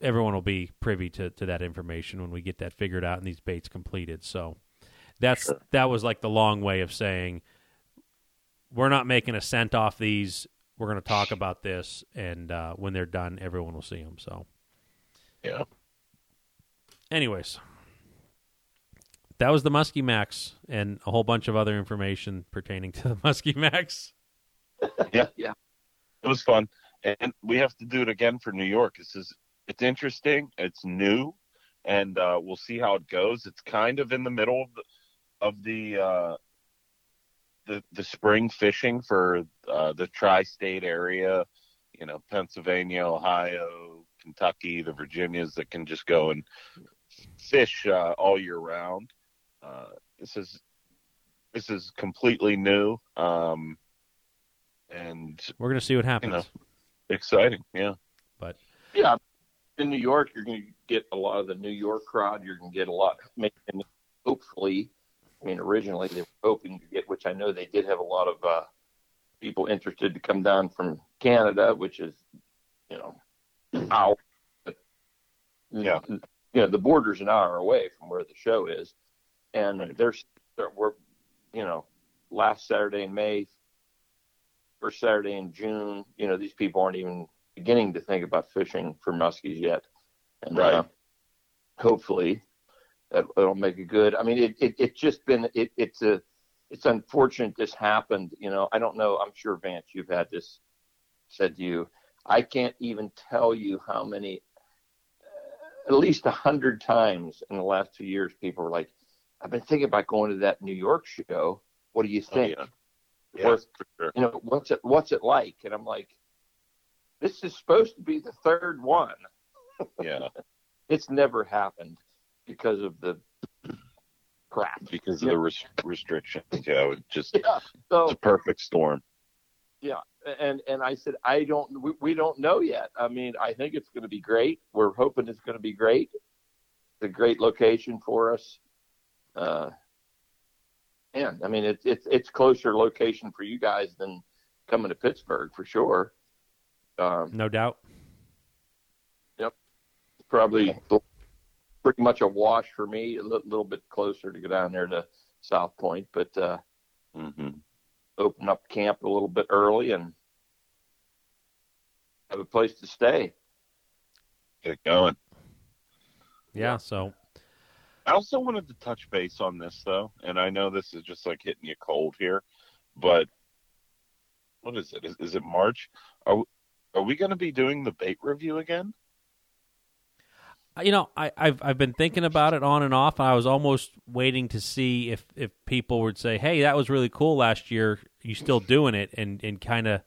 [SPEAKER 1] everyone will be privy to, to that information when we get that figured out and these baits completed. So that's that was like the long way of saying we're not making a cent off these. We're going to talk about this, and uh, when they're done, everyone will see them. So,
[SPEAKER 3] yeah,
[SPEAKER 1] anyways, that was the Muskie Max and a whole bunch of other information pertaining to the Muskie Max.
[SPEAKER 3] yeah,
[SPEAKER 2] Yeah.
[SPEAKER 3] It was fun, and we have to do it again for New York. This is it's interesting. It's new, and uh, we'll see how it goes. It's kind of in the middle of the of the uh, the, the spring fishing for uh, the tri-state area. You know, Pennsylvania, Ohio, Kentucky, the Virginias that can just go and fish uh, all year round. Uh, this is this is completely new. Um, and
[SPEAKER 1] We're going to see what happens.
[SPEAKER 3] know. exciting. Yeah.
[SPEAKER 2] But yeah, in New York, you're going to get a lot of the New York crowd. You're going to get a lot, maybe, hopefully. I mean, originally they were hoping to get, which I know they did have a lot of uh, people interested to come down from Canada, which is, you know, hour.
[SPEAKER 3] Yeah.
[SPEAKER 2] You know, the border's an hour away from where the show is, and
[SPEAKER 3] Right.
[SPEAKER 2] there's we're, you know, last Saturday in May, first Saturday in June. You know, these people aren't even beginning to think about fishing for muskies yet, and
[SPEAKER 3] Right.
[SPEAKER 2] uh, hopefully that it'll make it good. I mean, it it it's just been it it's a it's unfortunate this happened. You know, I don't know. I'm sure Vance, you've had this said to you. I can't even tell you how many, uh, at least a hundred times in the last two years, people were like, "I've been thinking about going to that New York show. What do you
[SPEAKER 3] Oh,
[SPEAKER 2] think?
[SPEAKER 3] yeah. Yeah,
[SPEAKER 2] Worth,
[SPEAKER 3] sure.
[SPEAKER 2] you know, what's it what's it like?" And I'm like, "This is supposed to be the third one.
[SPEAKER 3] Yeah,
[SPEAKER 2] It's never happened because of the crap."
[SPEAKER 3] because of the res- restrictions. Yeah, it just
[SPEAKER 2] Yeah.
[SPEAKER 3] it's a perfect storm.
[SPEAKER 2] Yeah, and and I said I don't we, we don't know yet. I mean, I think it's going to be great. We're hoping it's going to be great. It's a great location for us. Uh, and I mean, it's it's it's closer location for you guys than coming to Pittsburgh for sure. Um,
[SPEAKER 1] No doubt. Yep.
[SPEAKER 2] Probably pretty much a wash for me. A li- little bit closer to go down there to South Point, but uh,
[SPEAKER 3] hmm
[SPEAKER 2] open up camp a little bit early and have a place to stay.
[SPEAKER 3] Get it going.
[SPEAKER 1] Yeah. So
[SPEAKER 3] I also wanted to touch base on this though, and I know this is just like hitting you cold here, but what is it? Is, is it March? Are are we going to be doing the bait review again?
[SPEAKER 1] You know, I, I've I've been thinking about it on and off. And I was almost waiting to see if if people would say, "Hey, that was really cool last year. You still doing it?" and and kind of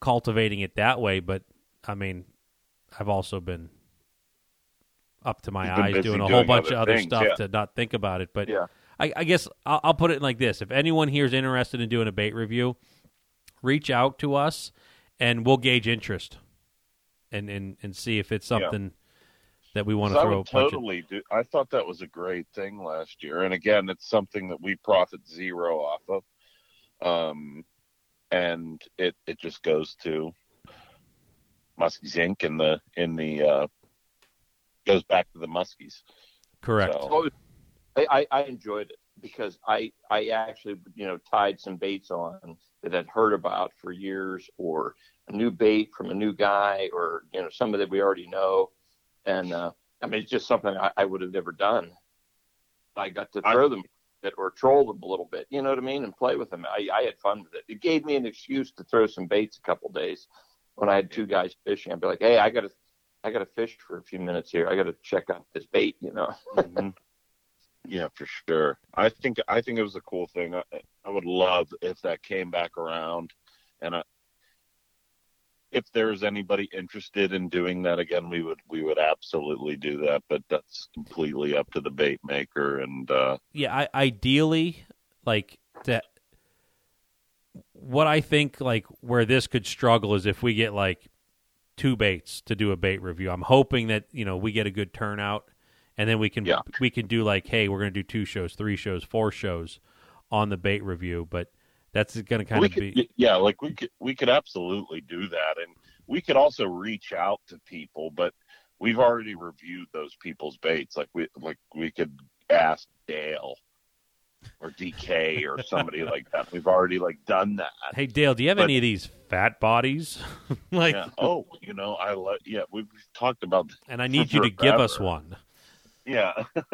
[SPEAKER 1] cultivating it that way. But I mean, I've also been up to my eyes doing a
[SPEAKER 3] doing
[SPEAKER 1] whole bunch
[SPEAKER 3] other
[SPEAKER 1] of other
[SPEAKER 3] things,
[SPEAKER 1] stuff
[SPEAKER 3] yeah.
[SPEAKER 1] to not think about it. But
[SPEAKER 2] Yeah.
[SPEAKER 1] I, I guess I'll, I'll put it like this: if anyone here is interested in doing a bait review, reach out to us, and we'll gauge interest, and and and see if it's
[SPEAKER 3] Yeah.
[SPEAKER 1] That we want to throw
[SPEAKER 3] would
[SPEAKER 1] a bunch of
[SPEAKER 3] totally do. I thought that was a great thing last year, and again, it's something that we profit zero off of, um, and it it just goes to Muskies Inc. in the in the uh, goes back to the Muskies.
[SPEAKER 1] correct.
[SPEAKER 3] So-
[SPEAKER 2] I, I, I enjoyed it because I, I actually, you know, tied some baits on that I'd heard about for years or a new bait from a new guy or, you know, somebody that we already know. And, uh, I mean, it's just something I, I would have never done. I got to
[SPEAKER 3] I-
[SPEAKER 2] throw them bit or troll them a little bit, you know what I mean? And play with them. I, I had fun with it. It gave me an excuse to throw some baits a couple days when I had two guys fishing. I'd be like, Hey, I got to, I got to fish for a few minutes here. I got to check out this bait, you know?
[SPEAKER 3] Mhm. Yeah, for sure. I think I think it was a cool thing. I, I would love if that came back around, and I, if there's anybody interested in doing that again, we would we would absolutely do that. But that's completely up to the bait maker. And uh,
[SPEAKER 1] yeah, I, ideally, like that. What I think, like where this could struggle, is if we get like two baits to do a bait review. I'm hoping that you know we get a good turnout, and then we can
[SPEAKER 3] Yeah.
[SPEAKER 1] we can do like, hey, we're going to do two shows, three shows, four shows on the bait review. But that's going to kind
[SPEAKER 3] we
[SPEAKER 1] of
[SPEAKER 3] could,
[SPEAKER 1] be
[SPEAKER 3] yeah, like we could we could absolutely do that, and we could also reach out to people, but we've already reviewed those people's baits. Like we like we could ask Dale or DK or somebody like that. We've already like done that.
[SPEAKER 1] Hey Dale, do you have
[SPEAKER 3] But-
[SPEAKER 1] any of these fat bodies? like,
[SPEAKER 3] yeah. Oh, you know, I let yeah. We've talked about
[SPEAKER 1] and I need you to give us one.
[SPEAKER 3] yeah.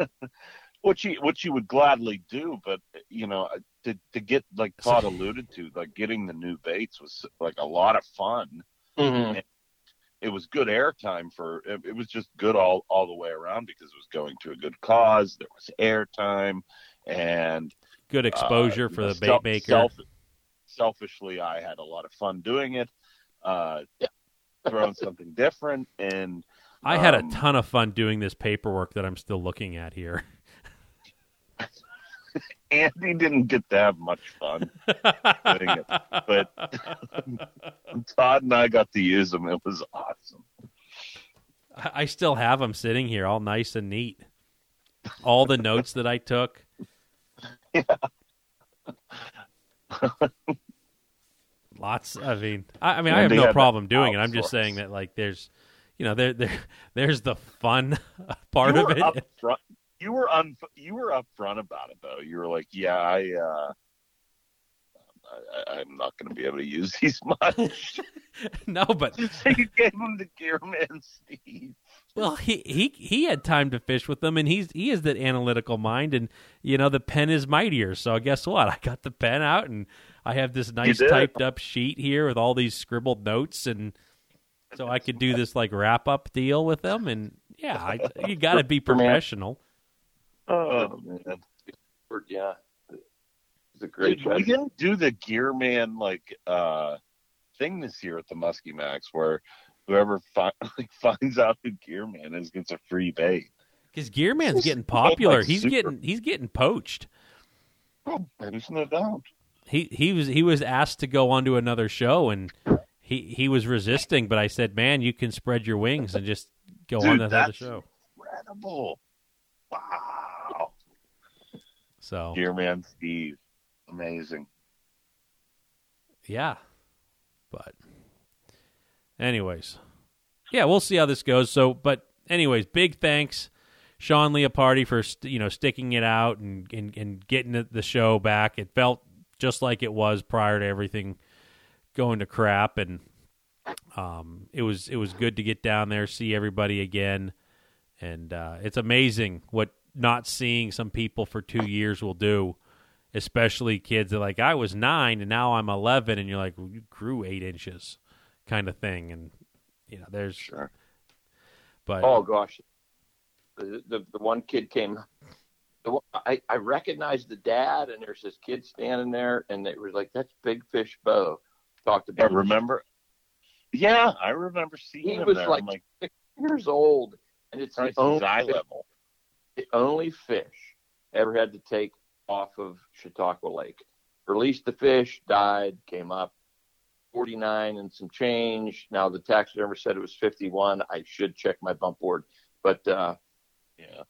[SPEAKER 3] What you what you would gladly do, but you know, to to get like Todd alluded to, like getting the new baits was like a lot of fun.
[SPEAKER 2] Mm-hmm.
[SPEAKER 3] it was good airtime for it, it was just good all all the way around because it was going to a good cause there was airtime and
[SPEAKER 1] Good exposure
[SPEAKER 3] uh,
[SPEAKER 1] for the bait maker.
[SPEAKER 3] self- selfishly i had a lot of fun doing it uh throwing something different and
[SPEAKER 1] I had a
[SPEAKER 3] um,
[SPEAKER 1] ton of fun doing this paperwork that I'm still looking at here.
[SPEAKER 3] andy didn't get to have much fun doing it but todd and i got to use them it was awesome
[SPEAKER 1] I still have them sitting here, all nice and neat. All the notes that I took. Yeah. Lots. I mean, I, I mean, I have no problem doing it. I'm just saying that, like, there's, you know, there, there, there's the fun part of it.
[SPEAKER 3] up front you were un you were upfront about it though. You were like, yeah, I. uh I, I'm not going to be able to use these much.
[SPEAKER 1] no, but
[SPEAKER 3] so you gave him the Gearman Steve.
[SPEAKER 1] Well, he he he had time to fish with them, and he's he is that analytical mind, and you know the pen is mightier. So guess what? I got the pen out, and I have this nice typed up sheet here with all these scribbled notes, and so I could do this like wrap up deal with them. And yeah, I, you got to be professional.
[SPEAKER 2] Oh man, yeah, it's a great.
[SPEAKER 3] we didn't do the Gearman like uh thing this year at the Muskie Max where whoever fi- like, finds out who Gearman is gets a free bait.
[SPEAKER 1] Because Gearman's getting popular. Like he's super... getting he's getting poached.
[SPEAKER 3] Oh, there's no doubt.
[SPEAKER 1] He he was he was asked to go onto another show and he he was resisting, but I said, "Man, you can spread your wings and just go
[SPEAKER 3] Dude,
[SPEAKER 1] on that
[SPEAKER 3] other
[SPEAKER 1] show."
[SPEAKER 3] Incredible! Wow.
[SPEAKER 1] So,
[SPEAKER 3] Gearman, Steve, amazing.
[SPEAKER 1] Yeah, but anyways, yeah, we'll see how this goes. So, but anyways, big thanks, Sean Leopardi, for you know sticking it out and and, and getting the show back. It felt just like it was prior to everything going to crap, and um, it was it was good to get down there, see everybody again, and uh, it's amazing what not seeing some people for two years will do especially kids that like I was nine and now I'm eleven, and you're like well, you grew eight inches kind of thing. And you know, there's
[SPEAKER 3] sure.
[SPEAKER 1] But
[SPEAKER 2] oh gosh, the the, the one kid came. The I I recognized the dad, and there's this kid standing there, and it was like that's Big Fish Bo. Talked about.
[SPEAKER 3] I remember. Yeah, I remember seeing
[SPEAKER 2] he
[SPEAKER 3] him
[SPEAKER 2] was
[SPEAKER 3] there.
[SPEAKER 2] like,
[SPEAKER 3] like
[SPEAKER 2] six years old, and it's the only
[SPEAKER 3] oh,
[SPEAKER 2] eye
[SPEAKER 3] level.
[SPEAKER 2] The only fish ever had to take off of Chautauqua Lake. Released the fish, died, came up, 49 and some change. Now the taxidermist said it was 51. I should check my bump board, but uh,
[SPEAKER 3] Yeah.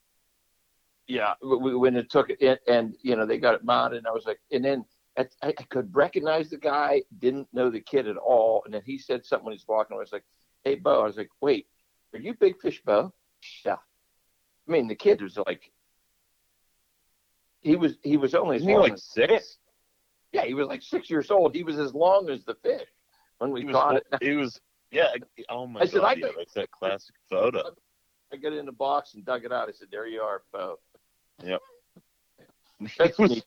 [SPEAKER 2] yeah, w- when it took it, and you know they got it mounted, and I was like, and then at, I, I could recognize the guy, didn't know the kid at all, and then he said something when he's walking. I was like, "Hey, Bo," I was like, "Wait, are you Big Fish Bo?" Yeah. I mean, the kid was like, he was he was only as
[SPEAKER 3] he
[SPEAKER 2] long
[SPEAKER 3] like
[SPEAKER 2] as-
[SPEAKER 3] six?
[SPEAKER 2] Yeah, he was like six years old. He was as long as the fish when we
[SPEAKER 3] He was,
[SPEAKER 2] caught it.
[SPEAKER 3] he was yeah. Oh my
[SPEAKER 2] I said! I
[SPEAKER 3] yeah,
[SPEAKER 2] got-
[SPEAKER 3] that's that classic photo.
[SPEAKER 2] I got it in the box and dug it out. I said, "There you are, Bo."
[SPEAKER 3] He was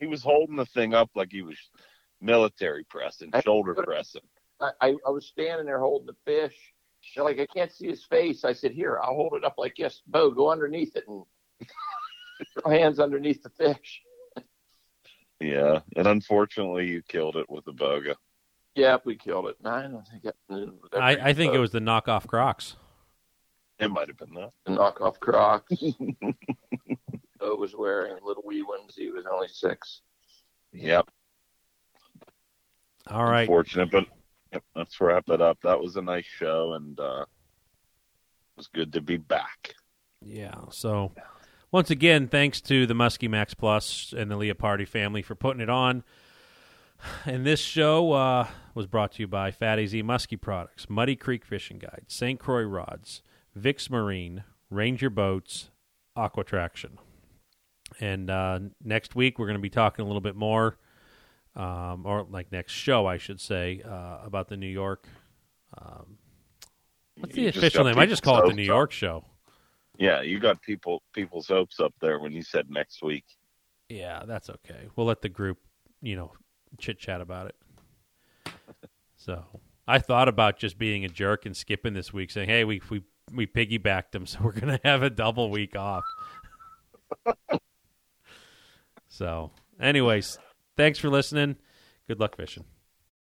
[SPEAKER 3] he was holding the thing up like he was military pressing,
[SPEAKER 2] I-
[SPEAKER 3] shoulder pressing.
[SPEAKER 2] I, I, I was standing there holding the fish. They're like, I can't see his face. I said, Here, I'll hold it up like this. Bo, go underneath it and throw hands underneath the fish.
[SPEAKER 3] Yeah, and unfortunately, you killed it with the boga.
[SPEAKER 2] Yeah, we killed it. I don't think it,
[SPEAKER 1] I, I think it was the knockoff Crocs.
[SPEAKER 3] It might have been that.
[SPEAKER 2] the knockoff Crocs. Bo was wearing little wee ones. He was only six.
[SPEAKER 3] Yep.
[SPEAKER 1] All right.
[SPEAKER 3] Unfortunate, but yep, let's wrap it up. That was a nice show, and uh, it was good to be back.
[SPEAKER 1] Yeah. So once again, thanks to the Muskie Max Plus and the Leopardi family for putting it on. And this show uh, was brought to you by Fatty Z Muskie Products, Muddy Creek Fishing Guide, St. Croix Rods, Vic's Marine, Ranger Boats, Aquatraction. And uh, next week we're going to be talking a little bit more, um, or like next show, I should say, uh, about the New York. Um, what's the
[SPEAKER 3] You
[SPEAKER 1] official name? I just call it the New York show.
[SPEAKER 3] Yeah, you got people people's hopes up there when you said next week.
[SPEAKER 1] Yeah, that's okay. We'll let the group, you know, chit chat about it. So I thought about just being a jerk and skipping this week, saying, "Hey, we we we piggybacked them, so we're gonna have a double week off." so, anyways, thanks for listening. Good luck fishing.